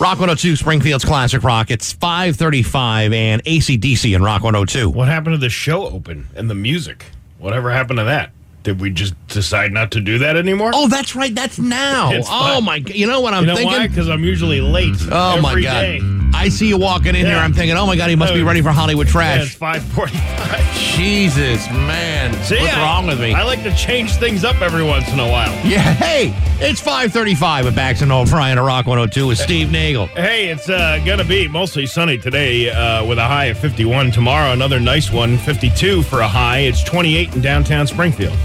Rock 102, Springfield's Classic Rock. It's 535 and ACDC in Rock 102. What happened to the show open and the music? Whatever happened to that? Did we just decide not to do that anymore? Oh, that's right. That's now. It's oh, fine. my God. You know what I'm you know thinking? Because I'm usually late. Oh, my God. day. I see you walking in here. I'm thinking, oh, my God, he must be ready for Hollywood Yeah, it's trash. 545. Jesus, man. See, What's I- wrong with me? I like to change things up every once in a while. yeah, hey, it's 535 at Bax and O'Brien Rock 102 with Steve Nagel. Hey, it's uh, going to be mostly sunny today uh, with a high of 51. Tomorrow, another nice one, 52 for a high. It's 28 in downtown Springfield.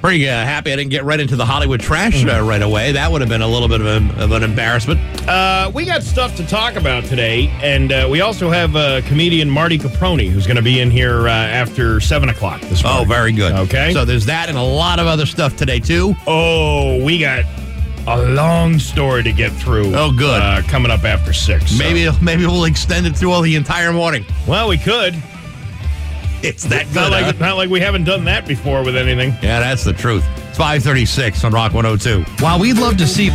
Pretty uh, happy I didn't get right into the Hollywood trash uh, right away. That would have been a little bit of, a, of an embarrassment. Uh, we got stuff to talk about today, and uh, we also have uh, comedian Marty Caproni, who's going to be in here uh, after 7 o'clock this Oh, very good. Okay. So there's that and a lot of other stuff today, too. Oh, we got a long story to get through. Oh, good. Uh, coming up after 6. So- Maybe maybe we'll extend it through all the entire morning. Well, we could. It's that It's not like, huh? not like we haven't done that before with anything. Yeah, that's the truth. It's 536 on Rock 102. While we'd love to see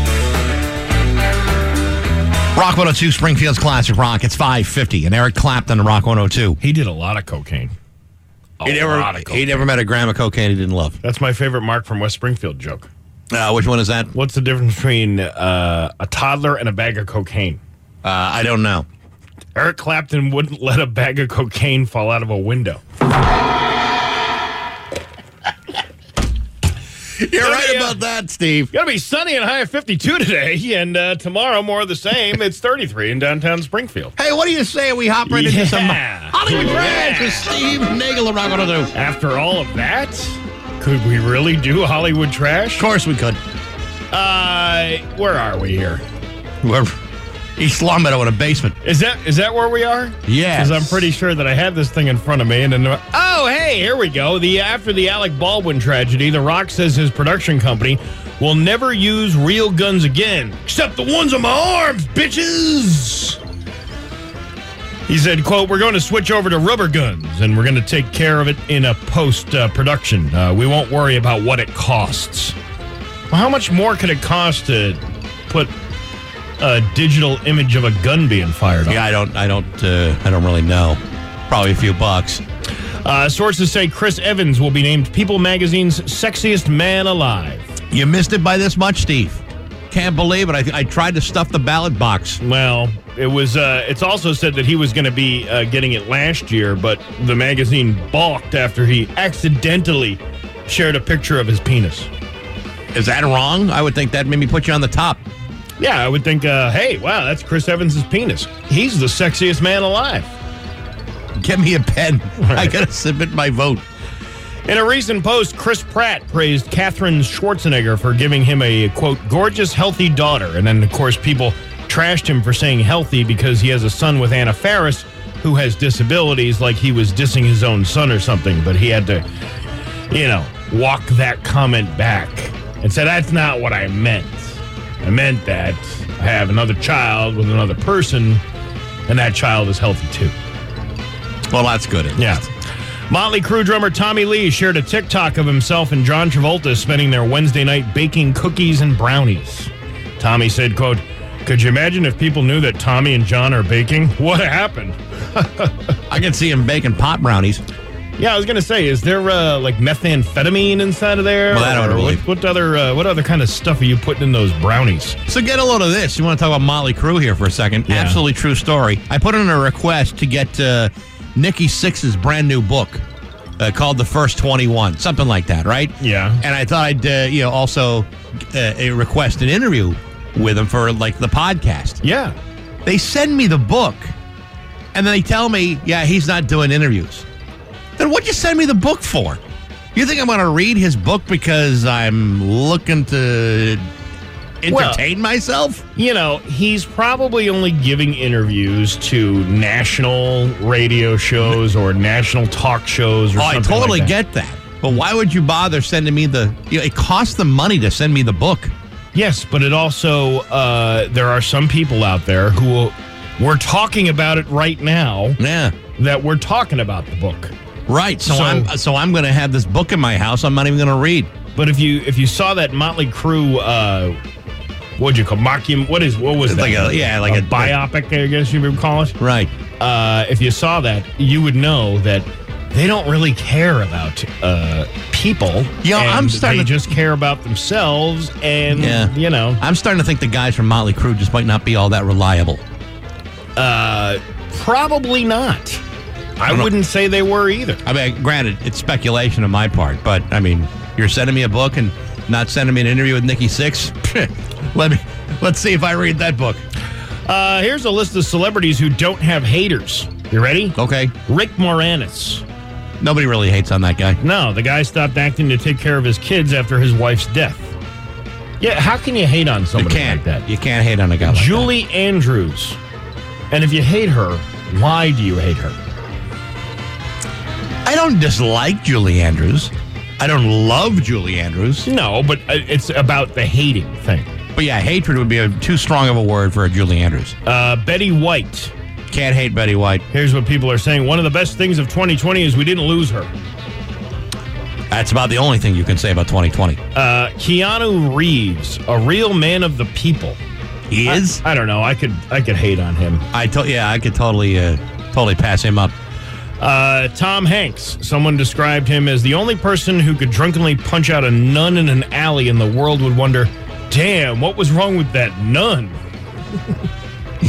Rock 102 Springfield's Classic Rock, it's 550 and Eric Clapton on Rock 102. He did a lot of cocaine. A He never, lot of cocaine. he never met a gram of cocaine he didn't love. That's my favorite Mark from West Springfield joke. Uh, which one is that? Uh, What's the difference between uh, a toddler and a bag of cocaine? I don't know. Eric Clapton wouldn't let a bag of cocaine fall out of a window. You're right yeah. about that, Steve. Gonna be sunny and high of 52 today, and uh, tomorrow more of the same. It's 33 in downtown Springfield. Hey, what do you say we hop right into some Yeah. Hollywood Yeah. Trash with Steve Nagel 102? After all of that, could we really do Hollywood trash? Of course we could. Uh, where are we here? We're East Longmeadow in a basement. Is that is that where we are? Yes. Because I'm pretty sure that I had this thing in front of me, and then oh hey, here we go. The after the Alec Baldwin tragedy, The Rock says his production company will never use real guns again, except the ones on my arms, bitches. He said, "quote We're going to switch over to rubber guns, and we're going to take care of it in a post uh, production. Uh, we won't worry about what it costs. Well, how much more could it cost to put?" A digital image of a gun being fired off. Yeah, I don't, I don't, uh, I don't really know. Probably a few bucks. Uh, sources say Chris Evans will be named People Magazine's sexiest man alive. You missed it by this much, Steve. Can't believe it. I, I tried to stuff the ballot box. Well, it was. Uh, it's also said that he was going to be uh, getting it last year, but the magazine balked after he accidentally shared a picture of his penis. Is that wrong? I would think that made me put you on the top. Yeah, I would think, uh, hey, wow, that's Chris Evans' penis. He's the sexiest man alive. Give me a pen. I gotta submit my vote. In a recent post, Chris Pratt praised Katherine Schwarzenegger for giving him a, quote, gorgeous, healthy daughter. And then, of course, people trashed him for saying healthy because he has a son with Anna Faris who has disabilities, like he was dissing his own son or something. But he had to, you know, walk that comment back and say, that's not what I meant. I meant that I have another child with another person, and that child is healthy too. Well, that's good. Yeah. Motley Crue drummer Tommy Lee shared a TikTok of himself and John Travolta spending their Wednesday night baking cookies and brownies. Tommy said, quote, could you imagine if people knew that Tommy and John are baking? What happened? I can see him baking pot brownies. Yeah, I was gonna say, is there uh, like methamphetamine inside of there? Well, that I would Or what, what other uh, what other kind of stuff are you putting in those brownies? So get a load of this. You want to talk about Motley Crue here for a second? Yeah. Absolutely true story. I put in a request to get uh, Nikki Sixx's brand new book uh, called The First 21, something like that, right? Yeah. And I thought I'd, uh, you know, also uh, a request an interview with him for like the podcast. Yeah. They send me the book, and then they tell me, yeah, he's not doing interviews. Then what'd you send me the book for? You think I'm going to read his book because I'm looking to entertain myself? You know, he's probably only giving interviews to national radio shows or national talk shows or Oh, I totally like that. get that. But why would you bother sending me the? You know, it costs them money to send me the book. Yes, but it also uh, there are some people out there who we're talking about it right now Yeah, that we're talking about the book. Right. So, So- I'm so I'm going to have this book in my house. I'm not even going to read. But if you if you saw that Motley Crue uh, what'd you call mockum? What is what was It's that? like a- yeah, like a, a- biopic. I guess you would call it. Right. Uh, if you saw that, you would know that they don't really care about uh, people. Yeah, I'm starting They to- just care about themselves, and Yeah. you know, I'm starting to think the guys from Motley Crue just might not be all that reliable. uh, probably not. I don't wouldn't say they were either. I mean, granted, it's speculation on my part, but I mean, you're sending me a book and not sending me an interview with Nikki Sixx. Let me let's see if I read that book. Uh, here's a list of celebrities who don't have haters. You ready? Okay. Rick Moranis. Nobody really hates on that guy. No, the guy stopped acting to take care of his kids after his wife's death. Yeah, how can you hate on somebody like that? You can't hate on a guy like Julie Andrews. And if you hate her, why do you hate her? I don't dislike Julie Andrews. I don't love Julie Andrews. No, but uh, it's about the hating thing. But yeah, hatred would be a, too strong of a word for a Julie Andrews. Uh, Betty White. Can't hate Betty White. Here's what people are saying. One of the best things of 2020 is we didn't lose her. That's about the only thing you can say about 2020. Uh, Keanu Reeves, a real man of the people. He is. I, I don't know. I could I could hate on him. I to, yeah, I could totally uh, totally pass him up. Uh, Tom Hanks. Someone described him as the only person who could drunkenly punch out a nun in an alley, and the world would wonder, "Damn, what was wrong with that nun?"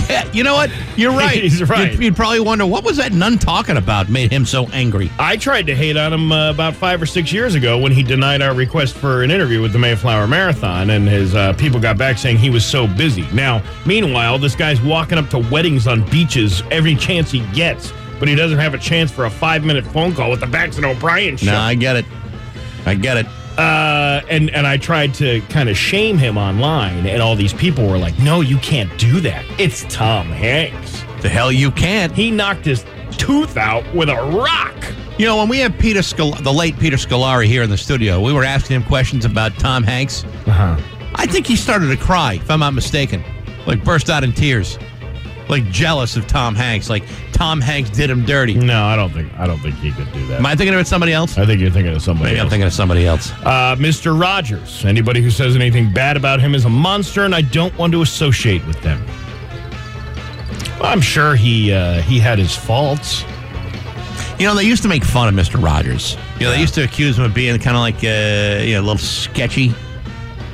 Yeah, you know what? You're right. He's right. You'd, you'd probably wonder what was that nun talking about made him so angry. I tried to hate on him uh, about five or six years ago when he denied our request for an interview with the Mayflower Marathon, and his uh, people got back saying he was so busy. Now, meanwhile, this guy's walking up to weddings on beaches every chance he gets, but he doesn't have a chance for a five minute phone call with the Bax and O'Brien show. No, I get it. I get it. Uh, and and I tried to kind of shame him online, and all these people were like, "No, you can't do that. It's Tom Hanks. The hell you can't. He knocked his tooth out with a rock." You know, when we had Peter Scol- the late Peter Scolari here in the studio, we were asking him questions about Tom Hanks. Uh-huh. I think he started to cry, if I'm not mistaken. Like burst out in tears. Like jealous of Tom Hanks. Like Tom Hanks did him dirty. No, I don't think I don't think he could do that. Am I thinking of somebody else? I think you're thinking of somebody Maybe I'm thinking of somebody else. Uh, Mr. Rogers. Anybody who says anything bad about him is a monster, and I don't want to associate with them. Well, I'm sure he uh, he had his faults. You know, they used to make fun of Mr. Rogers. You know, they used to accuse him of being kind of like, uh, you know, a little sketchy.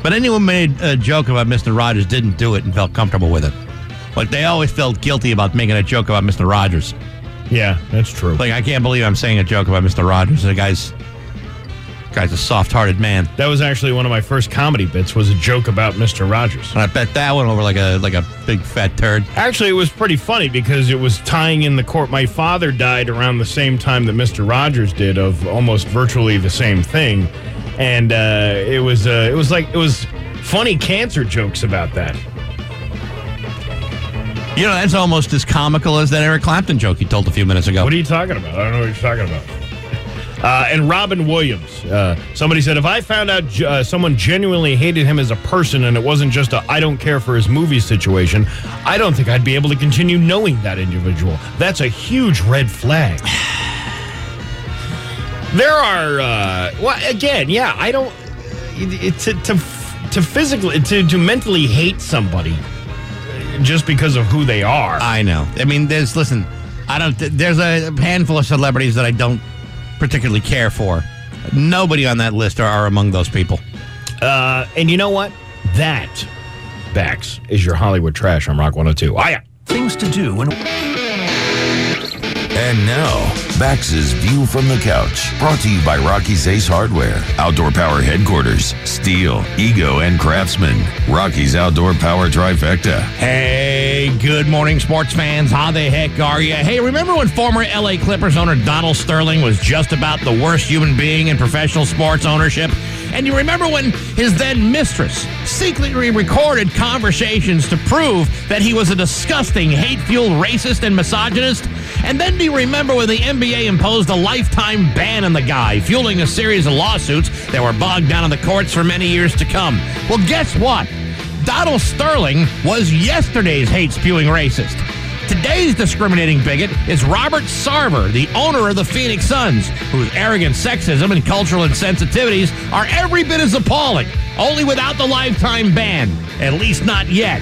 But anyone made a joke about Mr. Rogers didn't do it and felt comfortable with it. Like they always felt guilty about making a joke about Mr. Rogers. Yeah, that's true. Like I can't believe I'm saying a joke about Mr. Rogers. The guy's guy's a soft-hearted man. That was actually one of my first comedy bits. Was a joke about Mr. Rogers. And I bet that went over like a like a big fat turd. Actually, it was pretty funny because it was tying in the court. My father died around the same time that Mr. Rogers did, of almost virtually the same thing, and uh, it was uh, it was like it was funny cancer jokes about that. You know, that's almost as comical as that Eric Clapton joke you told a few minutes ago. What are you talking about? I don't know what you're talking about. Uh, and Robin Williams. Uh, somebody said, if I found out uh, someone genuinely hated him as a person and it wasn't just a I don't care for his movie situation, I don't think I'd be able to continue knowing that individual. That's a huge red flag. There are, uh, well, again, yeah, I don't, it, it, to, to, to physically, to, to mentally hate somebody just because of who they are. I know. I mean, there's listen. I don't. There's a handful of celebrities that I don't particularly care for. Nobody on that list are, are among those people. Uh, and you know what? That, Bax, is your Hollywood trash on Rock 102. Ah, yeah. Things to do when. And now, Bax's View from the Couch, brought to you by Rocky's Ace Hardware, Outdoor Power Headquarters, Stihl, Ego, and Craftsman. Rocky's Outdoor Power Trifecta. Hey, good morning, sports fans. How the heck are you? Hey, remember when former LA Clippers owner Donald Sterling was just about the worst human being in professional sports ownership? And you remember when his then mistress secretly recorded conversations to prove that he was a disgusting, hate fueled racist and misogynist? And then do you remember when the NBA imposed a lifetime ban on the guy, fueling a series of lawsuits that were bogged down in the courts for many years to come? Well, guess what? Donald Sterling was yesterday's hate spewing racist. Today's discriminating bigot is Robert Sarver, the owner of the Phoenix Suns, whose arrogant sexism and cultural insensitivities are every bit as appalling, only without the lifetime ban, at least not yet.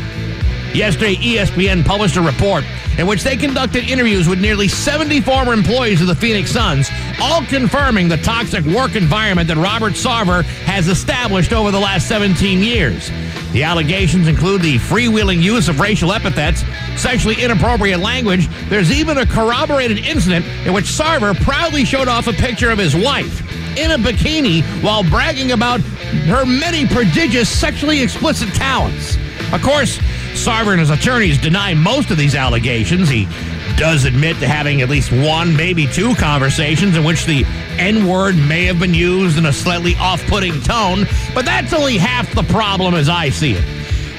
Yesterday, ESPN published a report in which they conducted interviews with nearly 70 former employees of the Phoenix Suns, all confirming the toxic work environment that Robert Sarver has established over the last 17 years. The allegations include the freewheeling use of racial epithets, sexually inappropriate language. There's even a corroborated incident in which Sarver proudly showed off a picture of his wife in a bikini while bragging about her many prodigious sexually explicit talents. Of course, Sarver and his attorneys deny most of these allegations. He does admit to having at least one, maybe two conversations in which the N word may have been used in a slightly off putting tone, but that's only half the problem as I see it.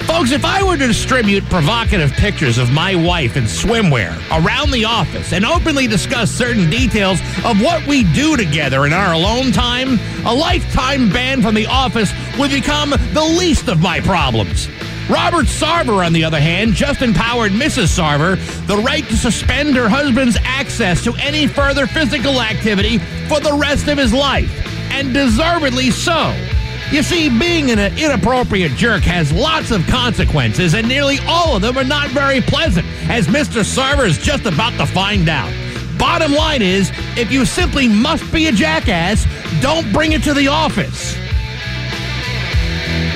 Folks, if I were to distribute provocative pictures of my wife in swimwear around the office and openly discuss certain details of what we do together in our alone time, a lifetime ban from the office would become the least of my problems. Robert Sarver, on the other hand, just empowered Mrs. Sarver the right to suspend her husband's access to any further physical activity for the rest of his life, and deservedly so. You see, being an inappropriate jerk has lots of consequences, and nearly all of them are not very pleasant, as Mr. Sarver is just about to find out. Bottom line is, if you simply must be a jackass, don't bring it to the office.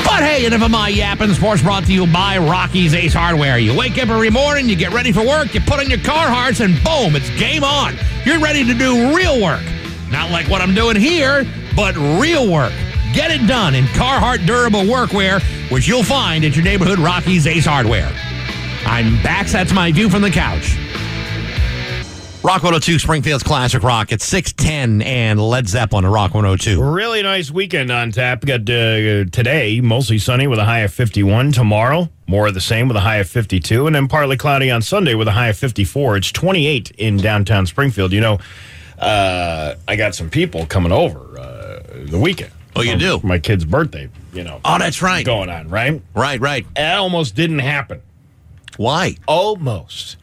But hey, enough of my yapping. Sports brought to you by Rocky's Ace Hardware. You wake up every morning, you get ready for work, you put on your Carhartts, and boom, it's game on. You're ready to do real work. Not like what I'm doing here, but real work. Get it done in Carhartt durable workwear, which you'll find at your neighborhood Rocky's Ace Hardware. I'm back. That's my view from the couch. Rock 102, Springfield's Classic Rock at 610 and Led Zeppelin at Rock 102. Really nice weekend on tap. We got uh, today mostly sunny with a high of 51. Tomorrow, more of the same with a high of 52. And then partly cloudy on Sunday with a high of 54. It's 28 in downtown Springfield. You know, uh, I got some people coming over uh, the weekend. Oh, you do? My kid's birthday, you know. Oh, that's right. Going on, right? Right, right. It almost didn't happen. Why? Almost.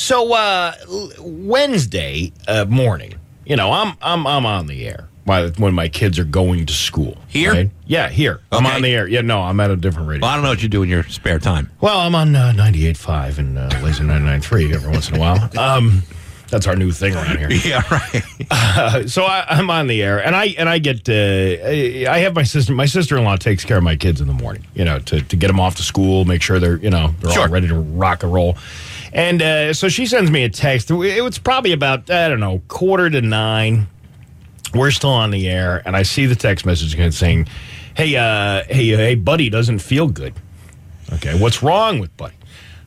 So uh, Wednesday uh, morning, you know, I'm I'm I'm on the air when my kids are going to school. Here? right? Yeah, here. I'm on the air. Yeah, no, I'm at a different radio. Well, I don't know what you do in your spare time. Well, I'm on uh, 98.5 and uh, Lazer 99.3 every once in a while. Um, that's our new thing around here. Yeah, right. Uh, so I, I'm on the air, and I and I get uh, I I have my sister. My sister in law takes care of my kids in the morning. You know, to to get them off to school, make sure they're you know they're Sure. all ready to rock and roll. And uh, so she sends me a text. It was probably about I don't know quarter to nine. We're still on the air, and I see the text message again saying, "Hey, uh, hey, uh, hey, Buddy doesn't feel good. Okay, what's wrong with Buddy?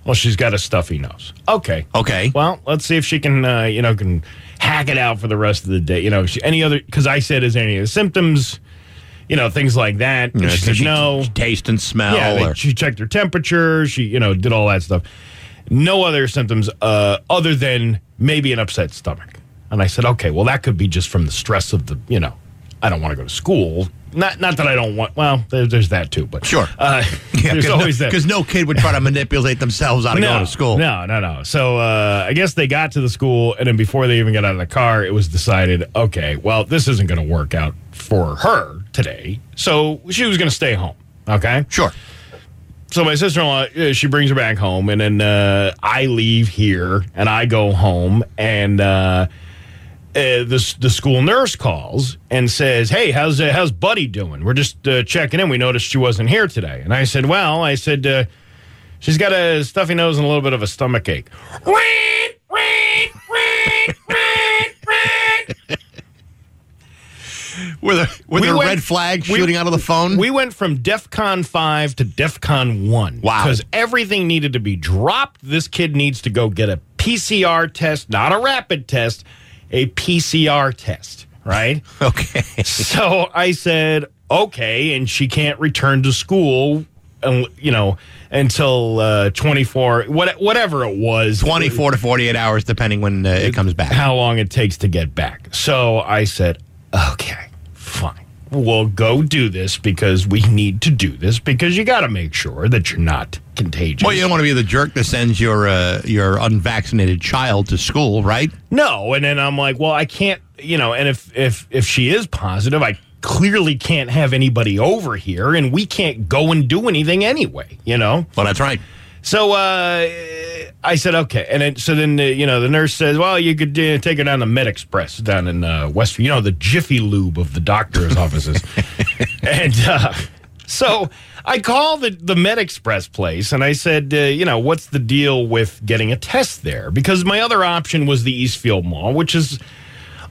Well, she's got a stuffy nose. Okay, Okay. well, let's see if she can, uh, you know, can hack it out for the rest of the day. You know, she, any other? Because I said, is there any other symptoms? You know, things like that. Know, she said she no. Taste and smell. Yeah, or, she checked her temperature. She, you know, did all that stuff. No other symptoms uh, other than maybe an upset stomach. And I said, okay, well, that could be just from the stress of the, you know, I don't want to go to school. Not, not that I don't want. Well, there, there's that too. But Sure. uh, there's always that. Because no kid would try to manipulate themselves out of going to school. No, no, no. So uh, I guess they got to the school, and then before they even got out of the car, it was decided, okay, well, this isn't going to work out for her today. So she was going to stay home. Okay. Sure. So my sister in law, she brings her back home, and then uh, I leave here and I go home, and uh, uh, the the school nurse calls and says, "Hey, how's uh, how's Buddy doing? We're just uh, checking in. We noticed she wasn't here today." And I said, "Well, I said uh, she's got a stuffy nose and a little bit of a stomach ache." Were there, were We there went- red flags we- shooting out of the phone? We went from DEFCON 5 to DEFCON 1. Wow. Because everything needed to be dropped. This kid needs to go get a PCR test, not a rapid test, a PCR test, right? okay. so I said, okay. And she can't return to school, you know, until uh, 24, what, whatever it was. 24 to 48 hours, depending when uh, it comes back. how long it takes to get back. So I said, okay, fine. well, go do this because we need to do this because you got to make sure that you're not contagious. Well, you don't want to be the jerk that sends your uh, your unvaccinated child to school, right? No, and then I'm like, well, I can't, you know, and if if if she is positive, I clearly can't have anybody over here, and we can't go and do anything anyway, you know. Well, that's right. So uh, I said, okay, and then, so then the, you know the nurse says, well, you could uh, take her down to Med Express down in uh, West, you know, the Jiffy Lube of the doctor's offices, and. Uh, so I called the, the Med Express place and I said, uh, you know, what's the deal with getting a test there? Because my other option was the Eastfield Mall, which is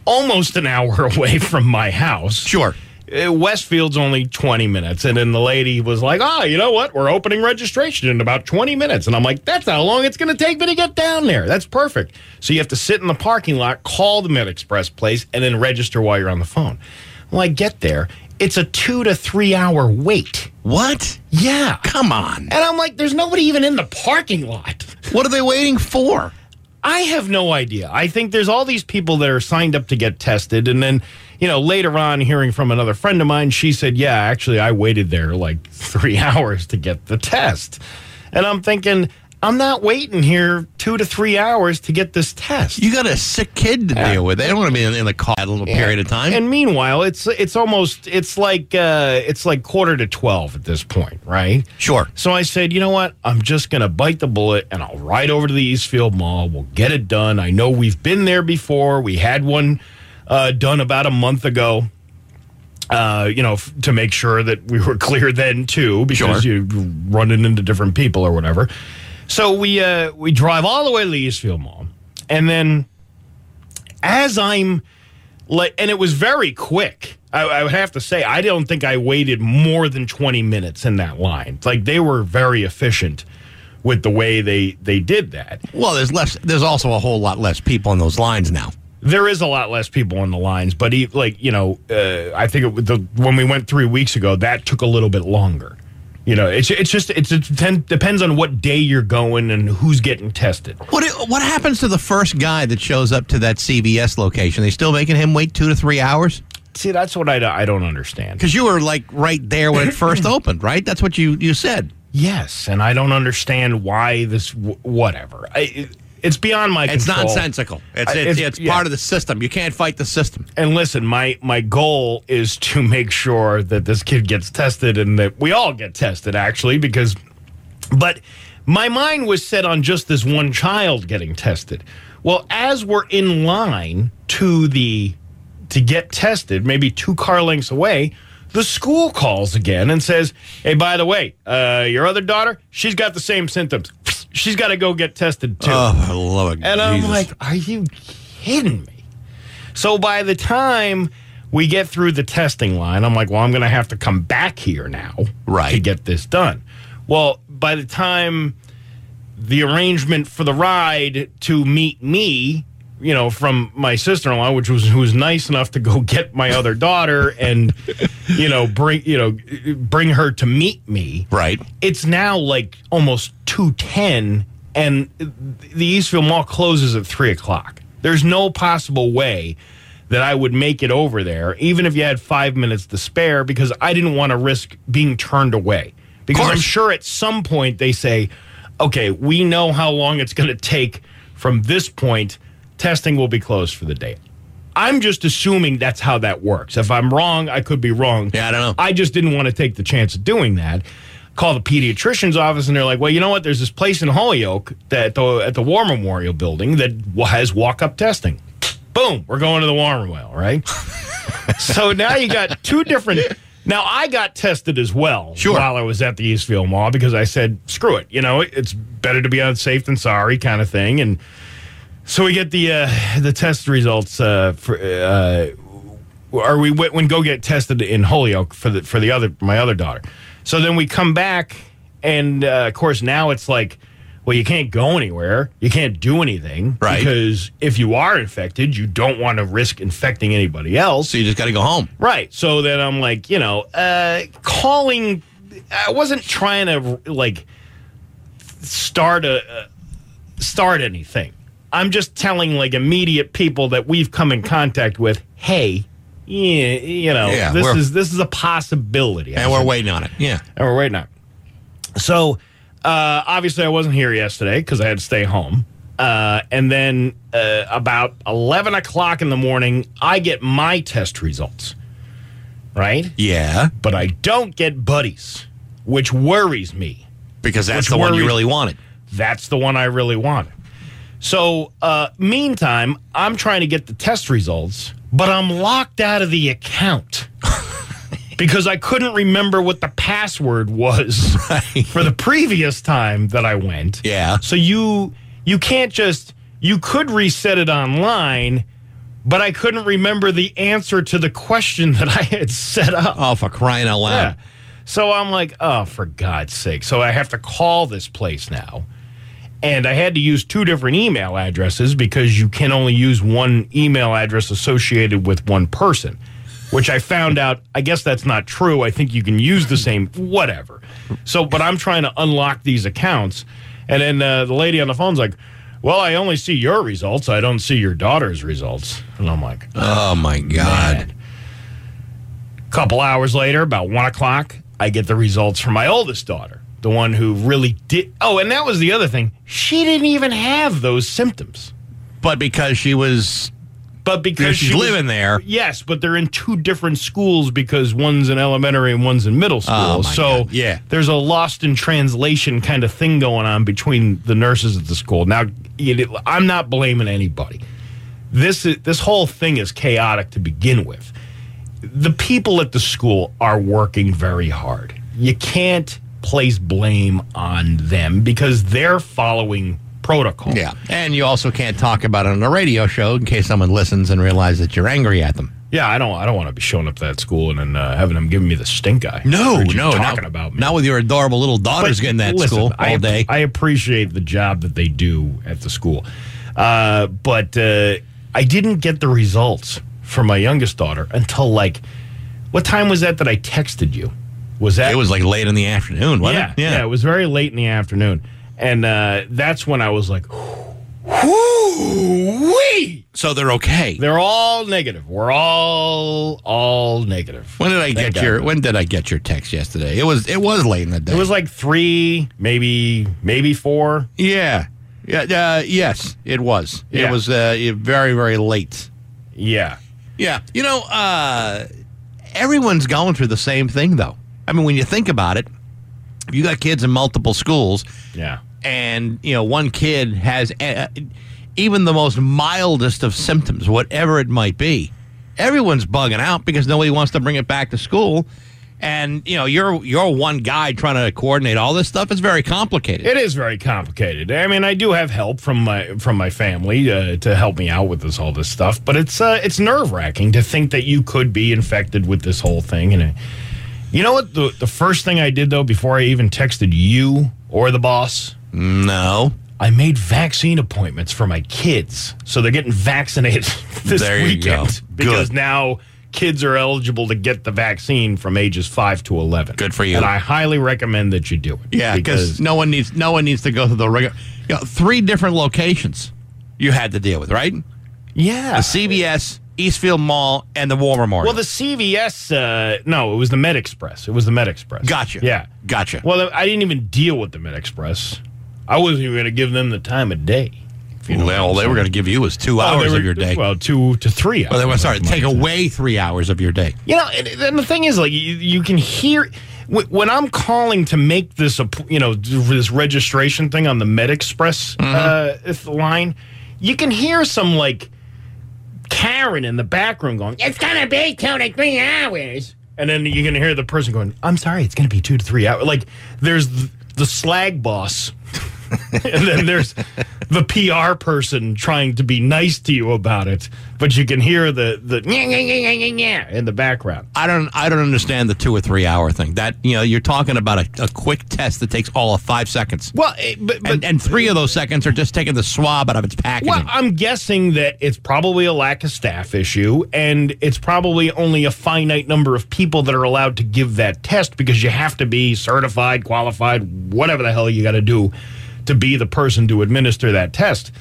almost an hour away from my house. Sure. Uh, Westfield's only 20 minutes. And then the lady was like, oh, you know what? We're opening registration in about 20 minutes. And I'm like, that's how long it's going to take me to get down there. That's perfect. So you have to sit in the parking lot, call the Med Express place, and then register while you're on the phone. Well, I get there. It's a two to three hour wait. What? Yeah. Come on. And I'm like, there's nobody even in the parking lot. What are they waiting for? I have no idea. I think there's all these people that are signed up to get tested. And then, you know, later on, hearing from another friend of mine, she said, yeah, actually, I waited there like three hours to get the test. And I'm thinking, I'm not waiting here two to three hours to get this test. You got a sick kid to deal with. They don't want to be in, in the car a little period of time. And meanwhile, it's it's almost it's like uh, it's like quarter to twelve at this point, right? sure. So I said, you know what? I'm just going to bite the bullet and I'll ride over to the Eastfield Mall. We'll get it done. I know we've been there before. We had one uh, done about a month ago. Uh, you know, f- to make sure that we were clear then too, because Sure. you're running into different people or whatever. So we uh, we drive all the way to the Eastfield Mall, and then as I'm like, and it was very quick. I, I would have to say, I don't think I waited more than 20 minutes in that line. Like they were very efficient with the way they they did that. Well, there's less. There's also a whole lot less people in those lines now. There is a lot less people on the lines, but he, like you know, uh, I think it, the when we went three weeks ago, that took a little bit longer. You know, it's it's just it's, it depend- depends on what day you're going and who's getting tested. What what happens to the first guy that shows up to that CVS location? They still making him wait two to three hours? See, that's what I, don't- I don't understand. Because you were like right there when it first opened, right? That's what you you said. Yes, and I don't understand why this. W- whatever, I, it's beyond my. It's control. nonsensical. It's it's, it's- it's yeah. part of the system. You can't fight the system. And listen, my my goal is to make sure that this kid gets tested and that we all get tested. Actually, because, but my mind was set on just this one child getting tested. Well, as we're in line to the to get tested, maybe two car lengths away, the school calls again and says, "Hey, by the way, uh, your other daughter, she's got the same symptoms. She's got to go get tested too." Oh, Lord, And I'm like, are you kidding me? So by the time we get through the testing line, I'm like, well, I'm going to have to come back here now Right. to get this done. Well, by the time the arrangement for the ride to meet me, you know, from my sister-in-law, which was who was nice enough to go get my other daughter and, you know, bring you know, bring her to meet me. Right. it's now like almost 210 and the eastfield mall closes at 3 o'clock. There's no possible way that i would make it over there even if you had five minutes to spare because i didn't want to risk being turned away. Because i'm sure at some point they say okay we know how long it's going to take from this point testing will be closed for the day i'm just assuming that's how that works if i'm wrong i could be wrong Yeah, I don't know. I just didn't want to take the chance of doing that. Call the pediatrician's office, and they're like, "Well, you know what? There's this place in Holyoke that at the, at the War Memorial Building that has walk-up testing. Boom, we're going to the War Memorial, right? so now you got two different. Now I got tested as well Sure. while I was at the Eastfield Mall because I said, "Screw it," you know, it's better to be unsafe than sorry, kind of thing, and. So we get the uh, the test results uh, for uh, or we went when go get tested in Holyoke for the for the other my other daughter. So then we come back, and uh, of course now it's like, well, you can't go anywhere, you can't do anything, Right. Because if you are infected, you don't want to risk infecting anybody else, So you just got to go home. right? So then I'm like, you know, uh, calling. I wasn't trying to like start a uh, start anything. I'm just telling like immediate people that we've come in contact with, hey, yeah, you know, Yeah, this is this is a possibility. And we're waiting on it. Yeah. and we're waiting on. it. So uh, obviously, I wasn't here yesterday because I had to stay home. Uh, and then uh, about eleven o'clock in the morning, I get my test results. Right, Yeah. but I don't get Buddy's, which worries me. Because that's the one you really wanted. That's the one I really wanted. So, uh, meantime, I'm trying to get the test results, but I'm locked out of the account because I couldn't remember what the password was for the previous time that I went. Yeah. So you you can't just you could reset it online, but I couldn't remember the answer to the question that I had set up. Oh, for crying out Yeah. loud. So I'm like, oh, for God's sake. So I have to call this place now. And I had to use two different email addresses because you can only use one email address associated with one person, which I found out. I guess that's not true. I think you can use the same, whatever. So, but I'm trying to unlock these accounts. And then uh, the lady on the phone's like, well, I only see your results. I don't see your daughter's results. And I'm like, Oh, my God. Man. Couple hours later, about one o'clock, I get the results from my oldest daughter, the one who really did. Oh, and that was the other thing. She didn't even have those symptoms, But because she was but because she's she was- living there. Yes, but they're in two different schools because one's in elementary and one's in middle oh, school. Oh, so God. Yeah. there's a lost in translation kind of thing going on between the nurses at the school. Now, I'm not blaming anybody. This is this whole thing is chaotic to begin with. The people at the school are working very hard. You can't place blame on them because they're following protocol. Yeah. And you also can't talk about it on a radio show in case someone listens and realizes that you're angry at them. Yeah, I don't. I don't want to be showing up to that school and then uh, having them giving me the stink eye. No, no, talking not, about me. not with your adorable little daughters But getting that listen, school all I, day. I appreciate the job that they do at the school, uh, but uh, I didn't get the results for my youngest daughter until like, what time was that that I texted you? Was that it was like late in the afternoon, wasn't yeah, it? yeah, It was very late in the afternoon, and uh, that's when I was like, "Whoo-wee!" So they're okay. They're all negative. We're all all negative. when did I Thank get your when did I get your text yesterday? It was it was late in the day. It was like three, maybe maybe four. Yeah. Yeah, uh, yes, it was. It Yeah. was uh, very very late. Yeah. Yeah. You know, uh, everyone's going through the same thing, though. I mean, when you think about it, if you got kids in multiple schools, Yeah. and you know one kid has uh, even the most mildest of symptoms, whatever it might be, everyone's bugging out because nobody wants to bring it back to school. And you know, you're you're one guy trying to coordinate all this stuff. It's very complicated. It is very complicated. I mean, I do have help from my from my family uh, to help me out with this all this stuff, but it's uh, it's nerve wracking to think that you could be infected with this whole thing. And you know what? The the first thing I did though, before I even texted you or the boss, no, I made vaccine appointments for my kids, so they're getting vaccinated this There weekend because now kids are eligible to get the vaccine from ages five to eleven. Good for you. and I highly recommend that you do it. yeah, because no one needs no one needs to go through the regular. You know, three different locations you had to deal with, right? yeah, The CVS, Eastfield Mall, and the War Memorial. Well, the CVS, uh, no, it was the Med Express. It was the Med Express. Gotcha. Yeah. Gotcha. Well, I didn't even deal with the Med Express. I wasn't even going to give them the time of day. you know well, I'm they were going to give you was two they hours were- of your day. Well, two to three hours. Well, they were sorry, take away three hours of your day. You know, and, and the thing is, like, you, you can hear when I'm calling to make this, you know, this registration thing on the Med Express uh, line. You can hear some like Karen in the background going, "It's gonna be two to three hours," and then you're gonna hear the person going, "I'm sorry, it's gonna be two to three hours." Like, there's th- the slag boss. and then there's the PR person trying to be nice to you about it, but you can hear the the in the background. I don't I don't understand the two or three hour thing. That you know, you're talking about a, a quick test that takes all of five seconds. Well, eh, but, but And, and three of those seconds are just taking the swab out of its packaging. well, I'm guessing that it's probably a lack of staff issue, and it's probably only a finite number of people that are allowed to give that test because you have to be certified, qualified, whatever the hell you got to do to be the person to administer that test.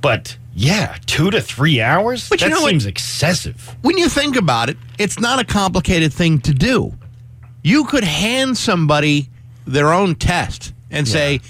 But yeah, two to three hours? But you that know what? seems excessive. when you think about it, it's not a complicated thing to do. You could hand somebody their own test and say,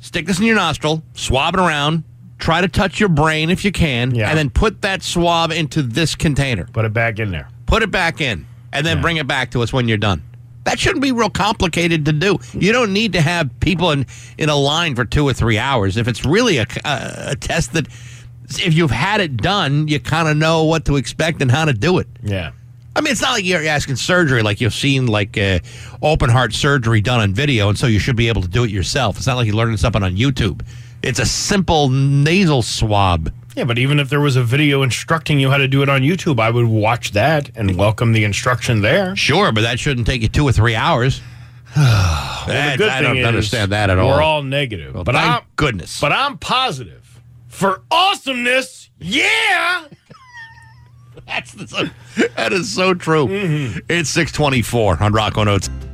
stick this in your nostril, swab it around, try to touch your brain if you can, Yeah. and then put that swab into this container. Put it back in there. Put it back in, and then Yeah. bring it back to us when you're done. That shouldn't be real complicated to do. You don't need to have people in, in a line for two or three hours. If it's really a, a, a test that, if you've had it done, you kind of know what to expect and how to do it. Yeah. I mean, it's not like you're asking surgery like you've seen like uh, open heart surgery done on video, and so you should be able to do it yourself. It's not like you're learning something on YouTube. It's a simple nasal swab. Yeah, but even if there was a video instructing you how to do it on YouTube, I would watch that and welcome the instruction there. Sure, but that shouldn't take you two or three hours. Well, That- the good I don't understand that at all. We're all negative. Well, but thank I'm goodness. But I'm positive for awesomeness. Yeah. That's the, that is so true. Mm-hmm. It's 624 on Rock 102.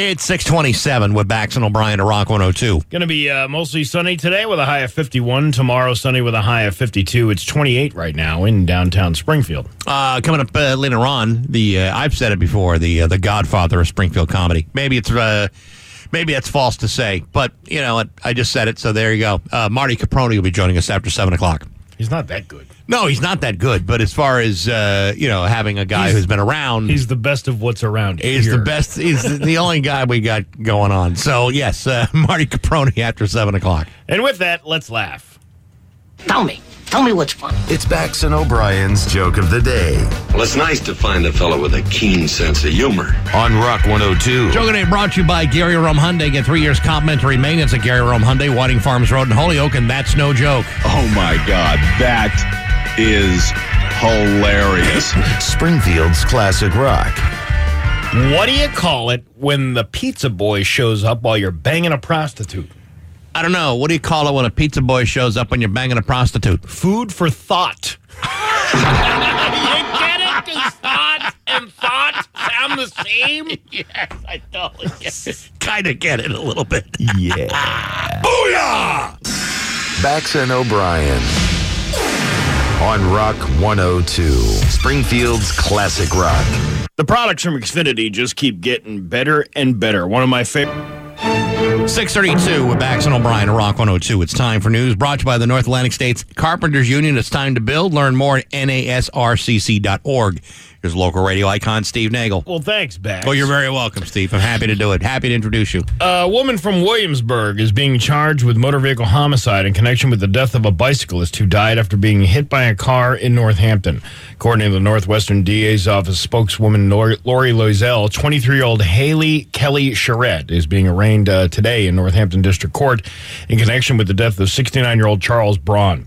It's 627 with Bax and O'Brien to Rock 102. Going to be uh, mostly sunny today with a high of 51. Tomorrow, sunny with a high of 52. It's 28 right now in downtown Springfield. Uh, coming up uh, later on, the uh, I've said it before, the uh, the Godfather of Springfield comedy. Maybe it's uh, maybe that's false to say, but you know, what? I just said it, so there you go. Uh, Marty Caproni will be joining us after seven o'clock. He's not that good. No, he's not that good, but as far as uh, you know, having a guy He's- who's been around, He's the best of what's around. He's here. the best. He's the- only guy we got going on. So yes, uh, Marty Caproni after seven o'clock. And with that, let's laugh. Tell me. Tell me what's funny. It's Bax and O'Brien's joke of the day Well, it's nice to find a fellow with a keen sense of humor. on Rock 102. Joke today brought to you by Gary Rome Hyundai. Get three years complimentary maintenance at Gary Rome Hyundai, Whiting Farms Road in Holyoke, and that's no joke. Oh my God, that is hilarious. Springfield's classic rock. What do you call it when the pizza boy shows up while you're banging a prostitute? I don't know. What do you call it when a pizza boy shows up when you're banging a prostitute? Food for thought. you get it? Because thought and thought sound the same? Yes, I totally get it. kind of get it a little bit. Yeah. Booyah! Bax and O'Brien on Rock 102. Springfield's classic rock. The products from Xfinity just keep getting better and better. One of my favorite. 632 with Bax and O'Brien Rock 102. It's time for news brought to you by the North Atlantic States Carpenters Union. It's time to build. Learn more at nasrcc.org. Here's local radio icon Steve Nagel. Well, thanks, Bax. Oh, you're very welcome, Steve. I'm happy to do it. Happy to introduce you. A woman from Williamsburg is being charged with motor vehicle homicide in connection with the death of a bicyclist who died after being hit by a car in Northampton. According to the Northwestern DA's office spokeswoman Laurie, Laurie Loisel, 23 year old Haley Kelly Charette is being arraigned uh, today in Northampton District Court in connection with the death of 69 year old Charles Braun.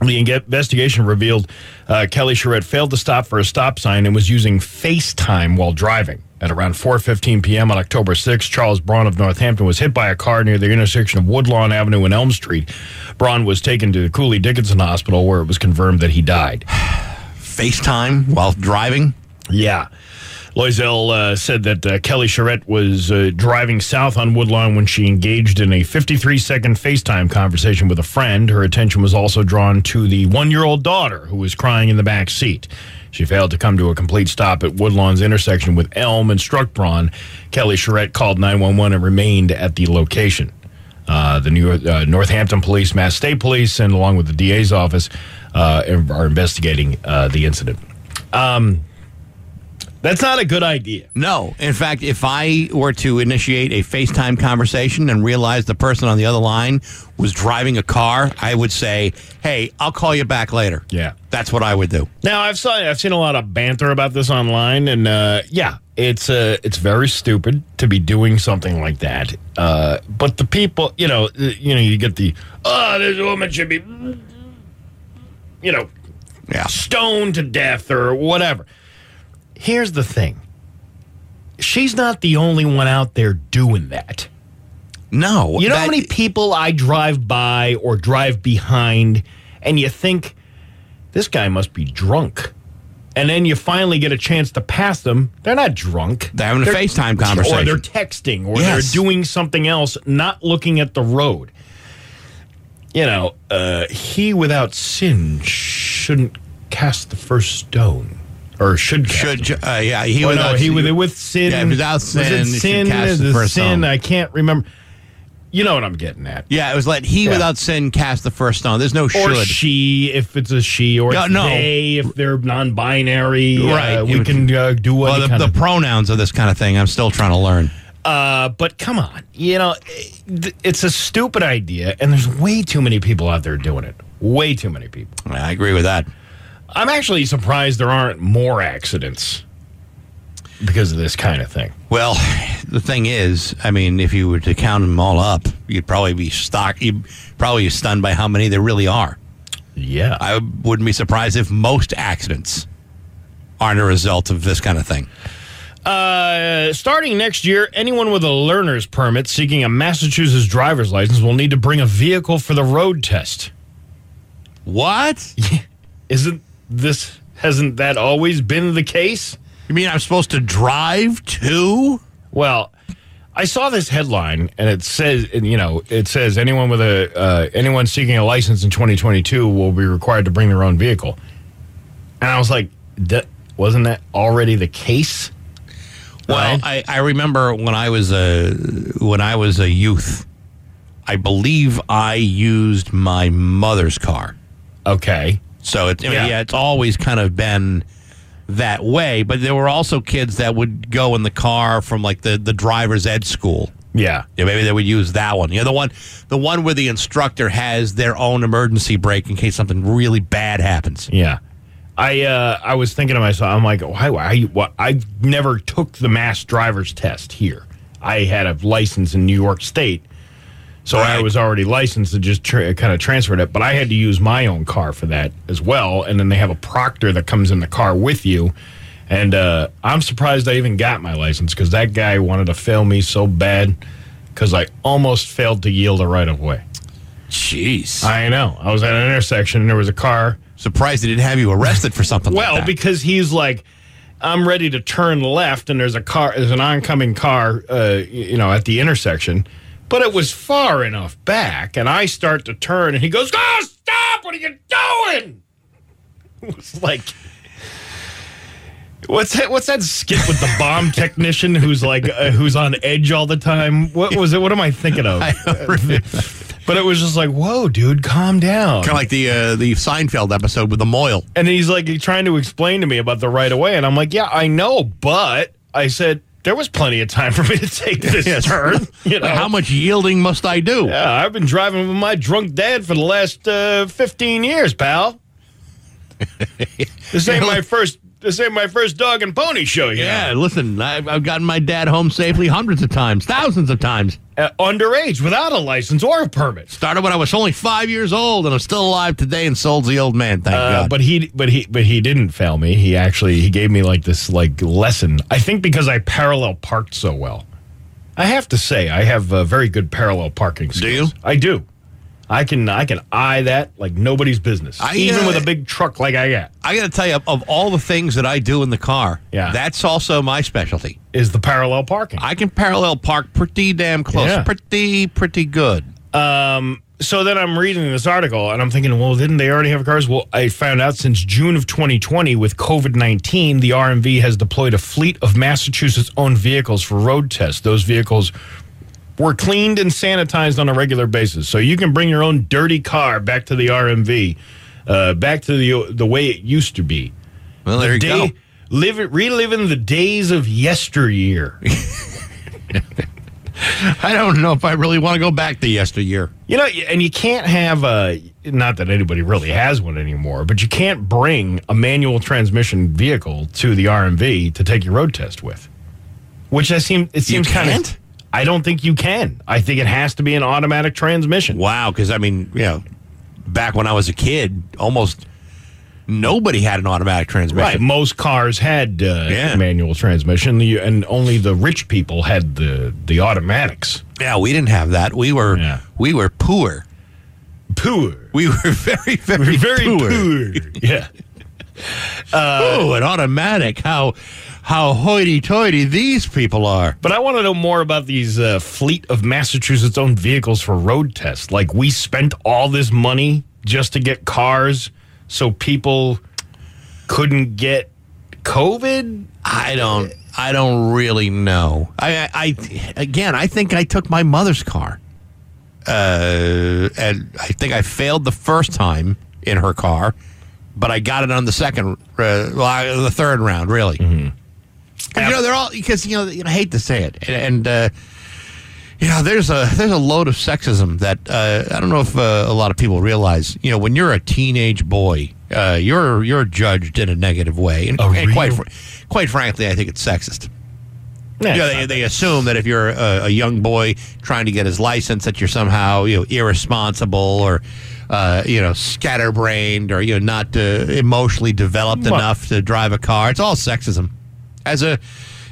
The investigation revealed uh, Kelly Charette failed to stop for a stop sign and was using FaceTime while driving. At around 4:15 p.m. on October 6, Charles Braun of Northampton was hit by a car near the intersection of Woodlawn Avenue and Elm Street. Braun was taken to Cooley Dickinson Hospital, where it was confirmed that he died. FaceTime while driving. Yeah. Loisel uh, said that uh, Kelly Charette was uh, driving south on Woodlawn when she engaged in a 53 second FaceTime conversation with a friend. Her attention was also drawn to the one year old daughter who was crying in the back seat. She failed to come to a complete stop at Woodlawn's intersection with Elm and struck Braun. Kelly Charette called 911 and remained at the location. Uh, the New York, uh, Northampton Police, Mass State Police, and along with the DA's office, uh, are investigating the incident. Um, that's not a good idea. No. In fact, if I were to initiate a FaceTime conversation and realize the person on the other line was driving a car, I would say, "Hey, I'll call you back later." Yeah. That's what I would do. Now I've saw I've seen a lot of banter about this online, and uh, yeah, it's uh, it's very stupid to be doing something like that. Uh, but the people, you know, uh, you know, you get the oh, this woman should be, you know, Yeah. stoned to death or whatever. Here's the thing. She's not the only one out there doing that. No. You know that- how many people I drive by or drive behind, and you think this guy must be drunk, and then you finally get a chance to pass them. They're not drunk. They're having a FaceTime conversation. or they're texting, or Yes. they're doing something else, not looking at the road. you know, uh, he without sin shouldn't cast the first stone, or should Should uh, yeah he Well, without no, he with with sin. Yeah, without was sin, it you sin, cast the sin. stone. I can't remember. You know what I'm getting at. yeah it was let he Yeah. without sin cast the first stone. There's no Or should. she, if it's a she, or No, no. they, if they're non-binary. Right. uh, we would- can uh, do what well, the, the pronouns of this kind of thing, I'm still trying to learn. Uh, but come on, you know, it's a stupid idea, and there's way too many people out there doing it. Way too many people. I agree with that. I'm actually surprised there aren't more accidents because of this kind of thing. Well, the thing is, I mean, if you were to count them all up, you'd probably be stuck. You'd probably be stunned by how many there really are. Yeah, I wouldn't be surprised if most accidents aren't a result of this kind of thing. Uh, starting next year, anyone with a learner's permit seeking a Massachusetts driver's license will need to bring a vehicle for the road test. What? Isn't this? Hasn't that always been the case? You mean I'm supposed to drive too? Well, I saw this headline, and it says, and, you know, it says anyone with a uh, anyone seeking a license in 2022 will be required to bring their own vehicle. And I was like, that, wasn't that already the case? Well, I, I remember when I was a when I was a youth, I believe I used my mother's car. Okay. So it, I mean, Yeah. yeah. it's always kind of been that way. But there were also kids that would go in the car from like the, the driver's ed school. Yeah. Yeah, maybe they would use that one. You know, the one the one where the instructor has their own emergency brake in case something really bad happens. Yeah. I uh, I was thinking to myself, I'm like, why? why what? I never took the mass driver's test here. I had a license in New York State, so I was already licensed and just tra- kind of transferred it. But I had to use my own car for that as well. And then they have a proctor that comes in the car with you. And uh, I'm surprised I even got my license because that guy wanted to fail me so bad because I almost failed to yield a right of way. Jeez. I know. I was at an intersection and there was a car Surprised they didn't have you arrested for something Well, like that. because he's like, I'm ready to turn left, and there's a car, there's an oncoming car, uh, you know, at the intersection, but it was far enough back, and I start to turn, and he goes, "Oh, stop! What are you doing?" It was like. What's that? What's that skit with the bomb technician who's like uh, who's on edge all the time? What was it? What am I thinking of? but it was just like, whoa, dude, calm down. kind of like the uh, the Seinfeld episode with the mohel. And he's like trying to explain to me about the right of way. And I'm like, yeah, I know. But I said, there was plenty of time for me to take this turn. You know, How much yielding must I do? Yeah, I've been driving with my drunk dad for the last uh, 15 years, pal. this ain't my first. This ain't my first dog and pony show. You Yeah, listen, I've, I've gotten my dad home safely hundreds of times, thousands of times. Uh, underage, without a license or a permit. Started when I was only five years old, and I'm still alive today and sold's the old man. Thank Uh, God. but he, but he, but he didn't fail me. He actually he gave me like this like lesson. I think because I parallel parked so well. I have to say I have uh, very good parallel parking skills. Do you? I do. I can I can eye that like nobody's business. I, even uh, with a big truck like I got. I got to tell you, of all the things that I do in the car, Yeah. that's also my specialty. Is the parallel parking. I can parallel park pretty damn close, Yeah. pretty pretty good. so then I'm reading this article and I'm thinking, well, didn't they already have cars? Well, I found out since June of 2020 with COVID 19, the RMV has deployed a fleet of Massachusetts owned vehicles for road tests. Those vehicles were cleaned and sanitized on a regular basis. So you can bring your own dirty car back to the RMV, uh, back to the the way it used to be. Well, there you Day, go. live, reliving the days of yesteryear. I don't know if I really want to go back to yesteryear. You know, and you can't have a not that anybody really has one anymore, but you can't bring a manual transmission vehicle to the RMV to take your road test with. Which I seem it seems kind of I don't think you can. I think it has to be an automatic transmission. Wow, because I mean, you know, back when I was a kid, almost nobody had an automatic Right. transmission. Most cars had uh, Yeah. manual transmission, the- and only the rich people had the the automatics. Yeah, we didn't have that. We were Yeah. we were poor. Poor, We were very very very poor. poor. Yeah. Oh, an automatic. How how hoity-toity these people are. But I want to know more about these uh, fleet of Massachusetts owned vehicles for road tests. Like, we spent all this money just to get cars so people couldn't get COVID? I don't. I don't really know. I, I, I again, I think I took my mother's car, uh, and I think I failed the first time in her car, but I got it on the second, uh, well, the third round, really. And, you know, they're all because you know, you know, I hate to say it, and, and uh, you know, there's a there's a load of sexism that uh, I don't know if uh, a lot of people realize. You know, when you're a teenage boy, uh, you're you're judged in a negative way, and, A and quite fr- quite frankly, I think it's sexist. Yeah, Yeah, they, they assume that if you're a, a young boy trying to get his license, that you're somehow you know irresponsible or uh, you know scatterbrained or you know not uh, emotionally developed enough to drive a car. It's all sexism. As a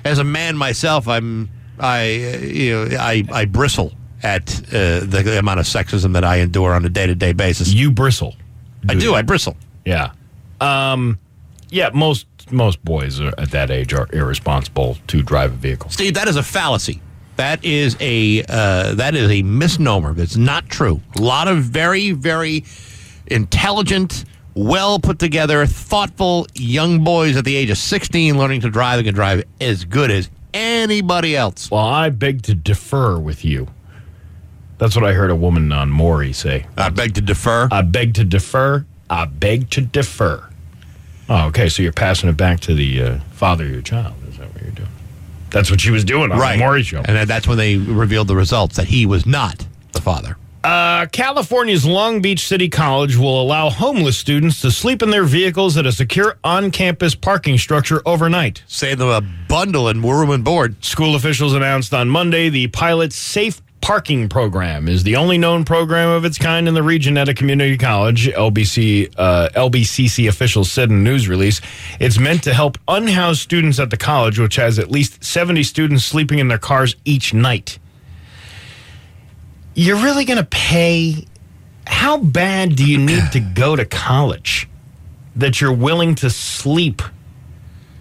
as a man myself, I'm I you know I I bristle at uh, the amount of sexism that I endure on a day to day basis. you bristle. I do. I bristle. Yeah. Um, yeah, most most boys at that age are irresponsible to drive a vehicle. Steve, that is a fallacy. That is a uh, that is a misnomer. That's not true. A lot of very very intelligent, well put together, thoughtful young boys at the age of sixteen learning to drive and can drive as good as anybody else. Well, I beg to defer with you. That's what I heard a woman on Maury say. I beg to defer. I beg to defer. I beg to defer. Oh, okay. So you're passing it back to the uh, father of your child. Is that what you're doing? That's what she was doing on right, the Maury show. and that's when they revealed the results that he was not the father. Uh, California's Long Beach City College will allow homeless students to sleep in their vehicles at a secure on campus parking structure overnight. Save them a bundle and room and board. School officials announced on Monday the pilot safe parking program is the only known program of its kind in the region at a community college. LBC uh, LBCC officials said in a news release, it's meant to help unhoused students at the college, which has at least 70 students sleeping in their cars each night. You're really going to pay? How bad do you need to go to college that you're willing to sleep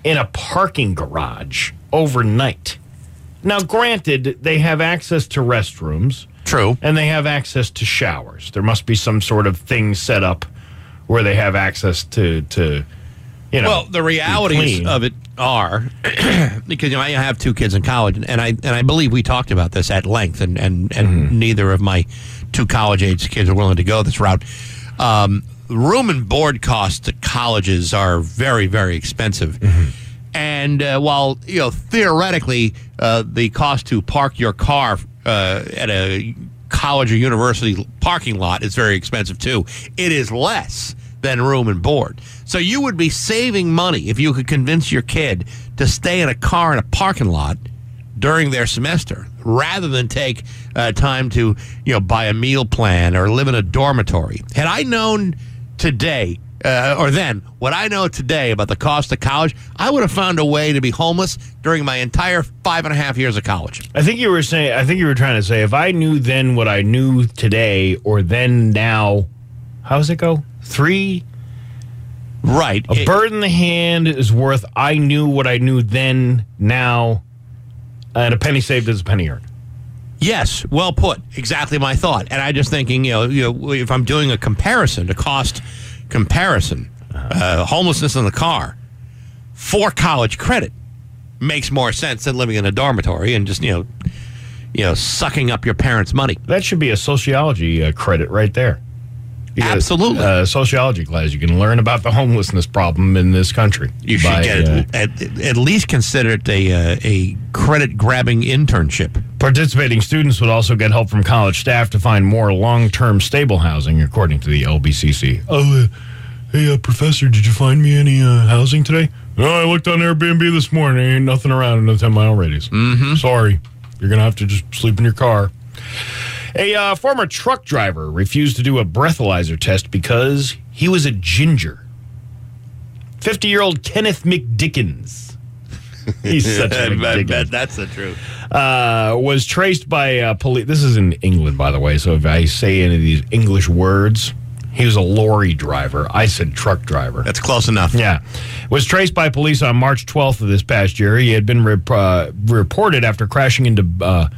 in a parking garage overnight? Now, granted, they have access to restrooms True. and they have access to showers. There must be some sort of thing set up where they have access to, to you know. Well, the realities of it are because you know I have two kids in college, and I and I believe we talked about this at length, and and and Mm-hmm. neither of my two college age kids are willing to go this route. Um, room and board costs at colleges are very very expensive. Mm-hmm. And uh, while you know theoretically uh, the cost to park your car uh, at a college or university parking lot is very expensive too, it is less than room and board. So you would be saving money if you could convince your kid to stay in a car in a parking lot during their semester rather than take uh, time to you know buy a meal plan or live in a dormitory. Had I known today uh, or then what I know today about the cost of college, I would have found a way to be homeless during my entire five and a half years of college. I think you were saying, I think you were trying to say, if I knew then what I knew today, or then now, how does it go? Three. Right. A It- bird in the hand is worth, I knew what I knew then, now, and a penny saved is a penny earned. Yes, well put. Exactly my thought. And I just thinking, you know, you know, if I'm doing a comparison, to cost comparison, uh, homelessness in the car for college credit makes more sense than living in a dormitory and just you know, you know, sucking up your parents' money. That should be a sociology uh, credit right there. You get a- Absolutely. uh, sociology class. You can learn about the homelessness problem in this country. You should get uh, at, at least consider it a uh, a credit grabbing internship. Participating students would also get help from college staff to find more long term stable housing, according to the LBCC. Oh, uh, hey, uh, professor, did you find me any uh, housing today? No, I looked on Airbnb this morning. Ain't nothing around in a 10 mile radius. Mm-hmm. Sorry. You're going to have to just sleep in your car. A uh, former truck driver refused to do a breathalyzer test because he was a ginger. 50 year old Kenneth McDickens. He's such a McDickens that's the truth. uh, was traced by uh, police. This is in England, by the way. So if I say any of these English words, He was a lorry driver. I said truck driver. That's close enough. Yeah. Was traced by police on March 12th of this past year. He had been rep- uh, reported after crashing into uh,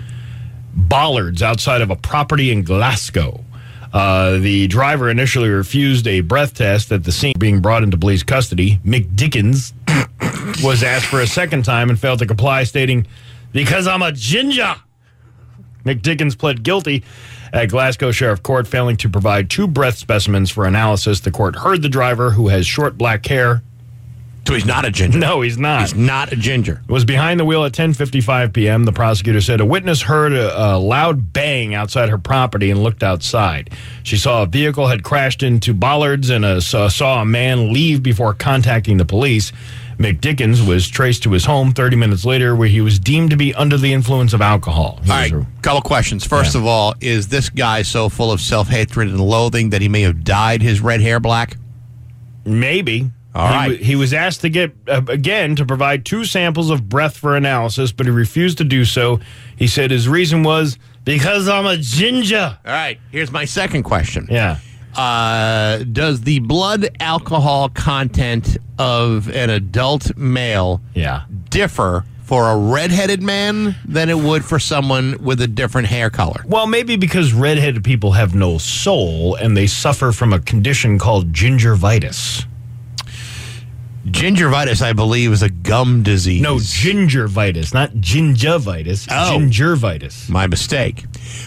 bollards outside of a property in Glasgow. Uh, the driver initially refused a breath test at the scene, being brought into police custody. McDickens was asked for a second time and failed to comply, stating, Because I'm a ginger. Dickens pled guilty at Glasgow Sheriff Court, failing to provide two breath specimens for analysis. The court heard the driver, who has short black hair. So he's not a ginger. No, he's not. He's not a ginger. was behind the wheel at 10:55 p.m. The prosecutor said a witness heard a, a loud bang outside her property and looked outside. She saw a vehicle had crashed into bollards and a, saw, saw a man leave before contacting the police. McDickens was traced to his home 30 minutes later, where he was deemed to be under the influence of alcohol. He All right, a- couple questions. First Yeah. of all, is this guy so full of self hatred and loathing that he may have dyed his red hair black? Maybe. All he, right. he was asked to get, uh, again, to provide two samples of breath for analysis, but he refused to do so. He said his reason was because I'm a ginger. All right, here's my second question. Yeah. Uh, does the blood alcohol content of an adult male Yeah. differ for a redheaded man than it would for someone with a different hair color? Well, maybe because redheaded people have no soul and they suffer from a condition called gingivitis. Gingivitis, I believe, is a gum disease. No, gingivitis, not gingivitis. Oh. Gingivitis. my mistake.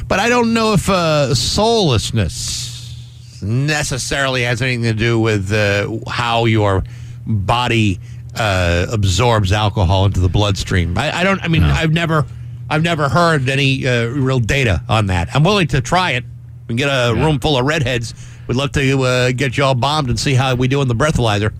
But I don't know if uh, soullessness necessarily has anything to do with uh, how your body uh, absorbs alcohol into the bloodstream. I, I don't. I mean, I've never, I've never heard any uh, real data on that. I'm willing to try it. We can get a room full of redheads. We'd love to uh, get you all bombed and see how we do in the breathalyzer.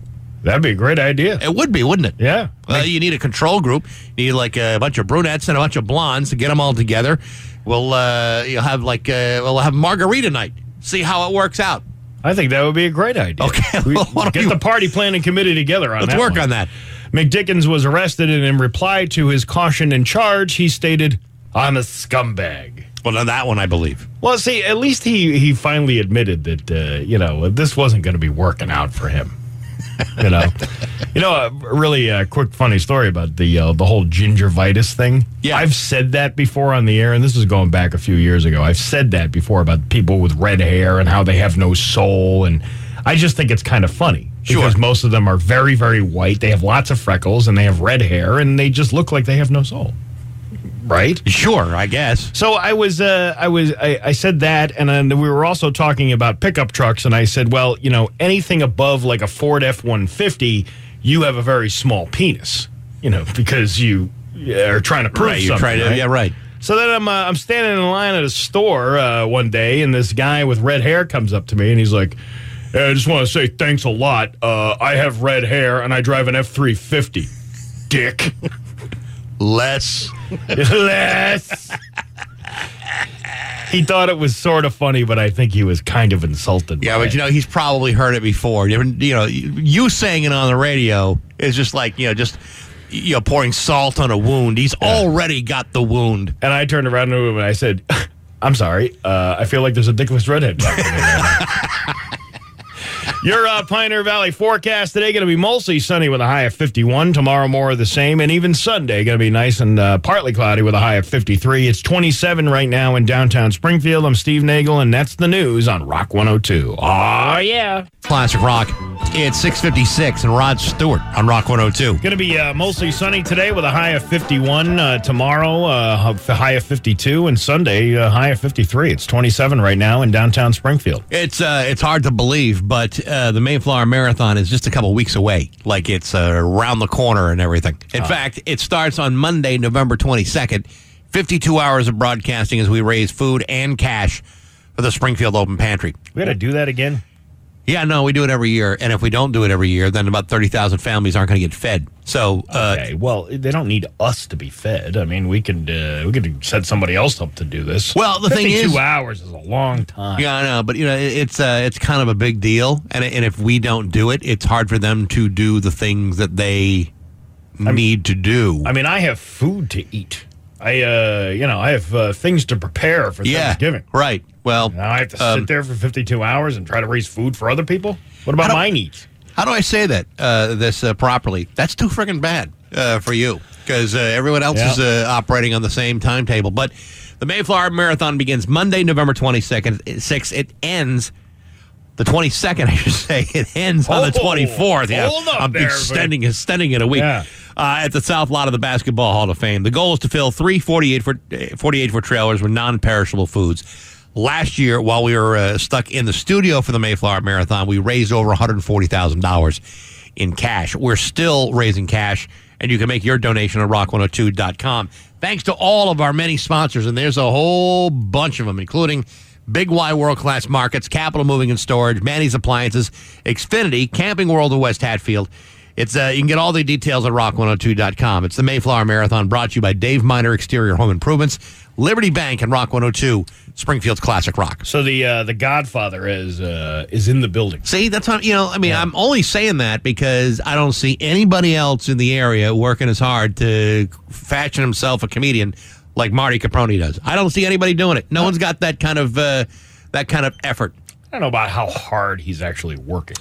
That'd be a great idea. It would be, wouldn't it? Yeah. Well, you need a control group. You need like a bunch of brunettes and a bunch of blondes to get them all together. We'll uh, you'll have like uh, we'll have margarita night. See how it works out. I think that would be a great idea. Okay, We- well, get the party planning committee together on that. Let's that work one. on that. McDickens was arrested, and in reply to his caution and charge, he stated, I'm a scumbag. Well, now that one I believe. Well, see, at least he he finally admitted that uh, you know this wasn't going to be working out for him. You know, you know, a really uh, quick funny story about the uh, the whole gingivitis thing. Yeah. I've said that before on the air, and this is going back a few years ago. I've said that before about people with red hair and how they have no soul, and I just think it's kind of funny because Sure. most of them are very very white. They have lots of freckles and they have red hair, and they just look like they have no soul. Right? Sure, I guess. So I was, uh, I was, I, I said that, and then we were also talking about pickup trucks, and I said, well, you know, anything above like a Ford F one fifty, you have a very small penis, you know, because you are trying to prove Right, you something. try to. right? Yeah, right. So then I'm, uh, I'm standing in line at a store uh, one day, and this guy with red hair comes up to me, and he's like, "Hey, I just want to say thanks a lot. Uh, I have red hair, and I drive an F three fifty. Dick. Less. Less. he thought it was sort of funny, but I think he was kind of insulted. Yeah, but you know he's probably heard it before. You know, you saying it on the radio is just like you know, just you know, pouring salt on a wound. He's already got the wound. And I turned around to him and I said, "I'm sorry. Uh, I feel like there's a dickless redhead." talking to me right now." Your uh, Pioneer Valley forecast today going to be mostly sunny with a high of 51. Tomorrow more of the same, and even Sunday going to be nice and uh, partly cloudy with a high of 53. It's 27 right now in downtown Springfield. I'm Steve Nagel, and that's the news on Rock 102. Oh yeah. Classic rock. It's six fifty six and Rod Stewart on Rock one hundred two. Going to be uh, mostly sunny today with a high of 51. Uh, tomorrow, uh, a high of 52. And Sunday, a high of 53. It's 27 right now in downtown Springfield. It's uh, it's hard to believe, but uh, the Mayflower Marathon is just a couple weeks away. Like it's uh, around the corner and everything. In fact, it starts on Monday, November twenty second. Fifty two hours of broadcasting as we raise food and cash for the Springfield Open Pantry. We got to do that again. Yeah, no, we do it every year, and if we don't do it every year, then about thirty thousand families aren't going to get fed. So, uh, Okay. Well, they don't need us to be fed. I mean, we could uh, we could set somebody else up to do this. Well, the thing 52 is- hours is a long time. yeah, I know, but you know, it's uh, it's kind of a big deal, and and if we don't do it, it's hard for them to do the things that they need to do. I mean, I have food to eat. I, uh, you know, I have uh, things to prepare for Yeah. Thanksgiving. Right. Well, Now I have to um, sit there for 52 hours and try to raise food for other people. What about my needs? How do I say that uh, this uh, properly? That's too friggin' bad uh, for you because uh, everyone else Yeah. is uh, operating on the same timetable. But the Mayflower Marathon begins Monday, November 22nd, 6. It ends the 22nd, I should say. It ends on the Oh, 24th. Yeah, I'm there, extending, extending it a week. Yeah. Uh, at the South Lot of the Basketball Hall of Fame. The goal is to fill three 48 foot, 48 foot trailers with non perishable foods. Last year, while we were uh, stuck in the studio for the Mayflower Marathon, we raised over $140,000 in cash. We're still raising cash, and you can make your donation at rock102.com. Thanks to all of our many sponsors, and there's a whole bunch of them, including Big Y World Class Markets, Capital Moving and Storage, Manny's Appliances, Xfinity, Camping World of West Hatfield. It's uh, you can get all the details at rock102.com. It's the Mayflower Marathon brought to you by Dave Miner Exterior Home Improvements, Liberty Bank, and Rock 102, Springfield's classic rock. So the uh, the Godfather is uh, is in the building. See, that's not, you know, I mean, I'm only saying that because I don't see anybody else in the area working as hard to fashion himself a comedian like Marty Caproni does. I don't see anybody doing it. No one's got that kind of uh, that kind of effort. I don't know about how hard he's actually working.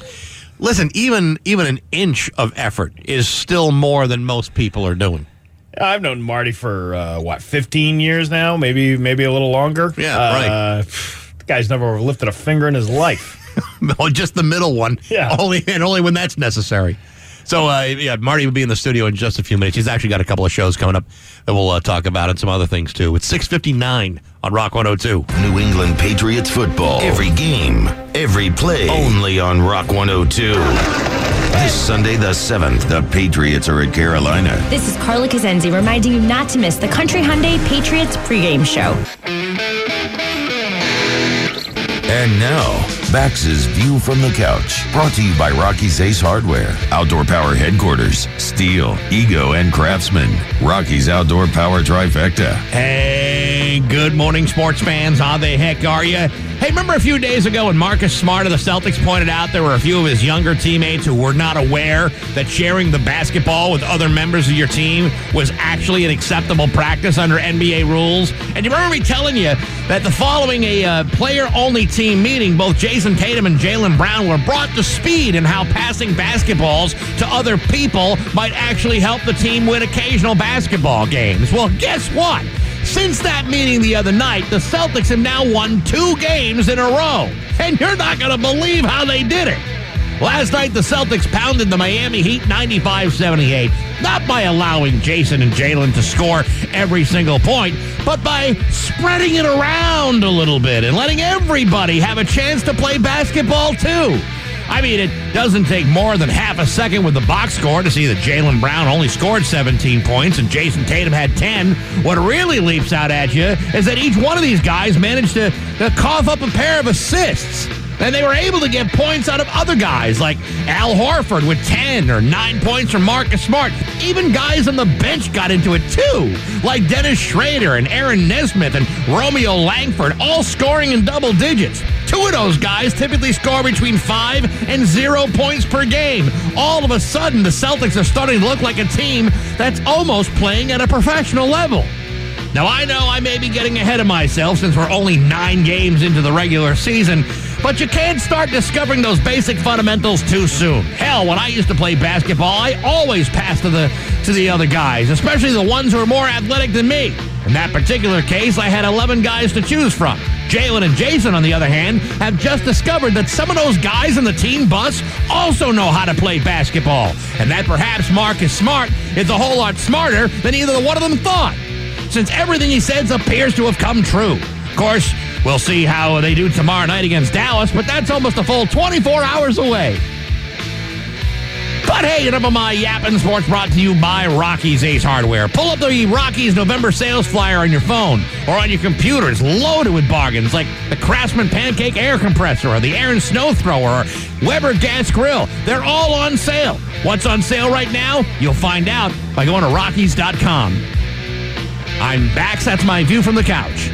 Listen, even even an inch of effort is still more than most people are doing. I've known Marty for uh, what 15 years now, maybe maybe a little longer. Yeah, uh, The guy's never lifted a finger in his life. Oh, just the middle one. Yeah. Only and only when that's necessary. So uh, yeah, Marty will be in the studio in just a few minutes. He's actually got a couple of shows coming up that we'll uh, talk about and some other things too. It's six fifty nine on Rock one hundred two. New England Patriots football. Every game, every play. Only on Rock 102. This Sunday, the 7th, the Patriots are at Carolina. This is Carla Kazenzi reminding you not to miss the Country Hyundai Patriots pregame show. And now, Bax's View from the Couch. Brought to you by Rocky's Ace Hardware, Outdoor Power Headquarters, Stihl, Ego, and Craftsman. Rocky's Outdoor Power Trifecta. Hey, good morning, sports fans. How the heck are you? Hey, remember a few days ago when Marcus Smart of the Celtics pointed out there were a few of his younger teammates who were not aware that sharing the basketball with other members of your team was actually an acceptable practice under NBA rules? And you remember me telling you that the following a uh, player-only team meeting, both Jayson Tatum and Jaylen Brown were brought to speed in how passing basketballs to other people might actually help the team win occasional basketball games. Well, guess what? Since that meeting the other night, the Celtics have now won two games in a row. And you're not going to believe how they did it. Last night, the Celtics pounded the Miami Heat 95 78, not by allowing Jayson and Jaylen to score every single point, but by spreading it around a little bit and letting everybody have a chance to play basketball, too. I mean, it doesn't take more than half a second with the box score to see that Jaylen Brown only scored 17 points and Jayson Tatum had 10. What really leaps out at you is that each one of these guys managed to, to cough up a pair of assists. And they were able to get points out of other guys like Al Horford with 10 or 9 points from Marcus Smart. Even guys on the bench got into it too, like Dennis Schroder and Aaron Nesmith and Romeo Langford, all scoring in double digits. Two of those guys typically score between 5 and 0 points per game. All of a sudden, the Celtics are starting to look like a team that's almost playing at a professional level. Now, I know I may be getting ahead of myself since we're only nine games into the regular season, but you can't start discovering those basic fundamentals too soon. Hell, when I used to play basketball, I always passed to the to the other guys, especially the ones who are more athletic than me. In that particular case, I had 11 guys to choose from. Jaylen and Jayson, on the other hand, have just discovered that some of those guys in the team bus also know how to play basketball, and that perhaps Marcus Smart is a whole lot smarter than either one of them thought since everything he says appears to have come true. Of course, we'll see how they do tomorrow night against Dallas, but that's almost a full 24 hours away. But hey, enough of my yapping sports brought to you by Rocky's Ace Hardware. Pull up the Rocky's November sales flyer on your phone or on your computer. It's loaded with bargains like the Craftsman Pancake Air Compressor or the Ariens Snow Thrower or Weber Gas Grill. They're all on sale. What's on sale right now? You'll find out by going to Rockies.com. I'm Bax. That's my view from the couch.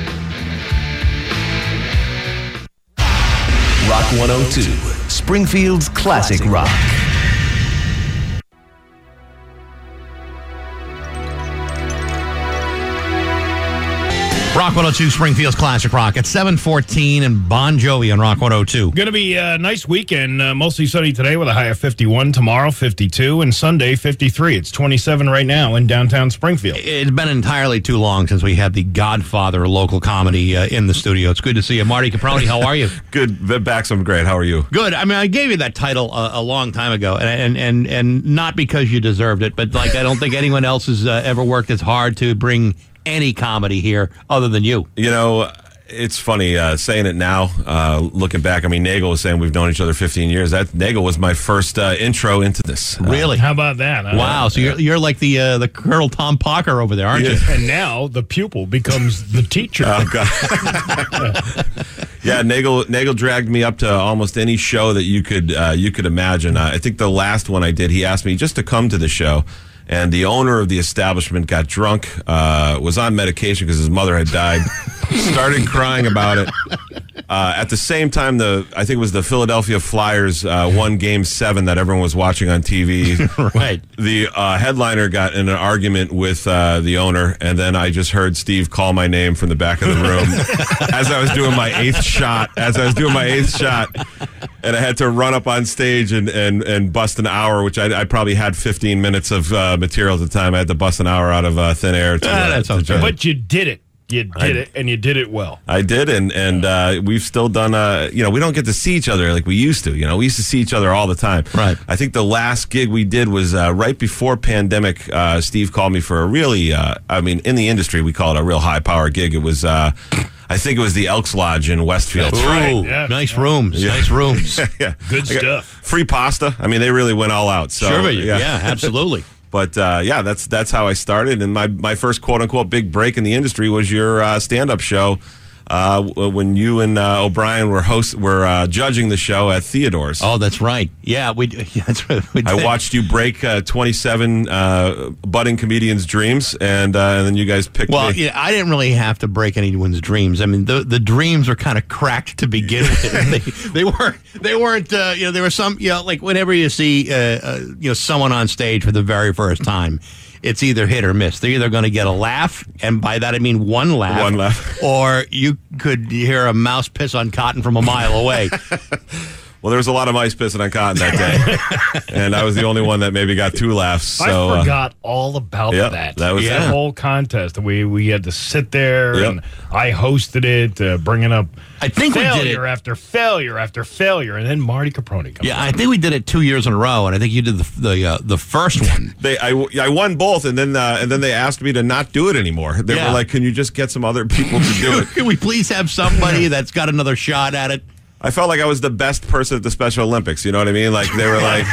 102, Springfield's classic rock. Rock 102 Springfield's Classic Rock at 714 and Bon Jovi on Rock 102. Going to be a nice weekend. Uh, mostly sunny today with a high of 51. Tomorrow, 52. And Sunday, 53. It's 27 right now in downtown Springfield. It's been entirely too long since we had the Godfather local comedy uh, in the studio. It's good to see you. Marty Caproni, how are you? Good. Bax, I'm great. How are you? Good. I mean, I gave you that title a, a long time ago, and, and and and not because you deserved it, but like I don't think anyone else has uh, ever worked as hard to bring any comedy here other than you. You know, it's funny uh, saying it now. Uh, looking back, I mean, Nagel was saying we've known each other 15 years. That Nagel was my first uh, intro into this. Really? How about that? huh? Wow. So you're you're like the uh, the Colonel Tom Parker over there, aren't you? And now the pupil becomes the teacher. Oh God! yeah, Nagel Nagel dragged me up to almost any show that you could uh, you could imagine. Uh, I think the last one I did, he asked me just to come to the show, and the owner of the establishment got drunk, uh, was on medication because his mother had died, started crying about it. Uh, at the same time, the I think it was the Philadelphia Flyers uh, won Game Seven that everyone was watching on TV. Right. The uh, headliner got in an argument with uh, the owner, and then I just heard Steve call my name from the back of the room as I was doing my eighth shot. As I was doing my eighth shot, and I had to run up on stage and and, and bust an hour, which I, I probably had 15 minutes of uh, material at the time. I had to bust an hour out of uh, thin air. To, Ah, to-. But you did it. You did it, and you did it well. I did, and and uh, we've still done. Uh, you know, we don't get to see each other like we used to. You know, we used to see each other all the time. Right. I think the last gig we did was uh, right before pandemic. Uh, Steve called me for a really. Uh, I mean, in the industry, we call it a real high power gig. It was. Uh, I think it was the Elks Lodge in Westfield. Ooh, yeah. nice rooms. Nice rooms. yeah, Good stuff. Free pasta. I mean, they really went all out. So sure, yeah. yeah, absolutely. But uh, yeah, that's that's how I started, and my my first quote unquote big break in the industry was your uh, stand up show. Uh, when you and uh, O'Brien were host were uh, judging the show at Theodore's, Oh, that's right. Yeah, we. Yeah, that's right. We I watched you break uh, twenty seven uh, budding comedians' dreams, and uh, and then you guys picked Well, me. yeah, I didn't really have to break anyone's dreams. I mean, the the dreams were kind of cracked to begin with. they, they weren't. They weren't. Uh, you know, there were some. You know, like whenever you see, uh, uh, you know, someone on stage for the very first time, it's either hit or miss. They're either going to get a laugh, and by that I mean one laugh, One laugh. or you could hear a mouse piss on cotton from a mile away. Well, there was a lot of mice pissing on cotton that day, and I was the only one that maybe got two laughs. So I uh, forgot all about Yep, that. that was that it. whole contest. We we had to sit there, Yep. and I hosted it, uh, bringing up. I think we did failure it- after failure after failure, and then Marty Caproni comes. Yeah, I think we did it two years in a row, and I think you did the the uh, the first one. they I, I won both, and then uh, and then they asked me to not do it anymore. They Yeah. were like, "Can you just get some other people to do it?" Can we please have somebody that's got another shot at it? I felt like I was the best person at the Special Olympics. You know what I mean? Like they were like,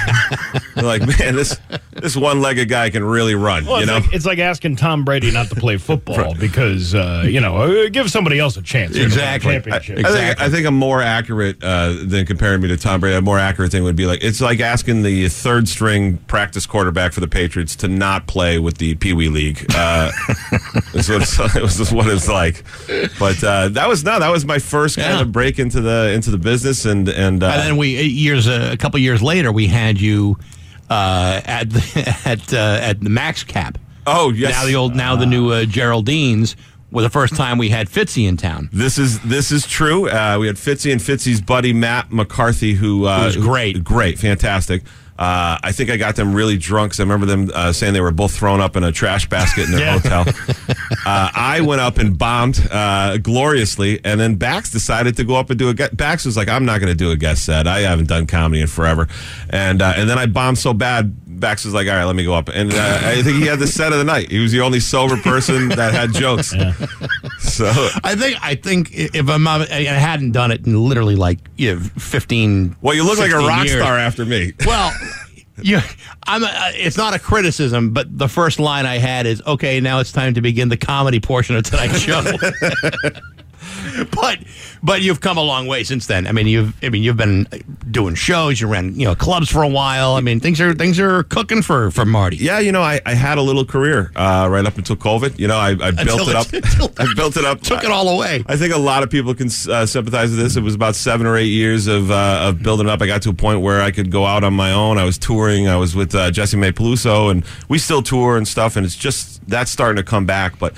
like, man, this this one legged guy can really run. Well, you it's, know? like, it's like asking Tom Brady not to play football because uh, you know uh, give somebody else a chance. to win a Exactly. I, championship. I think, I think a more accurate uh, than comparing me to Tom Brady. A more accurate thing would be like it's like asking the third string practice quarterback for the Patriots to not play with the Pee Wee League. Uh, that's what it's, it was just what it's like. But uh, that was no, that was my first kind Yeah. of break into the into the business, and and, uh, And then we years uh, a couple years later we had you uh, at the, at uh, at the Max Cap. oh yes, Now the old now the new uh, Geraldines. Was the first time we had Fitzy in town. This is this is true. Uh, we had Fitzy and Fitzy's buddy Matt McCarthy, who uh, Who's great. great, fantastic. Uh, I think I got them really drunk because I remember them uh, saying they were both thrown up in a trash basket in their Yeah. hotel. uh, I went up and bombed uh, gloriously, and then Bax decided to go up and do a guest. Bax was like, "I'm not going to do a guest set. I haven't done comedy in forever," and uh, and then I bombed so bad. Bax was like, "All right, let me go up," and uh, I think he had the set of the night. He was the only sober person that had jokes. So I think I think if I'm not, I hadn't done it in literally like you know, fifteen. Well, you look like a rock years. star after me. Well, you, I'm. A, it's not a criticism, but the first line I had is, "Okay, now it's time to begin the comedy portion of tonight's show." but but you've come a long way since then. I mean, you've I mean you've been doing shows. You ran you know clubs for a while. I mean, things are things are cooking for for Marty. Yeah, you know, I, I had a little career uh, right up until COVID. You know, I, I built it up. I built it up. Took it all away. I think a lot of people can uh, sympathize with this. It was about seven or eight years of uh, of building it up. I got to a point where I could go out on my own. I was touring. I was with uh, Jessimae Peluso, and we still tour and stuff. And it's just that's starting to come back. But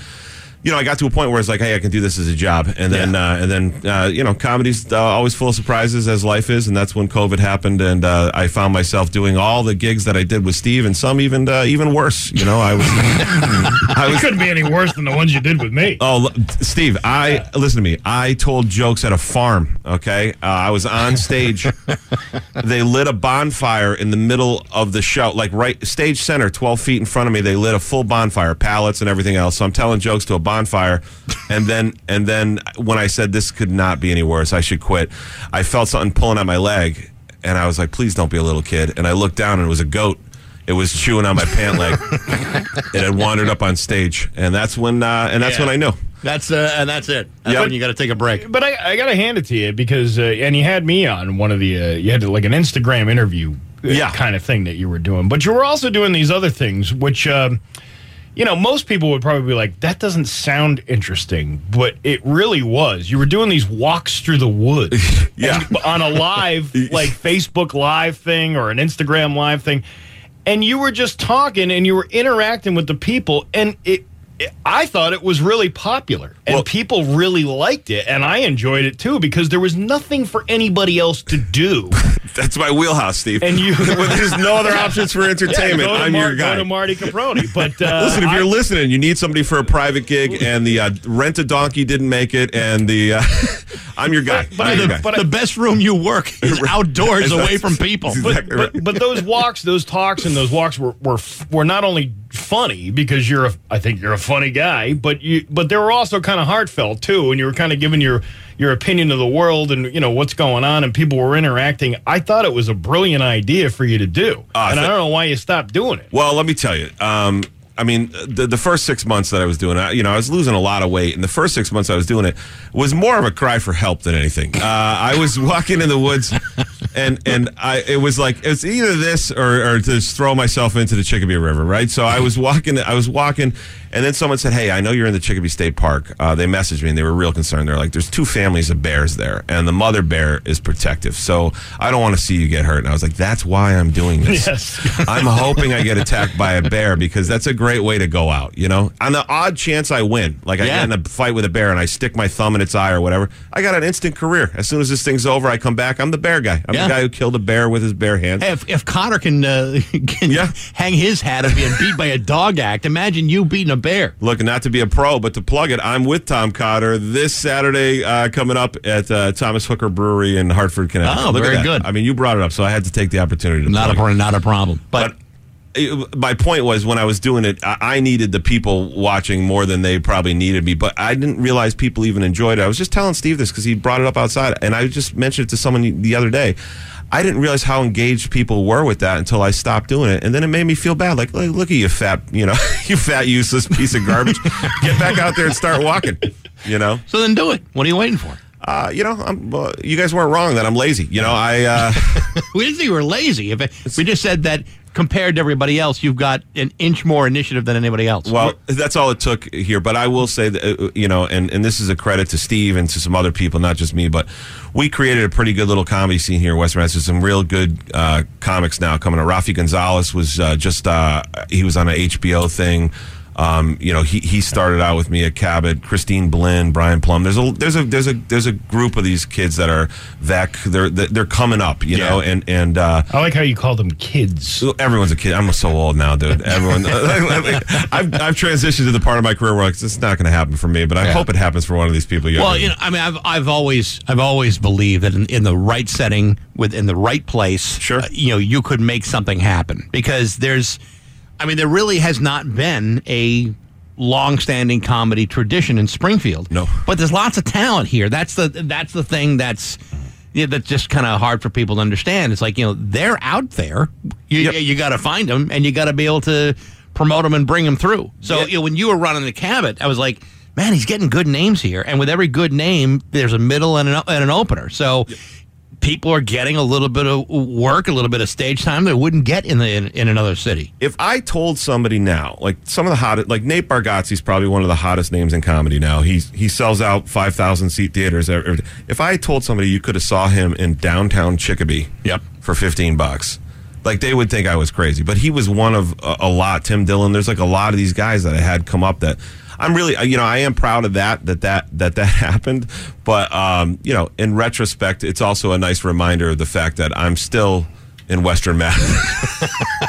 you know, I got to a point where it's like, hey, I can do this as a job, and then uh, and then uh, you know, comedy's uh, always full of surprises as life is, and that's when COVID happened, and uh, I found myself doing all the gigs that I did with Steve, and some even uh, even worse. You know, I was I It was couldn't be any worse than the ones you did with me. Oh, look, Steve, I listen to me. I told jokes at a farm. Okay, uh, I was on stage. they lit a bonfire in the middle of the show, like right stage center, twelve feet in front of me. They lit a full bonfire, pallets and everything else. So I'm telling jokes to a bonfire, and then and then when I said this could not be any worse, I should quit. I felt something pulling at my leg, and I was like, "Please don't be a little kid." And I looked down, and it was a goat. It was chewing on my pant leg. it had wandered up on stage, and that's when uh, and that's Yeah. when I knew. That's uh, and that's it. That's Yep. when you got to take a break. But I, I got to hand it to you because, uh, and you had me on one of the, uh, you had like an Instagram interview uh, Yeah. kind of thing that you were doing. But you were also doing these other things, which, um, you know, most people would probably be like, that doesn't sound interesting, but it really was. You were doing these walks through the woods Yeah. and- on a live, like Facebook live thing or an Instagram live thing. And you were just talking and you were interacting with the people. And it, it I thought it was really popular and Well- people really liked it. And I enjoyed it too because there was nothing for anybody else to do. That's my wheelhouse, Steve. And you- when there's no other options for entertainment, to I'm Mar- your guy. Go to Marty Caproni. But uh, Listen, if you're listening, you need somebody for a private gig, and the uh, rent a donkey didn't make it, and the uh, I'm your guy. But- I'm your the- guy. but- the best room you work is outdoors, away from people. That's but, right. but, but those walks, those talks, and those walks were, were were not only funny because you're a, I think you're a funny guy, but you but they were also kind of heartfelt too, and you were kind of giving your your opinion of the world and you know what's going on, and people were interacting. I thought it was a brilliant idea for you to do, Ah, and I don't know why you stopped doing it. Well, let me tell you. Um, I mean, the, the first six months that I was doing it, you know, I was losing a lot of weight. And the first six months I was doing it was more of a cry for help than anything. Uh, I was walking in the woods, and and I it was like it's either this or, or just throw myself into the Chicopee River, right? So I was walking, I was walking, and then someone said, "Hey, I know you're in the Chicopee State Park." Uh, they messaged me, and they were real concerned. They're like, "There's two families of bears there, and the mother bear is protective, so I don't want to see you get hurt." And I was like, "That's why I'm doing this." Yes. I'm hoping I get attacked by a bear because that's a great way to go out. You know, on the odd chance I win, like I Yeah. get in a fight with a bear and I stick my thumb in its eye or whatever, I got an instant career. As soon as this thing's over, I come back. I'm the bear guy. I'm Yeah. the guy who killed a bear with his bare hands. Hey, if, if Connor can, uh, can Yeah. hang his hat of being beat by a dog act, imagine you beating a bear. Look, not to be a pro, but to plug it, I'm with Tom Cotter this Saturday uh, coming up at uh, Thomas Hooker Brewery in Hartford, Connecticut. Oh, Look at very good. I mean, you brought it up, so I had to take the opportunity to Not a pro- not a problem. But, But it, my point was when I was doing it, I, I needed the people watching more than they probably needed me. But I didn't realize people even enjoyed it. I was just telling Steve this because he brought it up outside, and I just mentioned it to someone the other day. I didn't realize how engaged people were with that until I stopped doing it, and then it made me feel bad. Like, look, look at you, fat, you know, you fat, useless piece of garbage. Get back out there and start walking. You know, so then do it. What are you waiting for? uh, you know, I'm, uh, you guys weren't wrong that I'm lazy. You know, I. Uh, We didn't say you were lazy. If it, we just said that compared to everybody else, you've got an inch more initiative than anybody else. Well, that's all it took here. But I will say that, uh, you know, and, and this is a credit to Steve and to some other people, not just me, but we created a pretty good little comedy scene here in West Massachusetts. Some real good uh, comics now coming up. Rafi Gonzalez was uh, just, uh, he was on an HBO thing. Um, you know, he, he started out with me at Cabot, Christine Blinn, Brian Plum. There's a there's a there's a there's a group of these kids that are that they're they're coming up, you know, and and uh, I like how you call them kids. Everyone's a kid. I'm so old now, dude. Everyone. I've, I've transitioned to the part of my career where like, it's not going to happen for me, but I Yeah. hope it happens for one of these people. younger Well, you know, I mean, I've I've always I've always believed that in, in the right setting, with in the right place, Sure. uh, you know, you could make something happen because there's, I mean, there really has not been a long-standing comedy tradition in Springfield. No. but there's lots of talent here. That's the that's the thing that's. Yeah, that's just kind of hard for people to understand. It's like you know they're out there. You Yep. you got to find them, and you got to be able to promote them and bring them through. So Yeah. you know, when you were running the Cabot, I was like, man, he's getting good names here, and with every good name, there's a middle and an, and an opener. So people are getting a little bit of work, a little bit of stage time they wouldn't get in the in, in another city. if I told somebody now, like some of the hottest, like Nate Bargatze's probably one of the hottest names in comedy now. He's he sells out five thousand seat theaters. every- If I told somebody you could have saw him in downtown Chicopee, Yep. for fifteen bucks. like they would think I was crazy. But he was one of a, a lot. Tim Dillon. There's like a lot of these guys that I had come up that I'm really, uh, you know, I am proud of that that that that that happened. But um, you know, in retrospect, it's also a nice reminder of the fact that I'm still in Western Mass.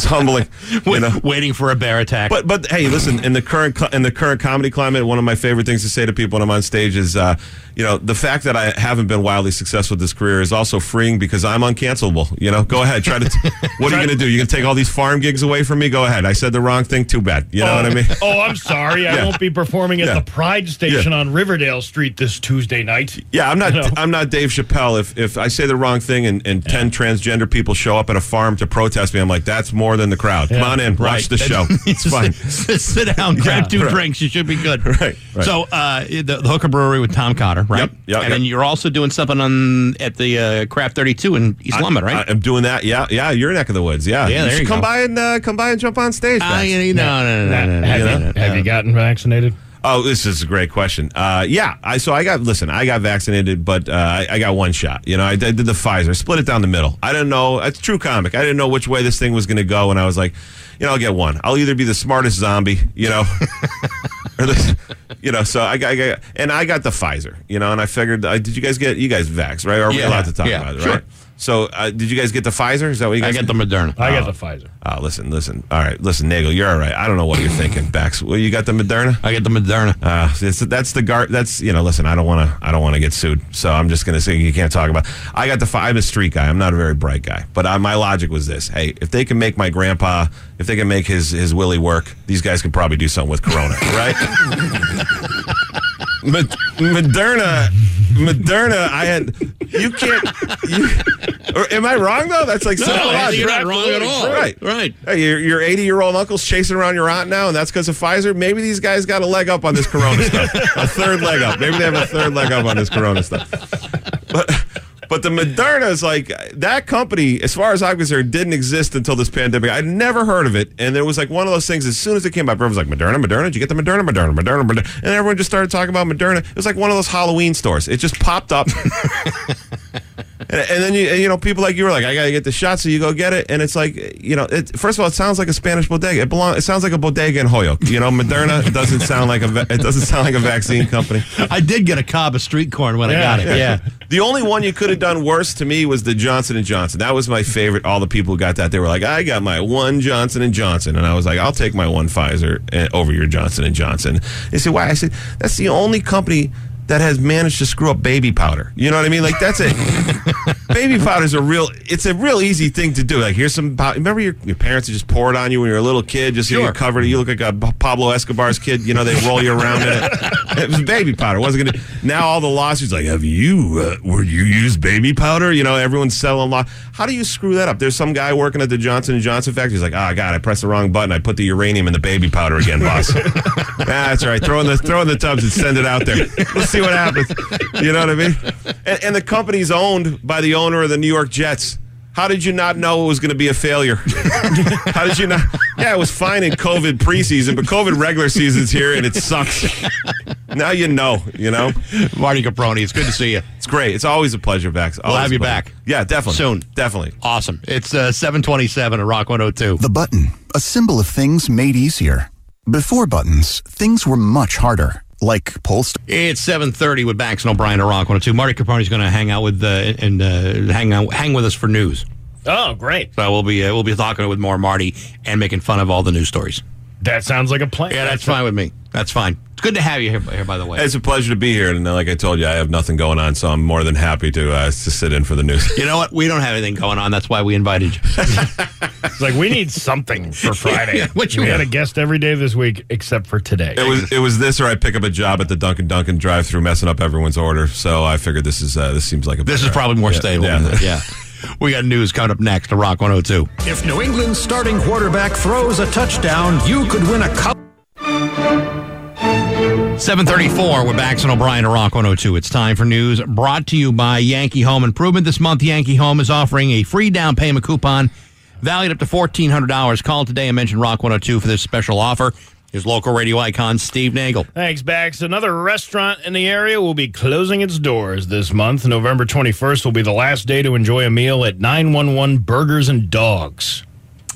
it's humbling, you know. Waiting for a bear attack. But but hey, listen. In the current in the current comedy climate, one of my favorite things to say to people when I'm on stage is, uh, you know, the fact that I haven't been wildly successful with this career is also freeing because I'm uncancelable. You know, go ahead, try to. T- what are you going to do? You're going to take all these farm gigs away from me? Go ahead. I said the wrong thing. Too bad. You know oh, what I mean? Oh, I'm sorry. I Yeah. won't be performing at Yeah. the Pride Station on Riverdale Street this Tuesday night. Yeah, I'm not. You know? I'm not Dave Chappelle. If if I say the wrong thing and, and ten transgender people show up at a farm to protest me, I'm like, that's more than the crowd. Come on in, watch the show. It's fine. Sit down, grab Yeah, two right. drinks. You should be good. Right, right. So, uh, the, the Hooker Brewery with Tom Cotter, right? Yep, yep, and then you're also doing something on at the uh, Craft 32 in East London, right? I, am doing that. Yeah, yeah. Your neck of the woods. Yeah, Yeah, there should you come go. by and uh, come by and jump on stage. Bax. you know, no, no, no, no, no, have, no, you, no, no. have you gotten vaccinated? Oh, this is a great question. Uh, yeah, I so I got listen. I got vaccinated, but uh, I, I got one shot. You know, I, did the Pfizer, split it down the middle. I didn't know. It's true comic. I didn't know which way this thing was going to go, and I was like, you know, I'll get one. I'll either be the smartest zombie, you know, or this, you know. So I got, I got, and I got the Pfizer, you know, and I figured, uh, did you guys get you guys vax right? Are we Yeah, allowed to talk yeah, about it? sure. Right. So uh, did you guys get the Pfizer? Is that what you guys? I got the Moderna. I got the Pfizer. Oh, listen, listen. All right, listen, Nagel, you're all right. I don't know what you're thinking, Bax. Well, you got the Moderna? I got the Moderna. Uh, it's, that's the guard. That's you know. Listen, I don't want to. I don't want to get sued. So I'm just going to say you can't talk about. I got the. fi- I'm a street guy. I'm not a very bright guy. But uh, my logic was this: Hey, if they can make my grandpa, if they can make his his Willie work, these guys could probably do something with Corona, right? Mod- Moderna, Moderna. I had. You can't. You, or am I wrong though? That's like so No, you're not wrong at all. Right, Right. Hey, your your 80 year old uncle's chasing around your aunt now, and that's because of Pfizer. Maybe these guys got a leg up on this Corona stuff. A third leg up. Maybe they have a third leg up on this Corona stuff. But but the Moderna is like that company, as far as I'm concerned, didn't exist until this pandemic. I'd never heard of it, and it was like one of those things. As soon as it came up, everyone was like, "Moderna, Moderna, did you get the Moderna, Moderna, Moderna, Moderna?" And everyone just started talking about Moderna. It was like one of those Halloween stores. It just popped up. And, and then you you know people like you were like I gotta get the shot so you go get it. And it's like you know it, first of all it sounds like a Spanish bodega. It belong it sounds like a bodega in Holyoke you know Moderna it doesn't sound like a it doesn't sound like a vaccine company. I did get a cob of street corn when I got it. Yeah. the only one you could have done worse to me was the Johnson and Johnson. That was my favorite all the people who got that they were like I got my one Johnson and Johnson. And I was like I'll take my one Pfizer uh, over your Johnson and Johnson. They said why? I said that's the only company that has managed to screw up baby powder. You know what I mean? Like that's it. baby powder is a real. It's a real easy thing to do. Like here's some. pow- Remember your, your parents would just pour it on you when you were a little kid, just so Sure. you're covered. You look like a Pablo Escobar's kid. You know they roll you around in it. It was baby powder. It wasn't gonna. Now all the lawsuits like, have you? Uh, were you use baby powder? You know everyone's selling law. How do you screw that up? There's some guy working at the Johnson and Johnson factory. He's like, oh god, I pressed the wrong button. I put the uranium in the baby powder again, boss. Ah, that's all right. Throw in the throw in the tubs and send it out there. Let's see what happens. You know what I mean? And, and the company's owned by the owner of the New York Jets. How did you not know it was going to be a failure? How did you not? Yeah, it was fine in COVID preseason, but COVID regular season's here and it sucks. Now you know. You know, Marty Caproni, it's good to see you. it's great. It's always a pleasure, back. We'll have you back. Yeah, definitely. Soon. definitely. Awesome. It's uh, 727 at Rock 102. The button, a symbol of things made easier. Before buttons, things were much harder, like pull st- It's 730 with Bax and O'Brien at Rock 102. Marty Caproni's going to hang out with uh, and uh, hang out, hang with us for news. Oh, great. So we'll be uh, we'll be talking with more Marty and making fun of all the news stories. That sounds like a plan. Yeah, that's fine with me. That's fine. It's good to have you here, here by the way. It's a pleasure to be here, and like I told you, I have nothing going on, so I'm more than happy to uh, to sit in for the news. You know what? We don't have anything going on. That's why we invited you. It's like we need something for Friday. Yeah, what you we want? had a guest every day this week except for today. It was it was this, or I pick up a job at the Dunkin' Dunkin' drive-through, messing up everyone's order. So I figured this is uh, this seems like a This is better- probably more Yeah, stable. yeah. than yeah. We got news coming up next to Rock 102. If New England's starting quarterback throws a touchdown, you could win a cup. 734, we're Bax and O'Brien at Rock 102. It's time for news brought to you by Yankee Home Improvement. This month, Yankee Home is offering a free down payment coupon valued up to $1,400. Call today and mention Rock 102 for this special offer. Here's local radio icon Steve Nagel. Thanks, Bax. Another restaurant in the area will be closing its doors this month. November 21st will be the last day to enjoy a meal at 911 Burgers and Dogs.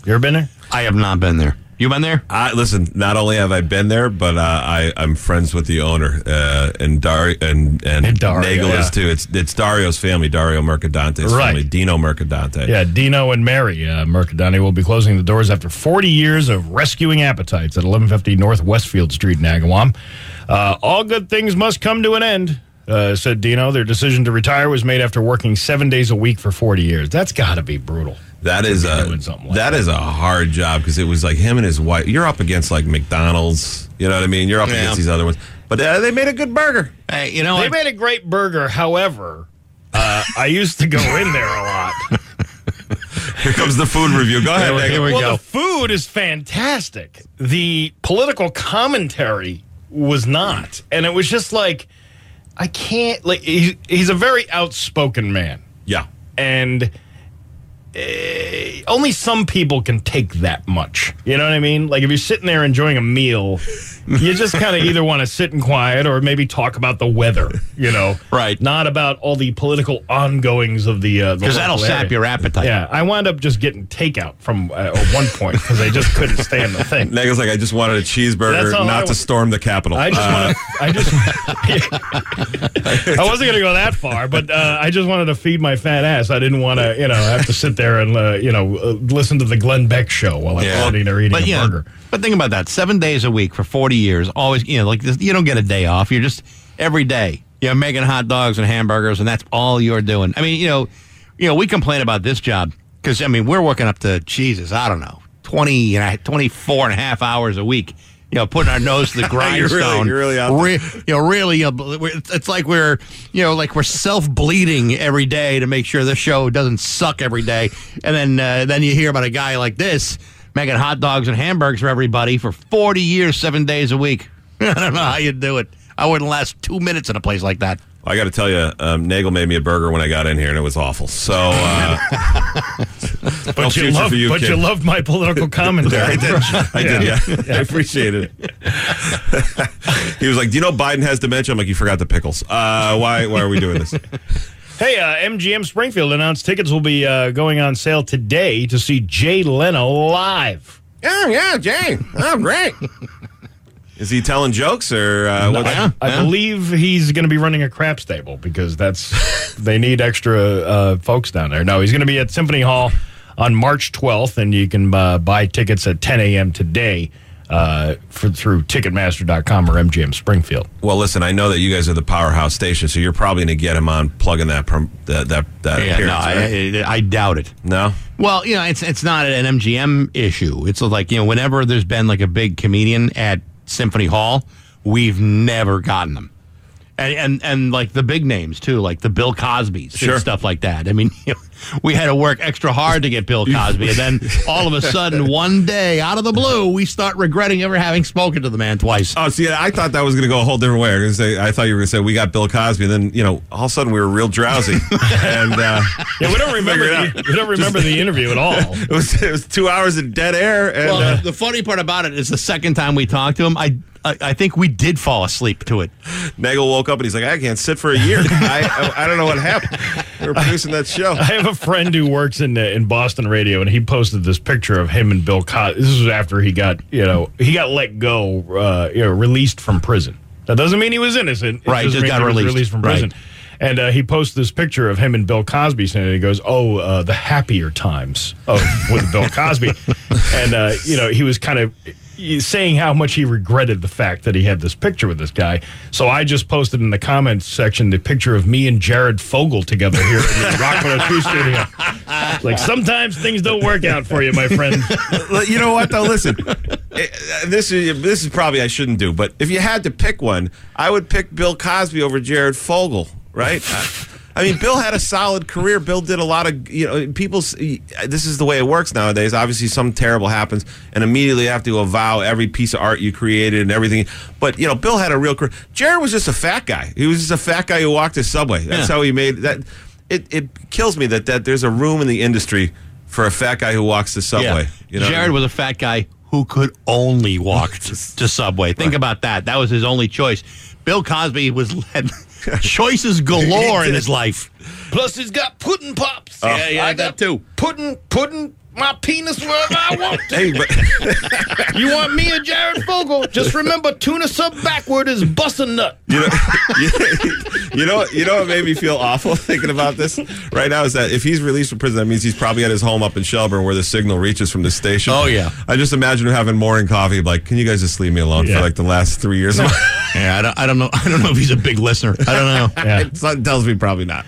You ever been there? I have not been there. You been there? I listen. Not only have I been there, but uh, I I'm friends with the owner uh, and Dar and and, And Dario, Nagel yeah. is too. It's it's Dario's family, Dario Mercadante's Right. family, Dino Mercadante. Yeah, Dino and Mary uh, Mercadante will be closing the doors after 40 years of rescuing appetites at 1150 North Westfield Street in Agawam. Uh, all good things must come to an end, uh, said Dino. Their decision to retire was made after working seven days a week for 40 years. That's got to be brutal. That is a doing something like that is a hard job because it was like him and his wife. You're up against like McDonald's. You know what I mean? You're up Yeah. against these other ones. But uh, they made a good burger. Hey, you know They what? made a great burger. However, uh, I used to go in there a lot. Here comes the food review. Go ahead, Here Nagel. we well, go. the food is fantastic. The political commentary was not, and it was just like I can't. Like he's, he's a very outspoken man, Yeah. and eh, only some people can take that much. You know what I mean? Like if you're sitting there enjoying a meal, you just kind of either want to sit in quiet or maybe talk about the weather. You know, Right. Not about all the political ongoings of the uh, Because that'll sap your appetite. yeah, I wound up just getting takeout from uh, at one point because I just couldn't stand the thing. Nagel's like, I just wanted a cheeseburger, not to storm the Capitol. I just Uh, want to. I just. I wasn't going to go that far, but uh, I just wanted to feed my fat ass. I didn't want to, you know, have to sit there and uh, you know uh, listen to the Glenn Beck show while I'm Yeah. sitting there eating but, a know, burger. but think about that. Seven days a week for 40 years, always, you know, like this, you don't get a day off. You're just every day, you're making hot dogs and hamburgers, and that's all you're doing. I mean, you know, you know, we complain about this job because, I mean, we're working up to, Jesus, I don't know, 20, and a- 24 and a half hours a week. You know, putting our nose to the grindstone. You're really- you're really. Re- you know, really, it's like we're, you know, like we're self bleeding every day to make sure the show doesn't suck every day. And then, uh, then you hear about a guy like this making hot dogs and hamburgers for everybody for 40 years, seven days a week. I don't know how you do it. I wouldn't last two minutes in a place like that. I got to tell you, um, Nagel made me a burger when I got in here, and it was awful. So, uh, But no you future loved, you, but kid. you loved my political commentary. I did. I did. Yeah, I appreciate it. he was like, "Do you know Biden has dementia?" I'm like, "You forgot the pickles. Uh, why? Why are we doing this?" Hey, uh, MGM Springfield announced tickets will be uh, going on sale today to see Jay Leno live. Oh yeah, Jay. Oh great. Is he telling jokes or uh, what's Yeah. I believe he's going to be running a craps table because that's they need extra uh, folks down there. No, he's going to be at Symphony Hall on March 12th, and you can uh, buy tickets at 10 a.m. today uh, for, through Ticketmaster.com or MGM Springfield. Well, listen, I know that you guys are the powerhouse station, so you're probably going to get him on plugging that prom- that that, that Yeah, no, appearance. I, right? I, I doubt it. no. Well, you know, it's it's not an MGM issue. It's like you know, whenever there's been like a big comedian at Symphony Hall, we've never gotten them, and and, and like the big names too, like the Bill Cosby's Sure. and stuff like that. I mean, you know, we had to work extra hard to get Bill Cosby, and then all of a sudden, one day, out of the blue, we start regretting ever having spoken to the man twice. Oh, see, I thought that was going to go a whole different way. I, was gonna say, I thought you were going to say we got Bill Cosby, and then you know, all of a sudden we were real drowsy, and uh, Yeah, we don't remember. The, we don't remember the interview at all. it was it was two hours of dead air. And Well, uh, the funny part about it is the second time we talked to him, I. I I think we did fall asleep to it. Nagel woke up and he's like, I can't sit for a year. I, I I don't know what happened. We were producing that show. I have a friend who works in uh, in Boston radio, and he posted this picture of him and Bill Cosby. This was after he got you know he got let go, uh, you know, released from prison. That doesn't mean he was innocent. It Right, just mean got he was released. from Right. prison. And uh, he posted this picture of him and Bill Cosby, saying he goes, "Oh, uh, the happier times of with Bill Cosby," and uh, you know he was kind of saying how much he regretted the fact that he had this picture with this guy. So I just posted in the comments section the picture of me and Jared Fogle together here in the Rock 102 studio. Like sometimes things don't work out for you, my friend. you know what though? Listen, eh, this is this is probably I shouldn't do, but if you had to pick one, I would pick Bill Cosby over Jared Fogle. Right? I- mean, Bill had a solid career. Bill did a lot of you know people. This is the way it works nowadays. Obviously, some terrible happens, and immediately you have to avow every piece of art you created and everything. But you know, Bill had a real career. Jared was just a fat guy. He was just a fat guy who walked the subway. That's Yeah. how he made that. It it kills me that that there's a room in the industry for a fat guy who walks the subway. You know, Jared was a fat guy who could only walk to, to Subway. Think about that. That was his only choice. Bill Cosby was had choices galore in his life. Plus, he's got pudding pops. Oh, yeah, yeah, I that got too. Pudding, pudding my penis wherever I want. to. Hey, but You want me or Jared Fogle? Just remember, tuna sub backward is bust a nut. you know, you know, you know what made me feel awful thinking about this right now is that if he's released from prison, that means he's probably at his home up in Shelburne where the signal reaches from the station. Oh, yeah. I just imagine him having morning coffee. Like, can you guys just leave me alone Yeah. for like the last three years? of my- Yeah, I don't, I don't know. I don't know if he's a big listener. I don't know. Yeah. Something tells me probably not.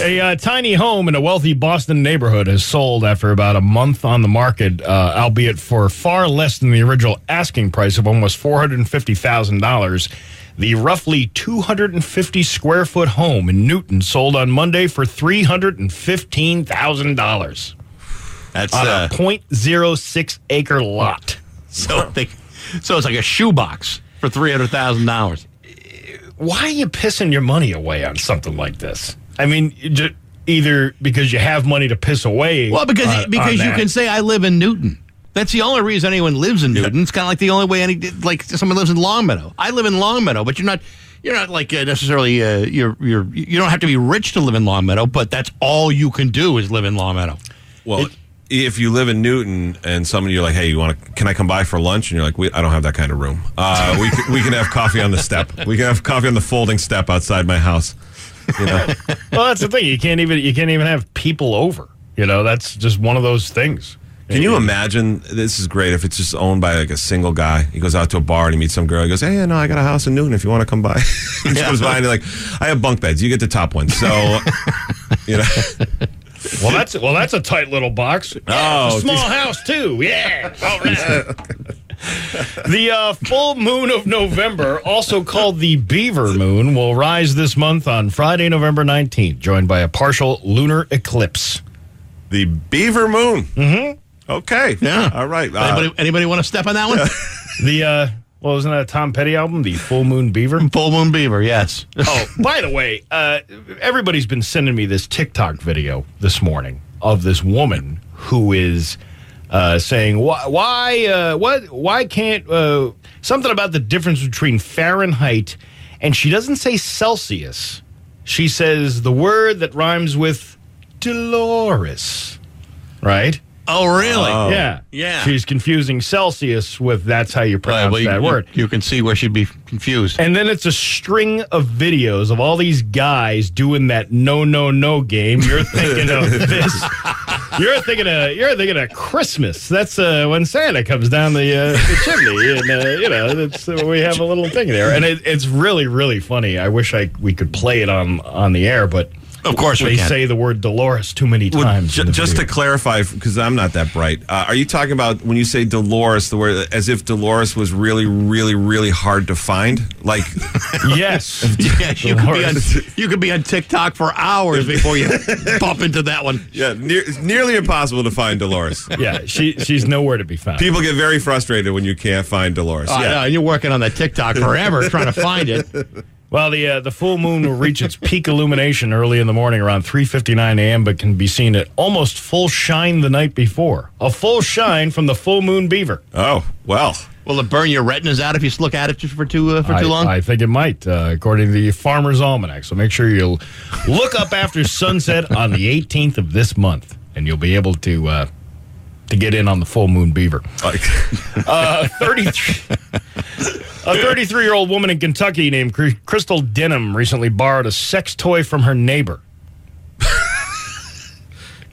A uh, tiny home in a wealthy Boston neighborhood has sold after about a month on the market, uh, albeit for far less than the original asking price of almost $450,000. The roughly 250 square foot home in Newton sold on Monday for $315,000 That's on uh, a 0.06 acre lot. so they, so it's like a shoebox for three hundred thousand dollars. Why are you pissing your money away on something like this? I mean, you ju- either because you have money to piss away. Well, because on- because on you that. can say I live in Newton. That's the only reason anyone lives in Newton. It's kind of like the only way any like someone lives in Longmeadow. I live in Longmeadow, but you're not you're not like uh, necessarily uh, you're you're you don't have to be rich to live in Longmeadow, but that's all you can do is live in Longmeadow. Well, if you live in Newton and somebody you're like, hey, you want to? Can I come by for lunch? And you're like, we, I don't have that kind of room. Uh, we we can have coffee on the step. We can have coffee on the folding step outside my house. You know, well, that's the thing. You can't even you can't even have people over. You know, that's just one of those things. can you imagine? This is great if it's just owned by like a single guy. He goes out to a bar and he meets some girl. He goes, hey, no, I got a house in Newton. If you want to come by, he comes by and he's like, I have bunk beds. You get the top one. So, you know. Well, that's well, that's a tight little box. Oh, small geez. house too. Yeah. All right. the uh, full moon of November, also called the Beaver Moon, will rise this month on Friday, November nineteenth, joined by a partial lunar eclipse. The Beaver Moon. Mm-hmm. Okay. Yeah. All right. Uh, Anybody anybody want to step on that one? The uh, well, wasn't that a Tom Petty album? The Full Moon Beaver. Full Moon Beaver, yes. Oh, by the way, uh, everybody's been sending me this TikTok video this morning of this woman who is uh, saying why, why, uh, what, why can't uh, something about the difference between Fahrenheit and she doesn't say Celsius. She says the word that rhymes with Dolores, right? Oh, really? yeah, yeah. She's confusing Celsius with that's how you pronounce well, you- that you- word. You can see where she'd be confused. And then it's a string of videos of all these guys doing that no no no game. You're thinking of this. You're thinking of you're thinking of Christmas. That's uh, when Santa comes down the, uh, the chimney, and uh, you know it's, uh, we have a little thing there, and it, it's really really funny. I wish I we could play it on on the air, but Of course we they say the word Dolores too many times. in the just to clarify, because I'm not that bright, uh, are you talking about when you say Dolores, the word as if Dolores was really, really, really hard to find? Like, yes, Yes, you could, be on, you could be on TikTok for hours before you bump into that one. yeah, near, nearly impossible to find Dolores. yeah, she she's nowhere to be found. People get very frustrated when you can't find Dolores. Know, yeah. and you're working on that TikTok forever trying to find it. Well, the uh, the full moon will reach its peak illumination early in the morning around 3:59 a.m., but can be seen at almost full shine the night before. A full shine from the full moon beaver. Oh, well. Will it burn your retinas out if you look at it just for too uh, for I, too long? I think it might, uh, according to the Farmer's Almanac. So make sure you look up after sunset on the 18th of this month, and you'll be able to uh, to get in on the full moon beaver. Like, Uh, 33. A 33 year old woman in Kentucky named Crystal Denham recently borrowed a sex toy from her neighbor.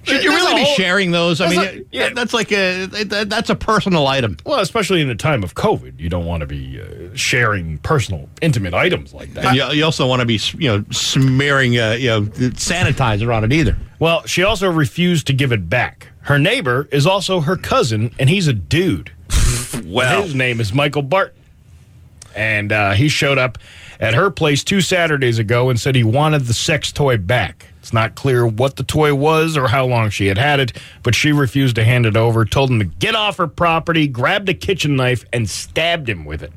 Should you really a be whole- sharing those? I mean, like- yeah. that's like a that's a personal item. Well, especially in the time of COVID, you don't want to be uh, sharing personal, intimate items like that. And you, you also want to be you know smearing uh, you know sanitizer on it either. Well, she also refused to give it back. Her neighbor is also her cousin, and he's a dude. well, His name is Michael Barton. And uh, he showed up at her place two Saturdays ago and said he wanted the sex toy back. It's not clear what the toy was or how long she had had it, but she refused to hand it over, told him to get off her property, grabbed a kitchen knife, and stabbed him with it.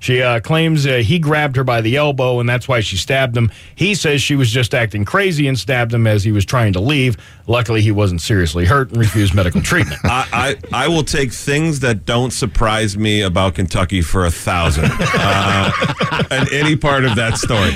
She uh, claims uh, he grabbed her by the elbow and that's why she stabbed him. He says she was just acting crazy and stabbed him as he was trying to leave. Luckily, he wasn't seriously hurt and refused medical treatment. I, I, I will take things that don't surprise me about Kentucky for a thousand. Uh, and any part of that story.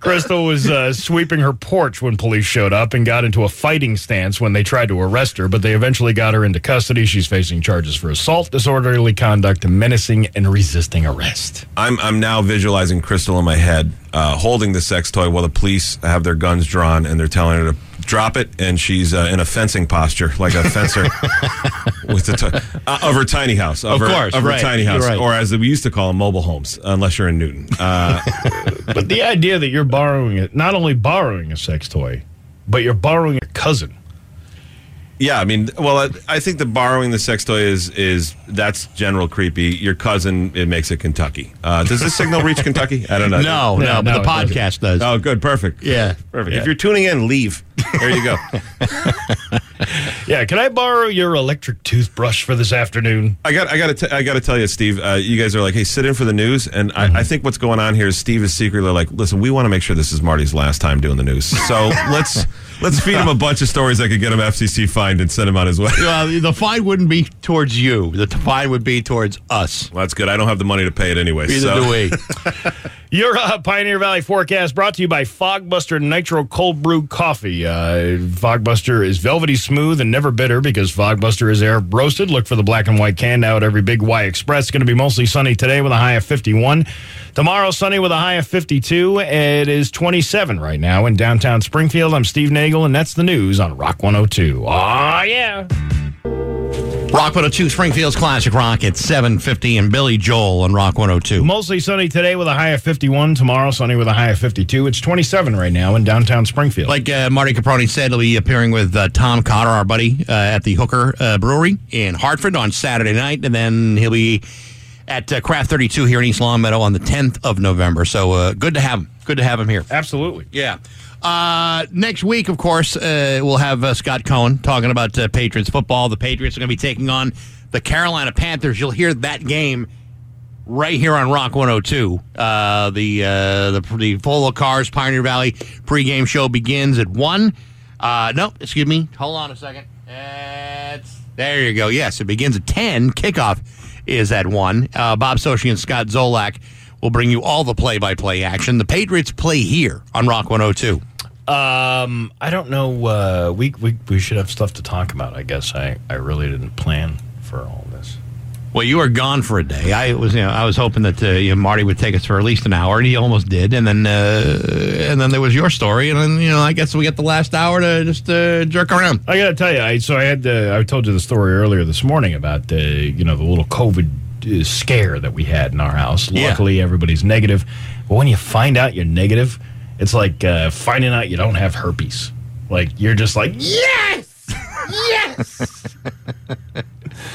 Crystal was uh, sweeping her porch when police showed up and got into a fighting stance when they tried to arrest her, but they eventually got her into custody. She's facing charges for assault, disorderly conduct, menacing, and resisting arrest. I'm I'm now visualizing Crystal in my head, uh, holding the sex toy while the police have their guns drawn and they're telling her to drop it, and she's uh, in a fencing posture, like a fencer with the toy uh, of her tiny house, of, Of her, course, of her right. tiny house, right. or as we used to call them, mobile homes, unless you're in Newton. Uh, But the idea that you're borrowing it, not only borrowing a sex toy, but you're borrowing a cousin. Yeah, I mean, well, I, I think the borrowing the sex toy is is that's general creepy. Your cousin, it makes it Kentucky. Uh, does this signal reach Kentucky? I don't know. No, no, No, but no, the it doesn't. podcast does. Oh, good, perfect. Yeah. perfect. If you're tuning in, leave. There you go. Yeah, can I borrow your electric toothbrush for this afternoon? I got, I got to, I got to tell you, Steve. Uh, you guys are like, hey, sit in for the news, and I, I think what's going on here is Steve is secretly like, listen, we want to make sure this is Marty's last time doing the news, so let's let's feed him a bunch of stories that could get him FCC fined and send him on his way. Well, the fine wouldn't be towards you. The fine would be towards us. Well, that's good. I don't have the money to pay it anyway. Neither so. do we. Your uh, Pioneer Valley forecast brought to you by Fogbuster Nitro Cold Brew Coffee. Uh, Fogbuster is velvety smooth and never bitter because Fogbuster is air roasted. Look for the black and white can now at every Big Y Express. It's going to be mostly sunny today with a high of 51. Tomorrow, sunny with a high of 52. It is 27 right now in downtown Springfield. I'm Steve Nagel, and that's the news on Rock 102. Aw, yeah. Rock 102, Springfield's Classic Rock at 750 and Billy Joel on Rock 102. Mostly sunny today with a high of 51. Tomorrow, sunny with a high of 52. It's 27 right now in downtown Springfield. Like uh, Marty Caproni said, he'll be appearing with uh, Tom Cotter, our buddy, uh, at the Hooker uh, Brewery in Hartford on Saturday night. And then he'll be at uh, Craft 32 here in East Longmeadow on the 10th of November. So uh, good to have him. Good to have him here. Absolutely. Yeah. Uh, next week, of course, uh, we'll have uh, Scott Cohen talking about uh, Patriots football. The Patriots are going to be taking on the Carolina Panthers. You'll hear that game right here on Rock 102. Uh, the, the the Polo Cars Pioneer Valley pregame show begins at one. No, excuse me. Hold on a second. It's, there you go. Yes, it begins at ten. Kickoff is at one. Bob Socci and Scott Zolak will bring you all the play-by-play action. The Patriots play here on Rock 102. Um, I don't know. Uh, we, we we should have stuff to talk about. I guess I, I really didn't plan for all this. Well, you were gone for a day. I was, you know, I was hoping that uh, you know, Marty would take us for at least an hour, and he almost did. And then, uh, and then there was your story, and then you know, I guess we get the last hour to just uh, jerk around. I gotta tell you, I so I had uh, I told you the story earlier this morning about the you know the little COVID uh, scare that we had in our house. Yeah. Luckily, everybody's negative. But when you find out you're negative, it's like uh, finding out you don't have herpes. Like you're just like yes, yes.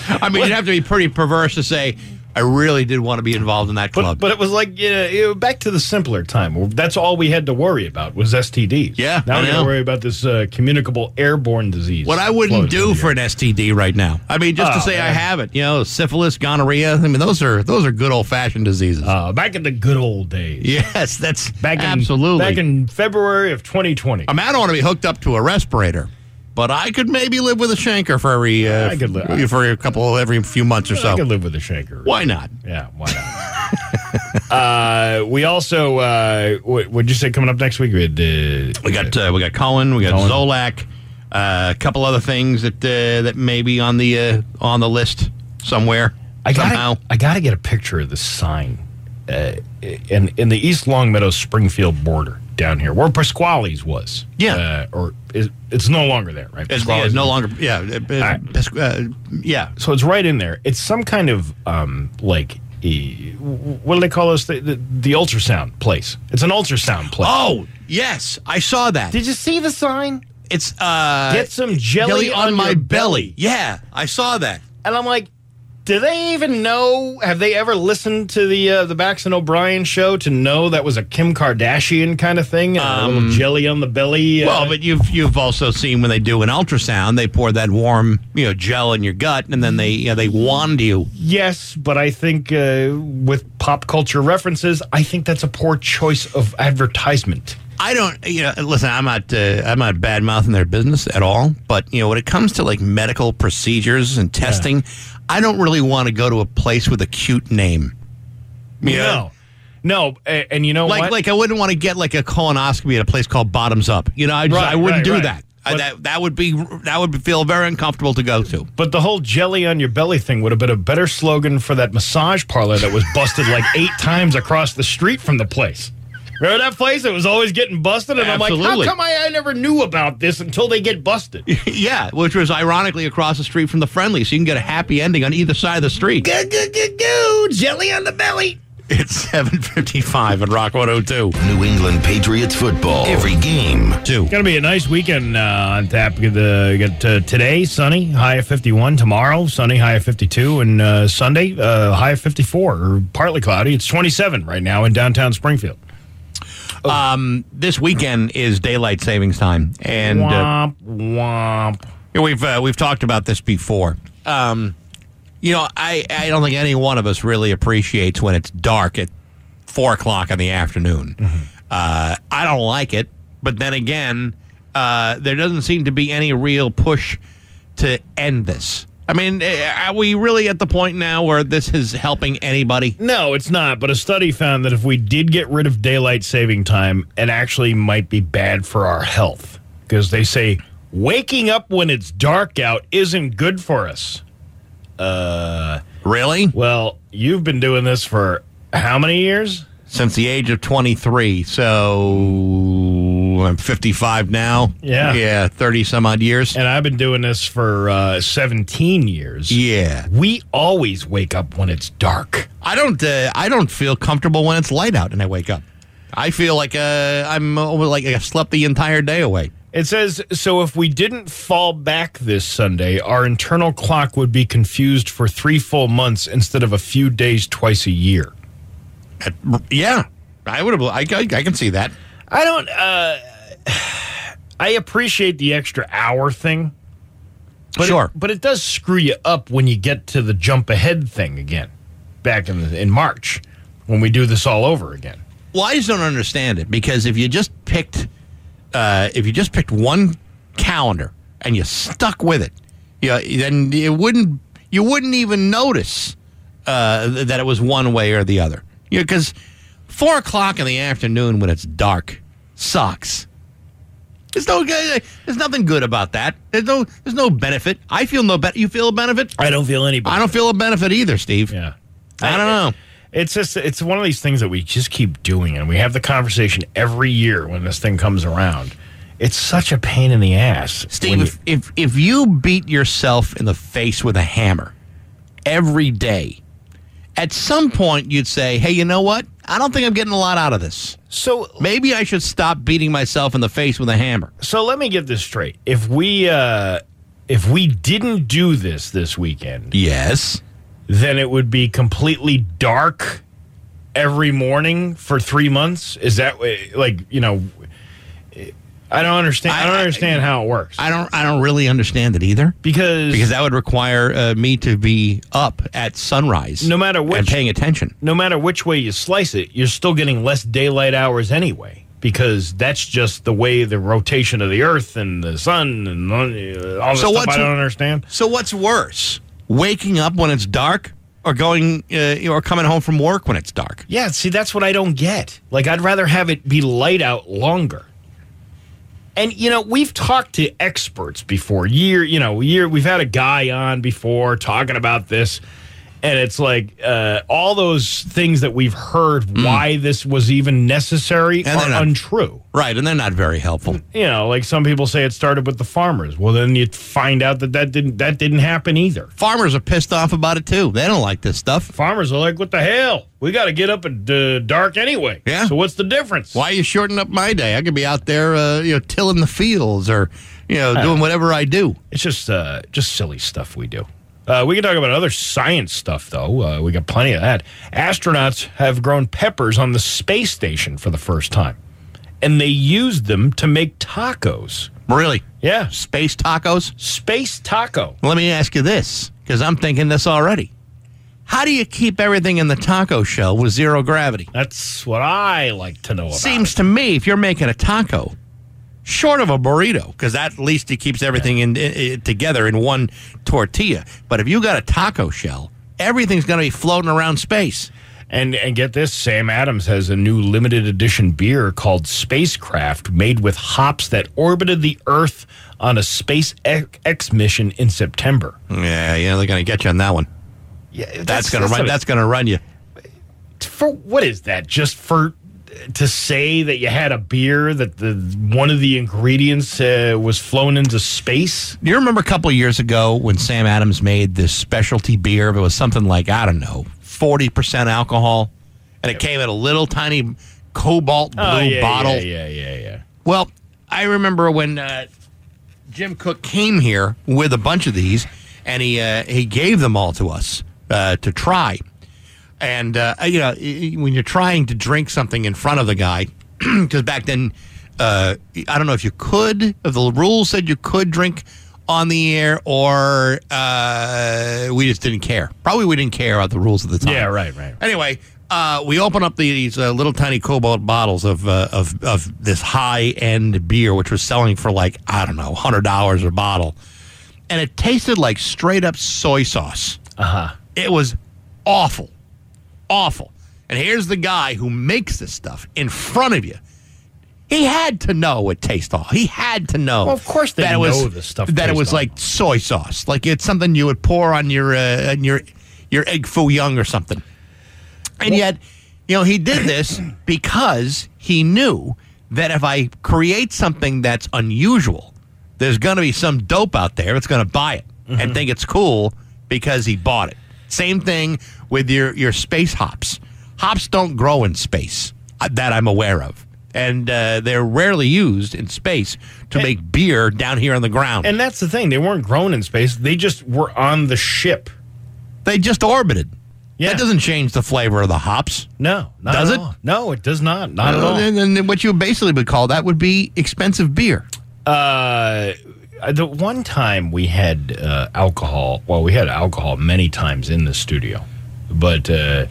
I mean, you'd have to be pretty perverse to say, I really did want to be involved in that club. but it was like you know, back to the simpler time. That's all we had to worry about was STDs. Yeah, now we got to worry about this uh, communicable airborne disease. what I wouldn't do for an STD right now. I mean, just to Oh, say I have it. You know, syphilis, gonorrhea. I mean, those are those are good old fashioned diseases. uh, back in the good old days. yes, that's Back in, absolutely. back in February of 2020. I mean, I don't want to be hooked up to a respirator, but I could maybe live with a shanker for every uh, I could for a couple every few months or so. I could live with a shanker. Why not? Yeah, why not? uh, we also, uh, what would you say coming up next week? We had, uh, We got uh, we got Cohen, we got Cohen. Zolak, uh, a couple other things that uh, that may be on the uh, on the list somewhere I gotta, somehow. I got to get a picture of the sign uh, in in the East Longmeadow Springfield border down here, where Pasquale's was. Yeah. uh, or is, it's no longer there, right? It's, it's no longer yeah uh, right. Pes- uh, yeah. So it's right in there. It's some kind of um, like. What do they call this? The, the, the ultrasound place. It's an ultrasound place. Oh yes, I saw that. Did you see the sign? it's uh, Get some jelly, on, my your belly. Yeah, I saw that. And I'm like, Do they even know? Have they ever listened to the uh, the Bax and O'Brien show to know that was a Kim Kardashian kind of thing? a little jelly on the belly. uh, Well, but you've you've also seen when they do an ultrasound, they pour that warm you know gel in your gut, and then they you know, they wand you. yes, but I think uh, with pop culture references, I think that's a poor choice of advertisement. I don't, you know, listen. I'm not, uh, I'm not bad mouthing their business at all. But you know, when it comes to like medical procedures and testing, I don't really want to go to a place with a cute name. You know? No, no, a- and you know like, what? like I wouldn't want to get like a colonoscopy at a place called Bottoms Up. You know, I, just, Right, I wouldn't right, do right. that. I, But- that that would be that would feel very uncomfortable to go to. But the whole jelly on your belly thing would have been a better slogan for that massage parlor that was busted like eight times across the street from the place. Remember that place that was always getting busted? And I'm like, how come I, I never knew about this until they get busted? yeah, which was ironically across the street from the friendly, so you can get a happy ending on either side of the street. Go, go, go, go, jelly on the belly. It's seven fifty five at Rock One Hundred Two. New England Patriots football. Every game. Two. Going to be a nice weekend uh, on tap. Get, the, get uh, today sunny, high of 51. Tomorrow sunny, high of 52, and uh, Sunday uh, high of 54 or partly cloudy. It's 27 right now in downtown Springfield. Um, this weekend is daylight savings time, and uh, womp womp. Yeah, We've uh, we've talked about this before. Um, you know, I, I don't think any one of us really appreciates when it's dark at four o'clock in the afternoon. Uh, I don't like it, but then again, uh, there doesn't seem to be any real push to end this. I mean, eh, are we really at the point now where this is helping anybody? No, it's not. But a study found that if we did get rid of daylight saving time, it actually might be bad for our health because they say waking up when it's dark out isn't good for us. Uh, Really? well, you've been doing this for how many years? Since the age of 23. So I'm 55 now. Yeah. Yeah, 30 some odd years. And I've been doing this for uh, 17 years. Yeah. We always wake up when it's dark. I don't. Uh, I don't feel comfortable when it's light out and I wake up. I feel like uh, I'm uh, like I slept the entire day away. It says so if we didn't fall back this Sunday, our internal clock would be confused for three full months instead of a few days twice a year. Yeah, I would have. I, I, I can see that. I don't. Uh, I appreciate the extra hour thing. But Sure. it, but it does screw you up when you get to the jump ahead thing again, back in the, in March when we do this all over again. Well, I just don't understand it because if you just picked, uh, if you just picked one calendar and you stuck with it, yeah, then it wouldn't. You wouldn't even notice uh, that it was one way or the other. You know, because four o'clock in the afternoon when it's dark sucks. There's no, there's nothing good about that. There's no, there's no benefit. I feel no bet. You feel a benefit? I don't feel any. I don't feel a benefit either, Steve. Yeah. I don't know. It's just it's one of these things that we just keep doing, and we have the conversation every year when this thing comes around. It's such a pain in the ass, Steve, you- if, if if you beat yourself in the face with a hammer every day, at some point you'd say, "Hey, you know what? I don't think I'm getting a lot out of this. so Maybe I should stop beating myself in the face with a hammer." so let me get this straight. If we uh, if we didn't do this this weekend, Yes. then it would be completely dark every morning for three months. Is that like you know? I don't understand. I, don't I- I- understand how it works I don't. I don't really understand it either because because that would require uh, me to be up at sunrise, No matter which, and paying attention. no matter which way you slice it, you're still getting less daylight hours anyway, because that's just the way the rotation of the Earth and the sun and all this So stuff I don't understand. So what's worse, waking up when it's dark, or going uh, or coming home from work when it's dark? Yeah, see, that's what I don't get. Like, I'd rather have it be light out longer. And you know, we've talked to experts before. Year, you know, year we've had a guy on before talking about this, and it's like uh, all those things that we've heard why this was even necessary. And they're not- untrue. Right, and they're not very helpful. you know, like some people say it started with the farmers. Well, then you find out that that didn't that didn't happen either. Farmers are pissed off about it too. They don't like this stuff. Farmers are like, "What the hell? We got to get up at uh, dark anyway." Yeah. So what's the difference? Why are you shorting up my day? I could be out there, uh, you know, tilling the fields or, you know, doing whatever I do. It's just uh, just silly stuff we do. Uh, we can talk about other science stuff, though. Uh, we got plenty of that. Astronauts have grown peppers on the space station for the first time, and they used them to make tacos. Really? Yeah, Space tacos? space taco. Let me ask you this, because I'm thinking this already. How do you keep everything in the taco shell with zero gravity? That's what I like to know about. Seems to me if you're making a taco, short of a burrito, because at least it keeps everything in, i- i- together in one tortilla. But if you got a taco shell, everything's going to be floating around space. And and get this, Sam Adams has a new limited edition beer called Spacecraft, made with hops that orbited the Earth on a space X mission in September. Yeah, yeah, they're going to get you on that one. Yeah, That's, going to run. That's going to run you. for what is that? Just for to say that you had a beer that the one of the ingredients uh, was flown into space? Do you remember a couple of years ago when Sam Adams made this specialty beer? It was something like I don't know, forty percent alcohol, and it came in a little tiny cobalt blue oh yeah, bottle. Yeah, yeah, yeah, yeah. Well, I remember when uh, Jim Koch came here with a bunch of these, and he uh, he gave them all to us uh, to try. And uh, you know, when you're trying to drink something in front of the guy, because back then, uh, I don't know if you could, if the rules said you could drink on the air, or uh, we just didn't care. Probably we didn't care about the rules at the time. Yeah, right, right. Anyway, uh, we open up these uh, little tiny cobalt bottles of uh, of of this high end beer, which was selling for like I don't know, hundred dollars a bottle, and it tasted like straight up soy sauce. Uh huh. It was awful, awful. And here's the guy who makes this stuff in front of you. He had to know it tastes awful. He had to know. Well, of course they that it was, stuff That it was like soy sauce, like it's something you would pour on your uh, on your your egg foo young or something. And yet, you know, he did this because he knew that if I create something that's unusual, there's going to be some dope out there that's going to buy it and think it's cool because he bought it. Same thing with your your space hops. Hops don't grow in space uh, that I'm aware of. And uh, they're rarely used in space to make beer down here on the ground. And that's the thing; they weren't grown in space; they just were on the ship. they just orbited. Yeah. That doesn't change the flavor of the hops. No, not Does it? all. No, it does not. Not at all. And, and what you basically would call that would be expensive beer. Uh, the one time we had uh, alcohol. Well, we had alcohol many times in the studio, but uh,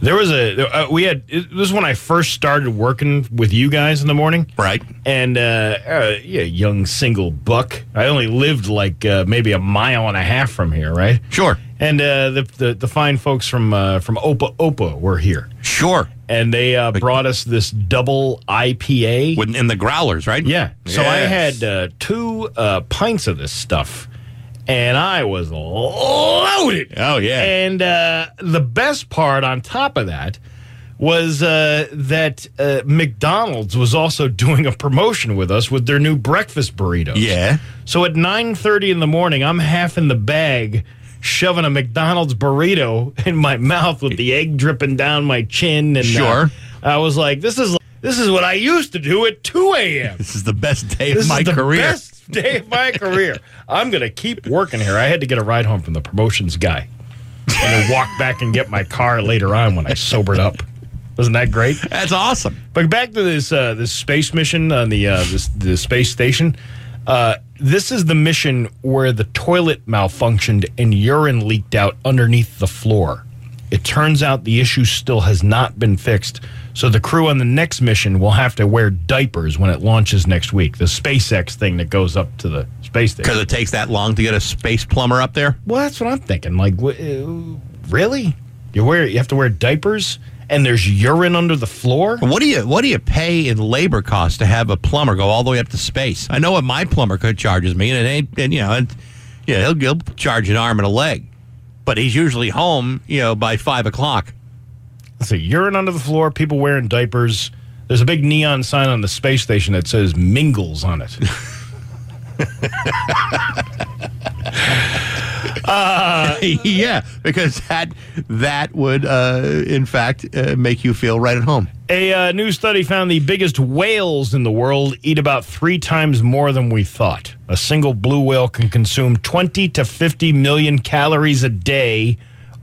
there was a uh, we had. It, this was when I first started working with you guys in the morning, Right. and uh, uh, yeah, young single buck. I only lived like uh, maybe a mile and a half from here, right? Sure. And uh, the, the the fine folks from uh, from Opa Opa were here, Sure. and they uh, brought us this double IPA. In the growlers, right? Yeah. So I Yes. had uh, two uh, pints of this stuff, and I was loaded. Oh, yeah. And uh, the best part on top of that was uh, that uh, McDonald's was also doing a promotion with us with their new breakfast burritos. Yeah. So at 9:30 in the morning, I'm half in the bag shoving a McDonald's burrito in my mouth with the egg dripping down my chin and uh, Sure. I was like this is this is what I used to do at 2 a.m. This is the best day This of my is the career. best day of my career. I'm going to keep working here. I had to get a ride home from the promotions guy and then walk back and get my car later on when I sobered up. Wasn't that great? That's awesome. But back to this uh, this space mission on the uh, this the space station. Uh, this is the mission where the toilet malfunctioned and urine leaked out underneath the floor. It turns out the issue still has not been fixed, so the crew on the next mission will have to wear diapers when it launches next week. The SpaceX thing that goes up to the space station. Because it takes that long to get a space plumber up there. Well, that's what I'm thinking. Like, uh, really? You wear you have to wear diapers, and there's urine under the floor. What do you What do you pay in labor costs to have a plumber go all the way up to space? I know what my plumber could charges me, and it ain't. And you know, it, yeah, he'll, he'll charge an arm and a leg, but he's usually home, you know, by five o'clock. So urine under the floor, people wearing diapers. There's a big neon sign on the space station that says "Mingles" on it. yeah, because that that would, uh, in fact, uh, make you feel right at home. A uh, new study found the biggest whales in the world eat about three times more than we thought. A single blue whale can consume 20 to 50 million calories a day,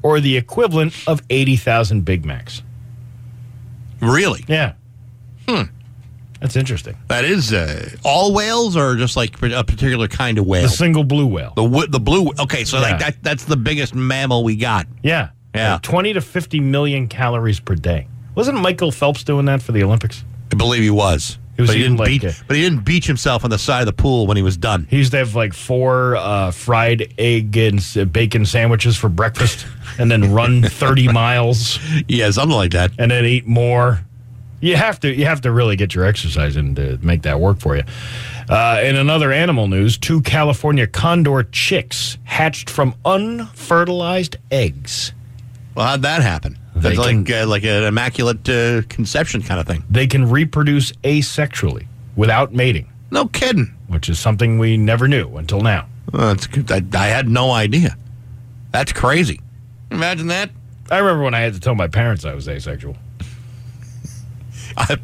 or the equivalent of 80,000 Big Macs. Really? Yeah. Hmm. That's interesting. That is uh, all whales, or just like a particular kind of whale. The single blue whale. The w- the blue. Okay, so Yeah. like that that's the biggest mammal we got. Yeah. Yeah. Like 20 to 50 million calories per day. Wasn't Michael Phelps doing that for the Olympics? I believe he was. But he didn't like beat. a- but he didn't beach himself on the side of the pool when he was done. He used to have like four uh, fried egg and bacon sandwiches for breakfast and then run 30 miles Yeah, something like that. and then eat more. You have to you have to really get your exercise in to make that work for you. Uh, in another animal news, two California condor chicks hatched from unfertilized eggs. Well, how'd that happen? They That's like uh, like an immaculate uh, conception kind of thing. They can reproduce asexually without mating, No kidding. which is something we never knew until now. Uh, it's, I, I had no idea. That's crazy. Imagine that. I remember when I had to tell my parents I was asexual. I,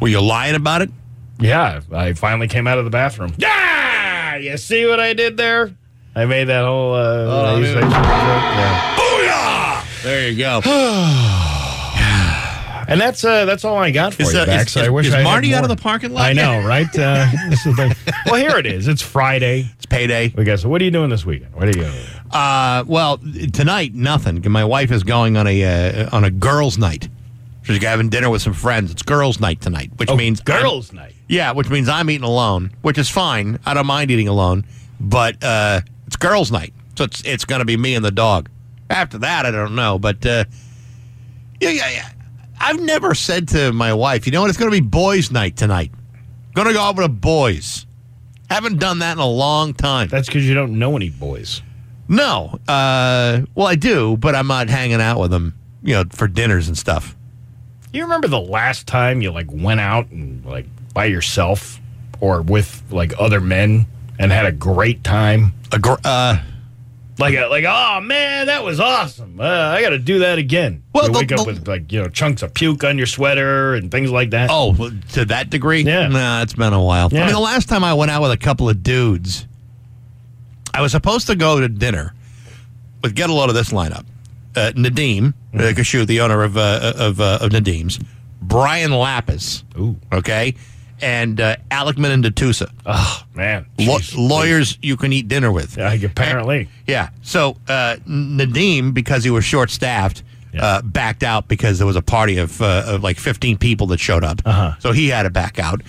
were you lying about it? Yeah, I finally came out of the bathroom. Yeah, you see what I did there? I made that whole uh, asexual joke. Yeah. There you go. And that's uh, that's all I got for Is, you, uh, Bax. is- I wish is I had Marty out of the parking lot I know, right? Uh, this is the- well, here it is. It's Friday. it's payday. We got. So, what are you doing this weekend? What are you doing? Uh, well, tonight nothing. My wife is going on a uh, on a girls' night. She's having dinner with some friends. It's girls' night tonight, which means I'm- Oh, girls' night. yeah, which means I'm eating alone, which is fine. I don't mind eating alone, but uh, it's girls' night, so it's it's going to be me and the dog. After that, I don't know, but uh, yeah, yeah, yeah. I've never said to my wife, you know what? It's going to be boys' night tonight. Going to go over to boys. Haven't done that in a long time. That's because you don't know any boys. No. Uh, well, I do, but I'm not hanging out with them, you know, for dinners and stuff. You remember the last time you like went out and like by yourself or with like other men and had a great time? A gr- uh, Like, a, like, oh man, that was awesome. Uh, I got to do that again. Well, you the- wake up the- with like you know chunks of puke on your sweater and things like that. oh, well, to that degree? Yeah. Nah, it's been a while. I Yeah. mean, the last time I went out with a couple of dudes, I was supposed to go to dinner with, get a load of this lineup. Uh, Nadim Mm-hmm. uh, Kashouh, the owner of, uh, of, uh, of Nadim's, Brian Lapis, Ooh. okay, and uh, Alekman DiTusa. Oh man, Law Jeez. lawyers you can eat dinner with. Yeah, apparently. Yeah. So uh, Nadim, because he was short staffed, uh, backed out because there was a party of, uh, of like 15 people that showed up. Uh-huh. So he had to back out.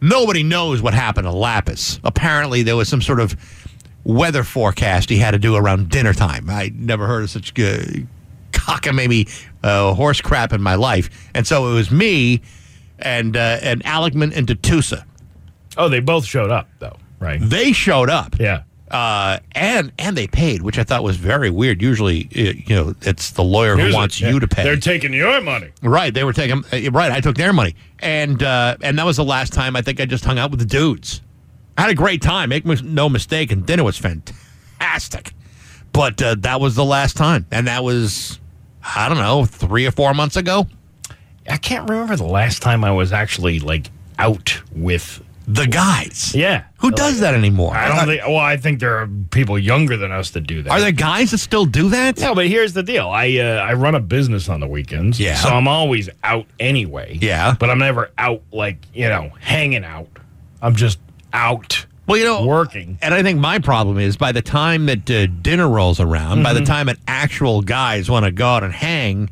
Nobody knows what happened to Lapis. Apparently, there was some sort of weather forecast he had to do around dinner time. I never heard of such good cockamamie uh, horse crap in my life. And so it was me and uh, and Alekman and DiTusa. Oh, they both showed up though, right? They showed up. Yeah. uh, and and they paid, which I thought was very weird. Usually, uh, you know, it's the lawyer who wants it. you to pay. They're taking your money. right? They were taking uh, right. I took their money, and uh, and that was the last time I think I just hung out with the dudes. I had a great time. Make no mistake, and dinner was fantastic. But uh, that was the last time, and that was I don't know three or four months ago. I can't remember the last time I was actually like out with. The guys, Yeah. who does that anymore? I don't think. Well, I think there are people younger than us that do that. Are there guys that still do that? No, but here's the deal. I uh, I run a business on the weekends. Yeah. So I'm always out anyway. Yeah. But I'm never out like, you know, hanging out. I'm just out Well, you know, working. And I think my problem is by the time that uh, dinner rolls around, by the Mm-hmm. time that actual guys want to go out and hang,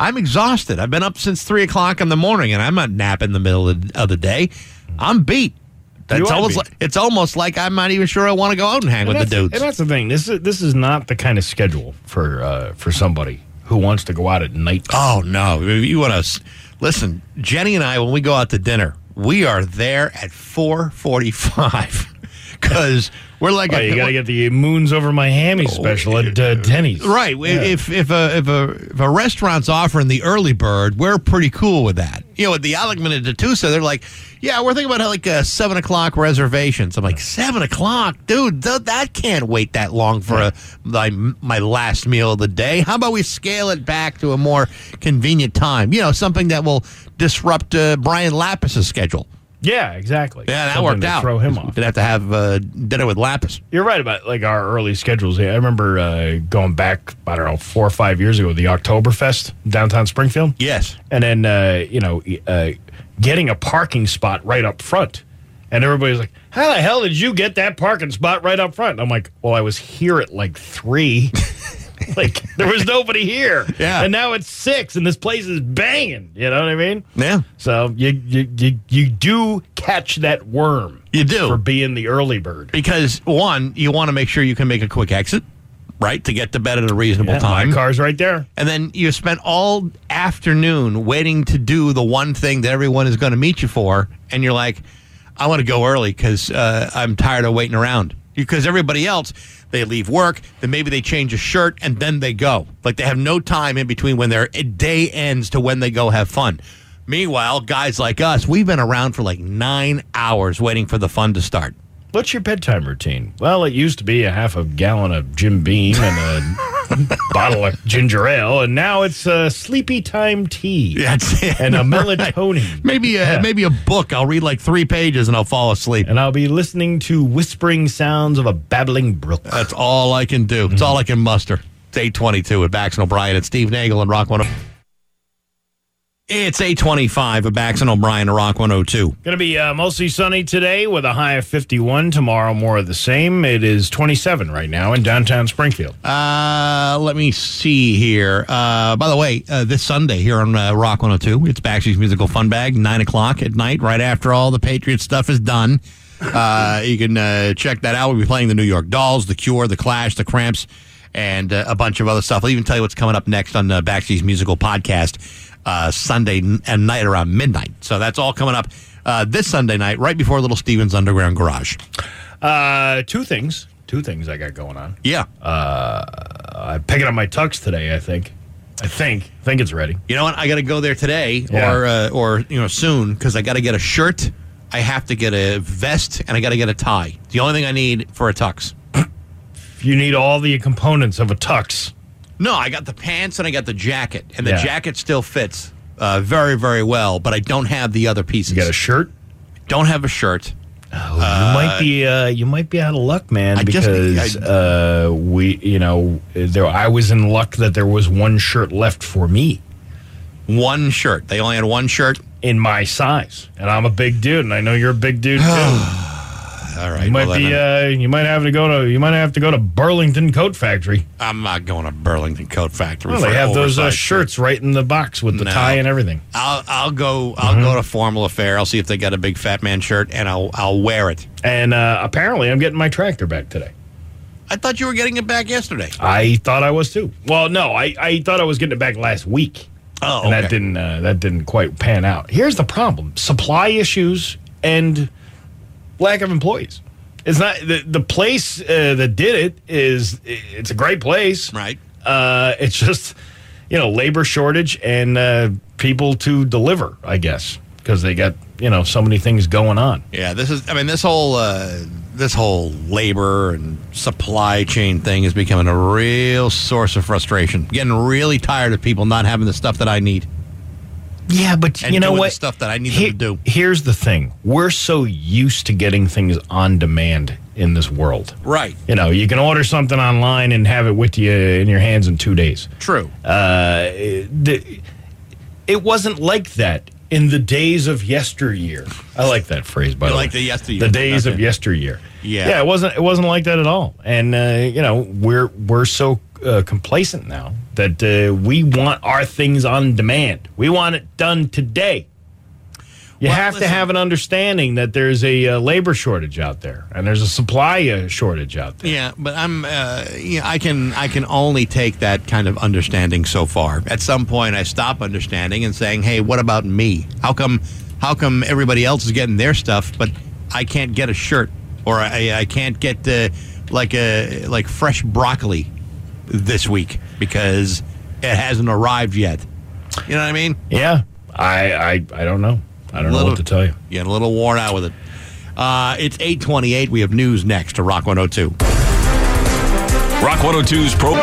I'm exhausted. I've been up since three o'clock in the morning, and I'm not napping in the middle of, of the day. I'm beat. It's almost beat. like it's almost like I'm not even sure I want to go out and hang And with the dudes. and that's the thing. This is this is not the kind of schedule for uh, for somebody who wants to go out at night. Oh no! You want to listen, Jenny and I, when we go out to dinner, we are there at four forty-five because we're like Oh, a, you got to get the moons over my hammy special at uh, Denny's. Right. If if a if a if a restaurant's offering the early bird, we're pretty cool with that. You know, with the Alekman and DiTusa, they're like, Yeah, we're thinking about like uh, seven o'clock reservations. I'm like seven o'clock, dude. Th- that can't wait that long for a, my my last meal of the day. How about we scale it back to a more convenient time? You know, something that will disrupt uh, Brian Lapis's schedule. Yeah, exactly. Yeah, that Something worked to out. Throw him off. Did have to have uh, dinner with Lapis. You're right about like our early schedules. I remember uh, going back, I don't know, four or five years ago, the Oktoberfest downtown Springfield. Yes. And then, uh, you know, uh, getting a parking spot right up front. And everybody's like, how the hell did you get that parking spot right up front? And I'm like, well, I was here at like three. like, there was nobody here. Yeah. And now it's six, and this place is banging. You know what I mean? Yeah. So you, you, you, you do catch that worm. You do. For being the early bird. Because one, you want to make sure you can make a quick exit, right, to get to bed at a reasonable Yeah, time. My car's right there. And then you spent all afternoon waiting to do the one thing that everyone is going to meet you for, and you're like, I want to go early because uh, I'm tired of waiting around. Because everybody else, they leave work, then maybe they change a shirt, and then they go. Like they have no time in between when their day ends to when they go have fun. Meanwhile, guys like us, we've been around for like nine hours waiting for the fun to start. What's your bedtime routine? Well, it used to be a half a gallon of Jim Beam and a bottle of ginger ale, and now it's a sleepy time tea That's it. and a melatonin. Maybe a, Yeah. maybe a book. I'll read like three pages and I'll fall asleep. And I'll be listening to whispering sounds of a babbling brook. That's all I can do. It's mm-hmm. all I can muster. It's 822 at Bax and O'Brien and Steve Nagel and Rock 102. It's 825 at Bax and O'Brien Rock 102. Going to be uh, mostly sunny today with a high of 51. Tomorrow, more of the same. It is 27 right now in downtown Springfield. Uh, let me see here. Uh, by the way, uh, this Sunday here on uh, Rock 102, it's Baxy's Musical Fun Bag, 9 o'clock at night, right after all the Patriot stuff is done. Uh, you can uh, check that out. We'll be playing the New York Dolls, The Cure, The Clash, The Cramps, and uh, a bunch of other stuff. I'll even tell you what's coming up next on uh, Baxy's Musical Podcast uh, Sunday and night around midnight. So that's all coming up uh, this Sunday night, right before Little Steven's Underground Garage. Uh, two things. Two things I got going on. Yeah. I'm picking up my tux today, I think. I think. I think it's ready. You know what? I got to go there today Yeah. or uh, or you know soon because I got to get a shirt. I have to get a vest and I got to get a tie. The only thing I need for a tux. You need all the components of a tux. No, I got the pants and I got the jacket, and the Yeah. jacket still fits uh, very very well. But I don't have the other pieces. You got a shirt? don't have a shirt. Oh, you might be uh, you might be out of luck, man, I just- because I- uh, we you know there I was in luck that there was one shirt left for me One shirt. They only had one shirt. in my size, and I'm a big dude, and I know you're a big dude too. All right. you might well, be then, uh, you might have to go to you might have to go to Burlington Coat Factory. I'm not going to Burlington Coat Factory. Well, they have those uh, shirts right in the box with the No. tie and everything. I'll I'll go I'll Mm-hmm. go to Formal Affair. I'll see if they got a big fat man shirt, and I'll I'll wear it. And uh, apparently, I'm getting my tractor back today. I thought you were getting it back yesterday. I thought I was too. Well, no, I, I thought I was getting it back last week. Oh, and that didn't uh, that didn't quite pan out. Here's the problem: supply issues and lack of employees. It's not the the place uh, that did it is it's a great place, Right. Uh, it's just you know labor shortage and uh, people to deliver, I guess, because they got you know so many things going on. Yeah, this is. I mean, this whole uh, this whole labor and supply chain thing is becoming a real source of frustration. Getting really tired of people not having the stuff that I need. Yeah, but you know what? stuff that I need them to do. Here's the thing: we're so used to getting things on demand in this world. Right. You know, you can order something online and have it with you in your hands in two days. True. Uh, the, it wasn't like that in the days of yesteryear. I like that phrase, by You the way. like the yesteryear. The days of yesteryear. Yeah. yeah. It wasn't. It wasn't like that at all. And uh, you know, we're we're so uh, complacent now that uh, we want our things on demand. We want it done today. You Well, have to have an understanding that there's a uh, labor shortage out there, and there's a supply uh, shortage out there. Yeah, but I'm. Uh, yeah, I can. I can only take that kind of understanding so far. At some point, I stop understanding and saying, "Hey, what about me? How come? How come everybody else is getting their stuff, but I can't get a shirt, or I, I can't get uh, like a like fresh broccoli this week because it hasn't arrived yet? You know what I mean? Yeah, I I, I don't know. I don't know what to tell you. Getting a little worn out with it. Uh, it's 828. We have news next to Rock 102. Rock 102's Pro.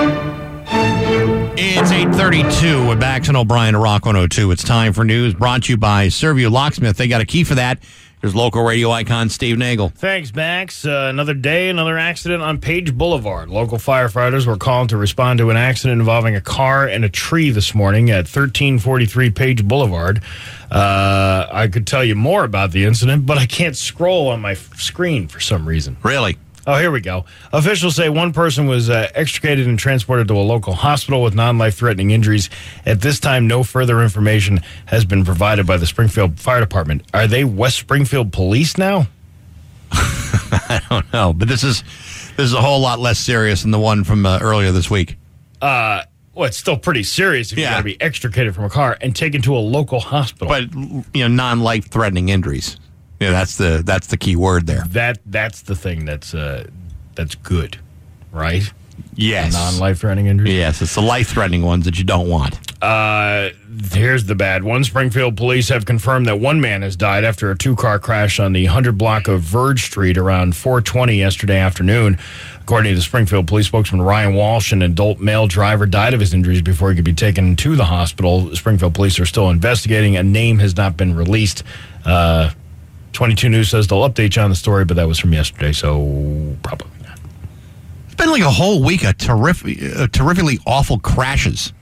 It's 832 with Bax and O'Brien to Rock 102. It's time for news brought to you by Serviu Locksmith. They got a key for that. There's local radio icon Steve Nagel. Thanks, Max. Uh, another day, another accident on Page Boulevard. Local firefighters were called to respond to an accident involving a car and a tree this morning at 1343 Page Boulevard. Uh, I could tell you more about the incident, but I can't scroll on my f- screen for some reason. Really? Oh, here we go. Officials say one person was uh, extricated and transported to a local hospital with non life threatening injuries. At this time, no further information has been provided by the Springfield Fire Department. Are they West Springfield Police now? I don't know, but this is this is a whole lot less serious than the one from uh, earlier this week. Uh, well, it's still pretty serious if you Yeah. got to be extricated from a car and taken to a local hospital. But you know, non-life threatening injuries. Yeah, that's the that's the key word there. that that's the thing that's uh, that's good, right? Yes. Non life threatening injuries. Yes, it's the life-threatening ones that you don't want. Uh, here's the bad one. Springfield police have confirmed that one man has died after a two-car crash on the 100 block of Verge Street around 420 yesterday afternoon. According to Springfield police spokesman Ryan Walsh, an adult male driver died of his injuries before he could be taken to the hospital. Springfield police are still investigating. A name has not been released. Uh, 22 News says they'll update you on the story, but that was from yesterday, so probably not. It's been like a whole week of terrific, uh, terrifically awful crashes.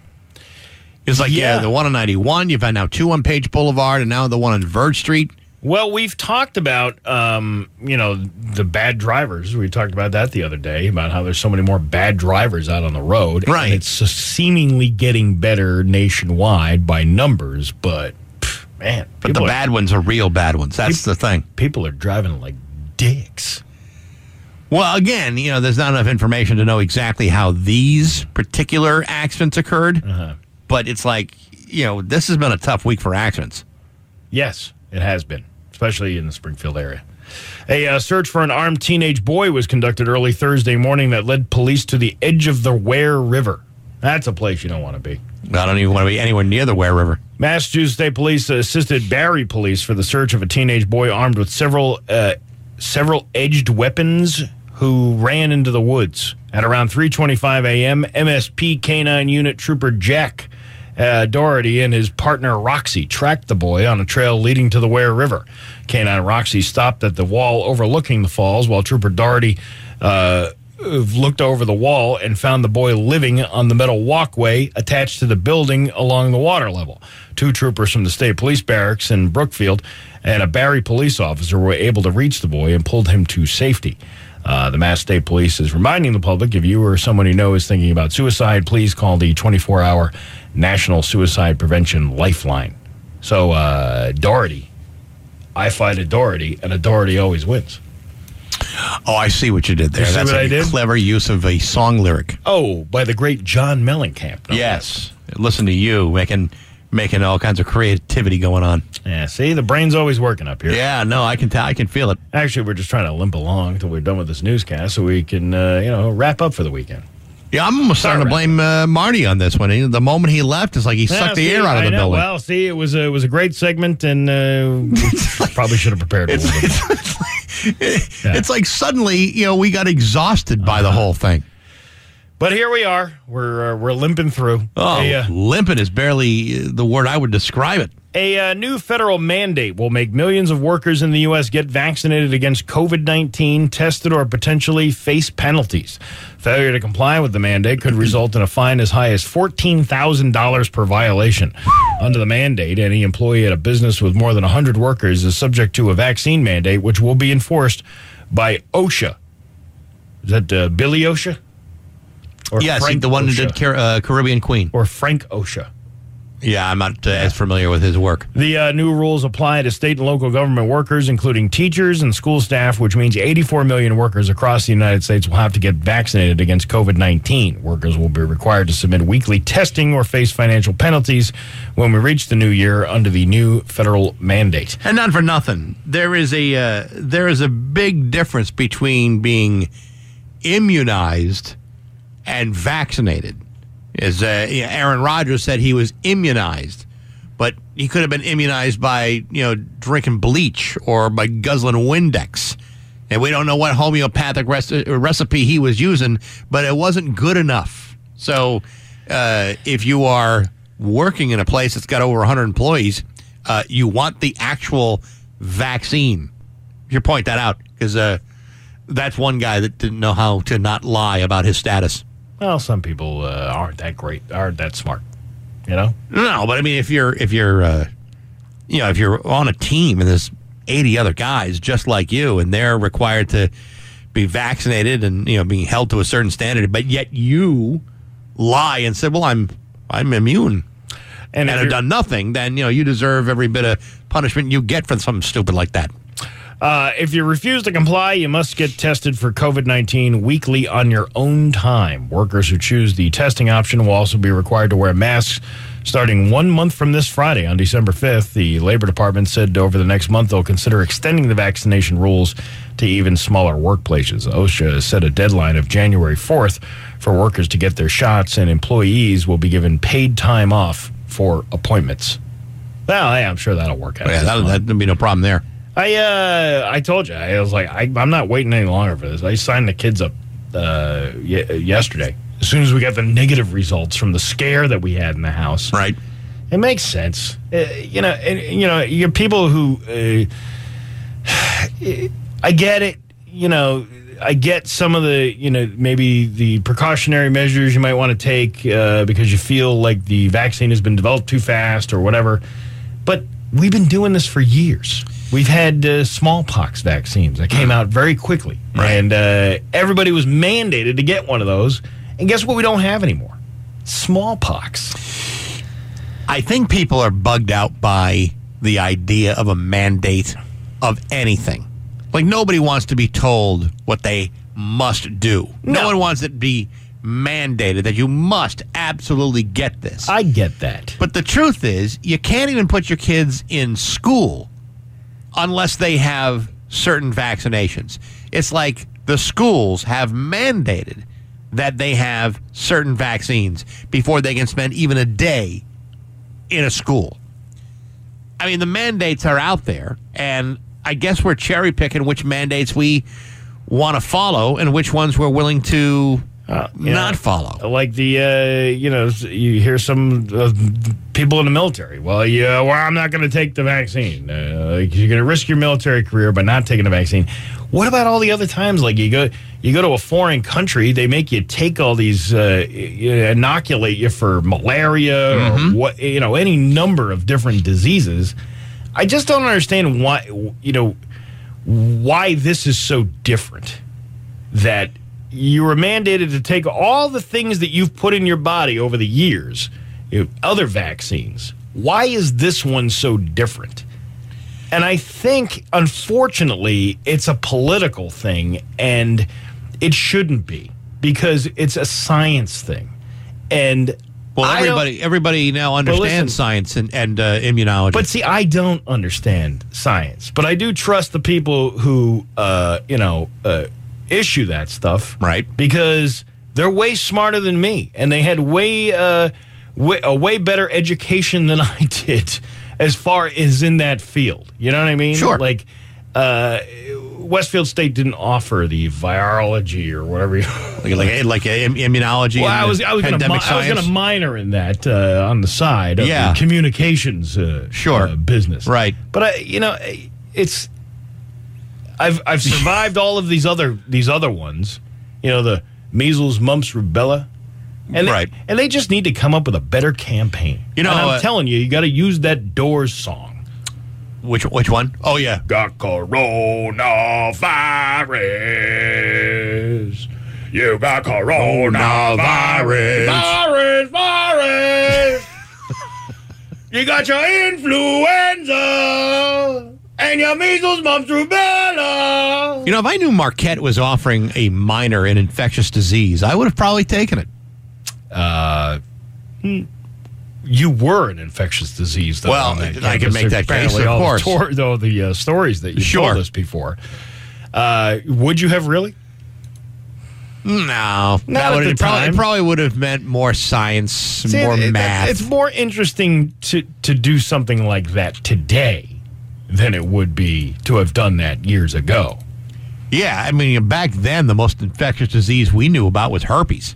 It's like yeah. Yeah. the one on ninety one. You've had now two on Page Boulevard, and now the one on Verge Street. Well, we've talked about, um, you know, the bad drivers. We talked about that the other day about how there's so many more bad drivers out on the road. Right. And it's seemingly getting better nationwide by numbers, but man, But the are- bad ones are real bad ones. That's the thing. people are driving like dicks. Well, again, you know, there's not enough information to know exactly how these particular accidents occurred. But it's like, you know, this has been a tough week for accidents. Yes, it has been, especially in the Springfield area. A uh, search for an armed teenage boy was conducted early Thursday morning that led police to the edge of the Ware River. That's a place you don't want to be. I don't even want to be anywhere near the Ware River. Massachusetts State Police assisted Barre Police for the search of a teenage boy armed with several uh, several edged weapons who ran into the woods at around 3:25 a.m. MSP K9 Unit Trooper Jack uh, Doherty and his partner Roxy tracked the boy on a trail leading to the Ware River. K9 Roxy stopped at the wall overlooking the falls while Trooper Doherty. Uh, looked over the wall and found the boy living on the metal walkway attached to the building along the water level. Two troopers from the state police barracks in Brookfield and a Barre police officer were able to reach the boy and pulled him to safety. Uh, the Mass State Police is reminding the public if you or someone you know is thinking about suicide, please call the 24 hour National Suicide Prevention Lifeline. So, uh, Doherty, I fight a Doherty, and a Doherty always wins. Oh, I see what you did there. You That's a did? clever use of a song lyric. Oh, by the great John Mellencamp. no Yes. Listen to you making making all kinds of creativity going on. Yeah, see, the brain's always working up here. Yeah, no, I can tell. I can feel it. Actually, we're just trying to limp along until we're done with this newscast so we can, uh, you know, wrap up for the weekend. Yeah, I'm almost starting to blame uh, Marty on this one. He- The moment he left, it's like he Yeah, sucked the air out of I the know. building. Well, see, it was a, it was a great segment, and uh, probably should have prepared a little bit more. It's like suddenly, you know, we got exhausted by the Uh-huh. whole thing. But here we are. We're uh, we're limping through. Oh, A, uh, limping is barely uh, the word I would describe it. A uh, new federal mandate will make millions of workers in the U.S. get vaccinated against COVID 19, tested, or potentially face penalties. Failure to comply with the mandate could result in a fine as high as $14,000 per violation. Under the mandate, any employee at a business with more than 100 workers is subject to a vaccine mandate, which will be enforced by OSHA. Is that uh, Billy OSHA? Or yes, Frank the one who OSHA? did Car- uh, Caribbean Queen. Or Frank OSHA. Yeah, I'm not uh, as familiar with his work. The uh, new rules apply to state and local government workers, including teachers and school staff, which means 84 million workers across the United States will have to get vaccinated against COVID 19. Workers will be required to submit weekly testing or face financial penalties when we reach the new year under the new federal mandate. And not for nothing, there is a uh, there is a big difference between being immunized and vaccinated. As uh, Aaron Rodgers said, he was immunized, but he could have been immunized by you know drinking bleach or by guzzling Windex. And we don't know what homeopathic rec- recipe he was using, but it wasn't good enough. So, uh, if you are working in a place that's got over 100 employees, uh, you want the actual vaccine. You point that out because uh, that's one guy that didn't know how to not lie about his status. Well, some people uh, aren't that great, aren't that smart. You know? No, but I mean, if you're if you're uh, you know if you're on a team and there's 80 other guys just like you, and they're required to be vaccinated and you know being held to a certain standard, but yet you lie and said, "Well, I'm I'm immune." And And, have done nothing, then you know you deserve every bit of punishment you get for something stupid like that. Uh, if you refuse to comply, you must get tested for COVID 19 weekly on your own time. Workers who choose the testing option will also be required to wear masks starting one month from this Friday on December 5th. The Labor Department said over the next month they'll consider extending the vaccination rules to even smaller workplaces. OSHA has set a deadline of January 4th for workers to get their shots, and employees will be given paid time off for appointments. Well, yeah, I'm sure that'll work out. Yeah, that'll, that'd be no problem there. I uh I told you I was like I, I'm not waiting any longer for this. I signed the kids up uh y- yesterday as soon as we got the negative results from the scare that we had in the house. Right. It makes sense. Uh, you know, and, you know, you're people who uh, I get it. You know, I get some of the you know maybe the precautionary measures you might want to take uh, because you feel like the vaccine has been developed too fast or whatever. But we've been doing this for years. We've had uh, smallpox vaccines that came out very quickly, and uh, everybody was mandated to get one of those. And guess what? We don't have anymore. Smallpox. I think people are bugged out by the idea of a mandate of anything. Like nobody wants to be told what they must do. No, No. one wants it to be mandated that you must absolutely get this. I get that. but the truth is, you can't even put your kids in school unless they have certain vaccinations. It's like the schools have mandated that they have certain vaccines before they can spend even a day in a school. I mean, the mandates are out there, and I guess we're cherry picking which mandates we want to follow and which ones we're willing to Uh, not follow. Like the, uh, you know, you hear some uh, people in the military. Well, yeah, well, I'm not going to take the vaccine. Uh, you're going to risk your military career by not taking the vaccine. What about all the other times? Like you go, you go to a foreign country, they make you take all these, uh, inoculate you for malaria or what, you know, any number of different diseases. I just don't understand why, you know, why this is so different that you were mandated to take all the things that you've put in your body over the years, other vaccines. Why is this one so different? And I think, unfortunately, it's a political thing, and it shouldn't be because it's a science thing. And Well, everybody everybody now listen- understands science and, and uh, immunology. But see, I don't understand science, but I do trust the people who, uh, you know, uh, issue that stuff, Right. Because they're way smarter than me, and they had way, uh, way a way better education than I did, as far as in that field. You know what I mean? Sure. Like, uh, Westfield State didn't offer the virology or whatever. You, like like, like uh, immunology. well, and I was I was going to pandemic I was going to minor in that uh, on the side of Yeah. the communications uh, Sure. uh, business, Right. But I, you know, it's I've I've survived all of these other these other ones, you know, the measles, mumps, rubella, and Right. they, and they just need to come up with a better campaign. You know, and I'm uh, telling you, you got to use that Doors song. Which which one? Oh yeah. Got coronavirus. You got coronavirus. Virus, virus. you got your influenza and your measles, mumps, rubella. You know, if I knew Marquette was offering a minor in infectious disease, I would have probably taken it. You were an infectious disease, though. Well, on that I can make that case, of all the course. tor- though the uh, stories that you Sure. told us before. Uh, would you have really? No, Not that at would the it probably, time. it probably would have meant more science, See, more it- it- math. It's more interesting to to do something like that today than it would be to have done that years ago. yeah, I mean, back then the most infectious disease we knew about was herpes.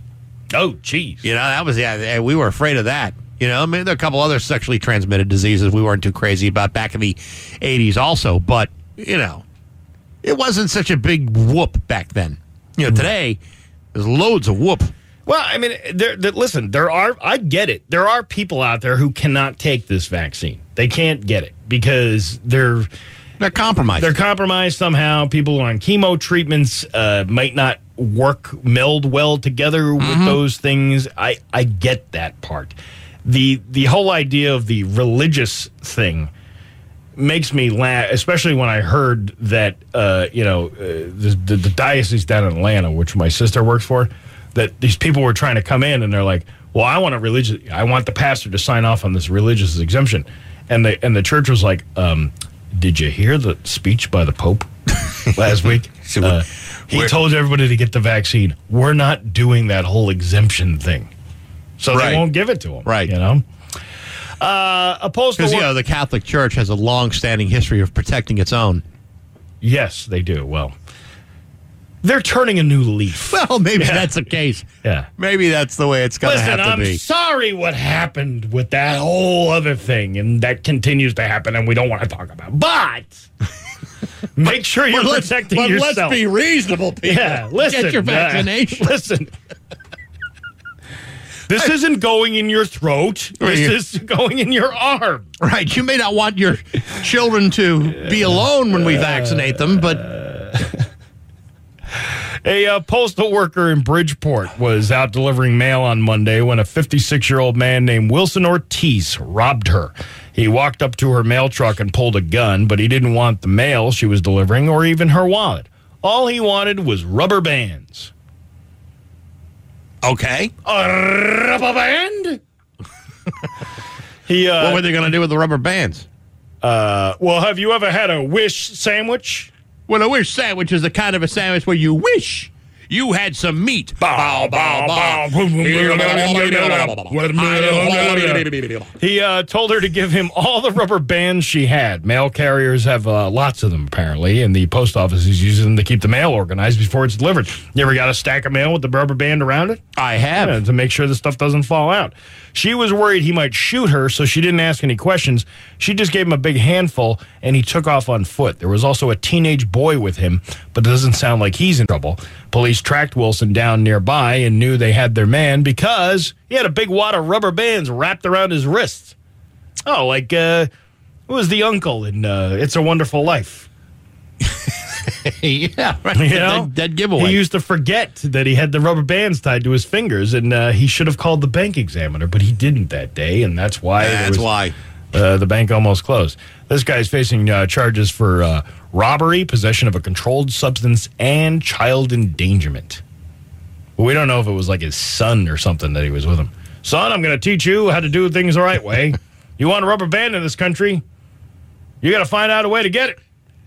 Oh, jeez. You know, that was yeah, we were afraid of that. You know, I mean, there are a couple other sexually transmitted diseases we weren't too crazy about back in the '80s, also. But you know, it wasn't such a big whoop back then. You know, mm. today there's loads of whoop. Well, I mean, there, there, listen, there are, I get it. There are people out there who cannot take this vaccine. They can't get it because they're They're compromised. they're compromised somehow. People who are on chemo treatments uh, might not work meld well together with those things. I I get that part. The the whole idea of the religious thing makes me laugh, especially when I heard that uh, you know uh, the, the the diocese down in Atlanta, which my sister works for, that these people were trying to come in and they're like, "Well, I want a religious, I want the pastor to sign off on this religious exemption," and the and the church was like, um, "Did you hear the speech by the Pope last week?" So Uh, he told everybody to get the vaccine. We're not doing that whole exemption thing, so Right. they won't give it to them. Right. You know. Uh, postal. Because you know the Catholic Church has a long-standing history of protecting its own. Yes, they do. Well, they're turning a new leaf. Well, maybe Yeah. that's the case. Yeah. Maybe that's the way it's going to have to be. Listen, I'm be. sorry what happened with that whole other thing, and that continues to happen, and we don't want to talk about. But make sure you're But let's- protecting but yourself. let's be reasonable, people. Yeah, listen. Get your uh, vaccination. listen. This isn't going in your throat. This is going in your arm. Right. You may not want your children to be alone when we vaccinate them, but A uh, postal worker in Bridgeport was out delivering mail on Monday when a 56 year old man named Wilson Ortiz robbed her. He walked up to her mail truck and pulled a gun, but he didn't want the mail she was delivering or even her wallet. All he wanted was rubber bands. okay. A rubber band? he, uh, What were they going to do with the rubber bands? uh, well, have you ever had a wish sandwich? Well, a wish sandwich is the kind of a sandwich where you wish you had some meat. Bow, bow, bow. He uh, told her to give him all the rubber bands she had. Mail carriers have uh, lots of them, apparently, and the post office is using them to keep the mail organized before it's delivered. You ever got a stack of mail with the rubber band around it? I have. Yeah, to make sure the stuff doesn't fall out. She was worried he might shoot her, so she didn't ask any questions. She just gave him a big handful, and he took off on foot. There was also a teenage boy with him, but it doesn't sound like he's in trouble. Police tracked Wilson down nearby and knew they had their man because he had a big wad of rubber bands wrapped around his wrists. Oh, like uh, who was the uncle in uh, It's a Wonderful Life? yeah, right. You know, Dead, dead giveaway. He used to forget that he had the rubber bands tied to his fingers, and uh, he should have called the bank examiner, but he didn't that day, and that's why. That's was- why. Uh, the bank almost closed. This guy's facing uh, charges for uh, robbery, possession of a controlled substance, and child endangerment. We don't know if it was like his son or something that he was with him. Son, I'm going to teach you how to do things the right way. you want a rubber band in this country? You got to find out a way to get it.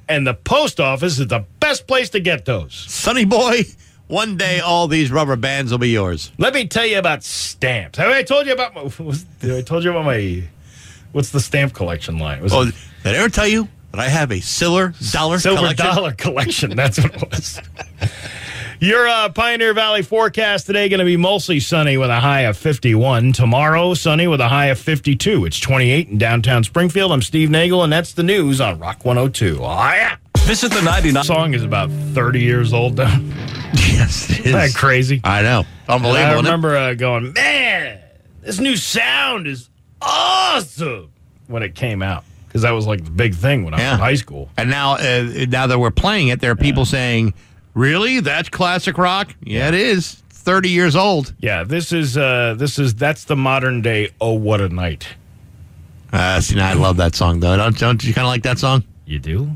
And the post office is the best place to get those. Sonny boy, one day all these rubber bands will be yours. Let me tell you about stamps. Have I told you about my? Was, did I told you about my? What's the stamp collection line? Was Oh, it did I ever tell you that I have a silver dollar silver collection? dollar collection? That's what it was. Your uh, Pioneer Valley forecast today going to be mostly sunny with a high of 51. Tomorrow, sunny with a high of 52. It's 28 in downtown Springfield. I'm Steve Nagel, and that's the news on Rock 102. Oh, yeah. Visit the 99. song is about 30 years old now. Yes, it Isn't that is. crazy? I know. Unbelievable. I remember uh, going, man, this new sound is awesome when it came out because that was like the big thing when I was in high school. And now, uh, now that we're playing it, there are people saying, "Really? That's classic rock? Yeah, it is. Thirty years old." Yeah, this is uh, this is that's the modern day. Oh, what a night! Uh, see, now I love that song though. Don't, don't you kind of like that song? You do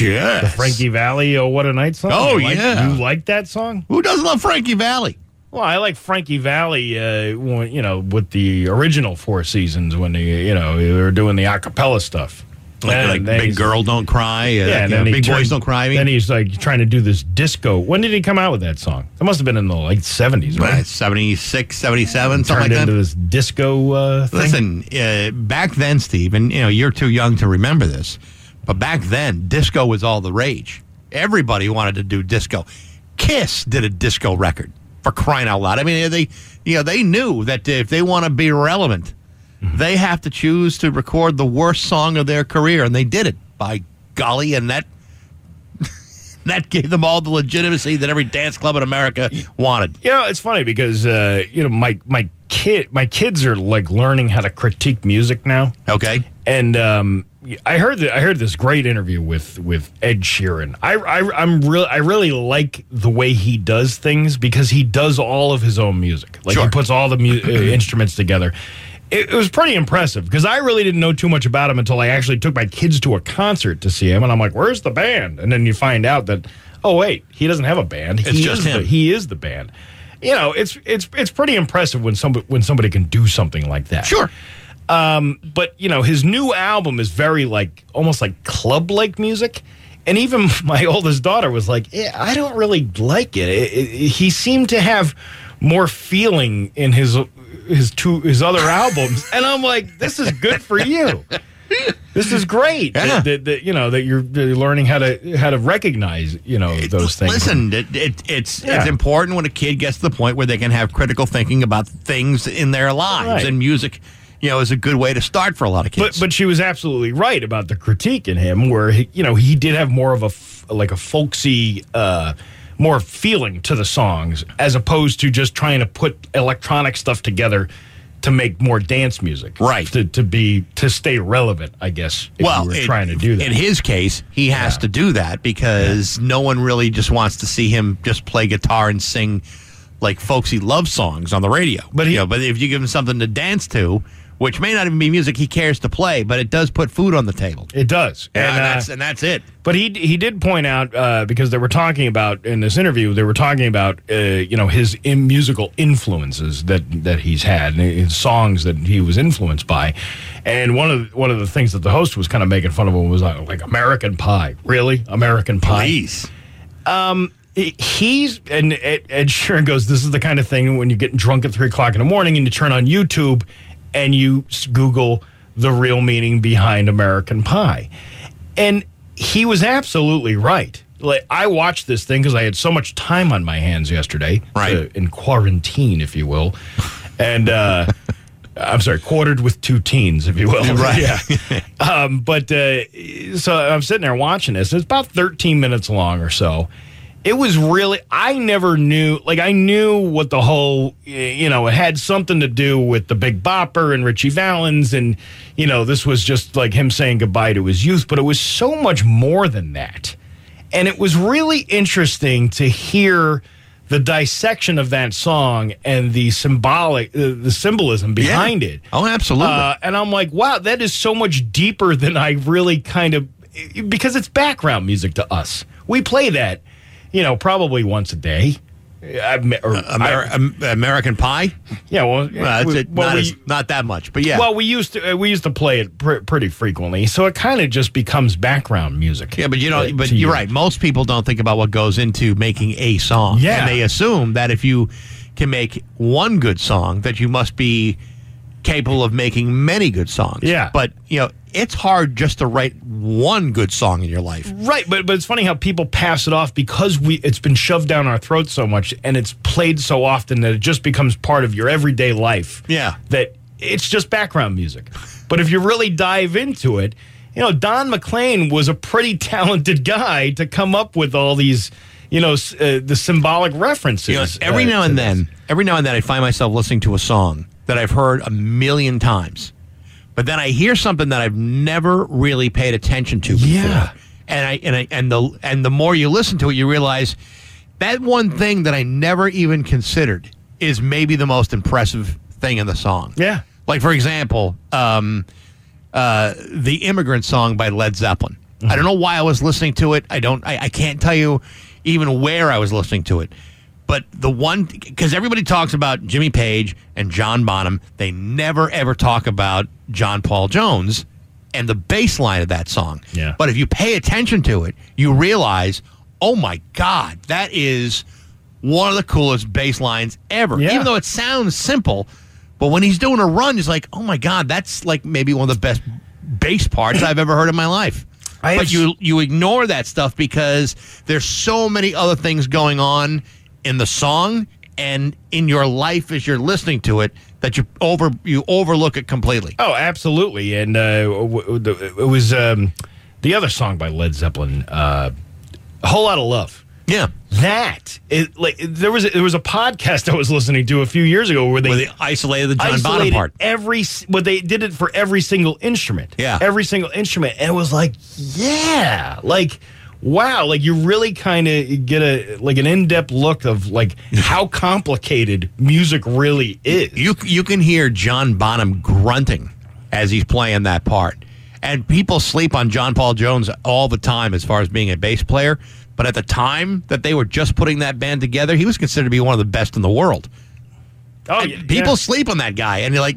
Yeah, Frankie Valli. Oh, what a night song. Oh, You like- yeah. you like that song? Who doesn't love Frankie Valli? Well, I like Frankie Valli. Uh, when, you know, with the original Four Seasons when they, you know, they were doing the a cappella stuff. Like, like Big Girl Don't Cry. Uh, Yeah, and then he Big Boys Don't Cry. Mean, Then he's like trying to do this disco. When did he come out with that song? It must have been in the late seventies, uh, right? 76, 77, something Turned like into that. this disco uh, thing. Listen, uh, back then, Steve, and you know you're too young to remember this, but back then, disco was all the rage. Everybody wanted to do disco. Kiss did a disco record for crying out loud. I mean, they, you know, they knew that if they want to be relevant, Mm-hmm. they have to choose to record the worst song of their career, and they did it. By golly, and that that gave them all the legitimacy that every dance club in America wanted. You know, it's funny because uh, you know my my kid my kids are like learning how to critique music now. Okay, and um, I heard that I heard this great interview with with Ed Sheeran. I, I I'm real I really like the way he does things because he does all of his own music. Like he puts all the mu- uh, instruments together. It, it was pretty impressive because I really didn't know too much about him until I actually took my kids to a concert to see him, and I'm like, "Where's the band?" And then you find out that, oh wait, he doesn't have a band. It's he just is the- him. he is the band. You know, it's it's it's pretty impressive when somebody when somebody can do something like that. Sure. Um, but you know, his new album is very like almost like club like music. And even my oldest daughter was like, eh, I don't really like it. It- it- He seemed to have more feeling in his his two his other albums, and I'm like, this is good for you. This is great. Yeah. That, that, that, you know that you're, you're learning how to how to recognize you know those things. Listen, it, it, it's Yeah. it's important when a kid gets to the point where they can have critical thinking about things in their lives, Right. and music, you know, is a good way to start for a lot of kids. But but she was absolutely right about the critique in him, where he, you know he did have more of a f- like a folksy, uh, more feeling to the songs as opposed to just trying to put electronic stuff together to make more dance music, Right. To, to be to stay relevant, I guess. If well, were it- trying to do that. in his case, he has Yeah. to do that because no one really just wants to see him just play guitar and sing like folksy love songs on the radio. But he- you know, but if you give him something to dance to, which may not even be music he cares to play, but it does put food on the table. it does, and, and, uh, that's and that's it. But he he did point out uh, because they were talking about in this interview they were talking about uh, you know his in musical influences that that he's had and his songs that he was influenced by, and one of the, one of the things that the host was kind of making fun of him was uh, like American Pie, really American Pie. Please. He- He's and Ed, Ed Sheeran goes. This is the kind of thing when you're getting drunk at three o'clock in the morning and you turn on YouTube and you Google the real meaning behind American Pie, and he was absolutely right. Like I watched this thing because I had so much time on my hands yesterday, Right. uh, in quarantine, if you will, and uh, I'm sorry, quartered with two teens, if you will, Right. Yeah. um, but uh, so I'm sitting there watching this. It's about 13 minutes long or so. It was really, I never knew, like, I knew what the whole, you know, it had something to do with the Big Bopper and Ritchie Valens. And, you know, this was just like him saying goodbye to his youth, but it was so much more than that. And it was really interesting to hear the dissection of that song and the symbolic, uh, the symbolism behind it. Oh, absolutely. Uh, and I'm like, wow, that is so much deeper than I really kind of because it's background music to us. We play that, you know, probably once a day. Amer- I- American Pie. yeah, well, Well, that's we- it. well, not, we- as, not that much, but yeah. well, we used to uh, we used to play it pr- pretty frequently, so it kind of just becomes background music. yeah, but you know, uh, but to you're you. right. Most people don't think about what goes into making a song. Yeah. and they assume that if you can make one good song, that you must be capable of making many good songs. Yeah. but you know, it's hard just to write one good song in your life. Right, but but it's funny how people pass it off because we it's been shoved down our throats so much and it's played so often that it just becomes part of your everyday life. Yeah. That it's just background music. But if you really dive into it, you know, Don McLean was a pretty talented guy to come up with all these, you know, uh, the symbolic references. You know, every uh, now and then, every now and then, I find myself listening to a song that I've heard a million times, but then I hear something that I've never really paid attention to before. Yeah. and I and I and the and the more you listen to it, you realize that one thing that I never even considered is maybe the most impressive thing in the song. Yeah. Like for example, um, uh, the "Immigrant" song by Led Zeppelin. I don't know why I was listening to it. I don't. I, I can't tell you even where I was listening to it. But the one because everybody talks about Jimmy Page and John Bonham, they never ever talk about John Paul Jones and the bass line of that song. Yeah. But if you pay attention to it, you realize, oh my God, that is one of the coolest bass lines ever. Yeah. Even though it sounds simple, but when he's doing a run, he's like, oh my God, that's like maybe one of the best bass parts I've ever heard in my life. I but have- you you ignore that stuff because there's so many other things going on in the song and in your life as you're listening to it that you over you overlook it completely. Oh, absolutely. And uh, w- w- it was um, the other song by Led Zeppelin, uh, "A Whole Lot of Love." Yeah. That it like there was a, there was a podcast I was listening to a few years ago where they, Where they isolated the John Bonham part. every well they did it for every single instrument. Yeah. every single instrument, and it was like yeah, like wow, like you really kind of get a like an in depth look of like how complicated music really is. You you can hear John Bonham grunting as he's playing that part. And people sleep on John Paul Jones all the time as far as being a bass player. But at the time that they were just putting that band together, he was considered to be one of the best in the world. oh, yeah, people yeah. sleep on that guy, and you're like,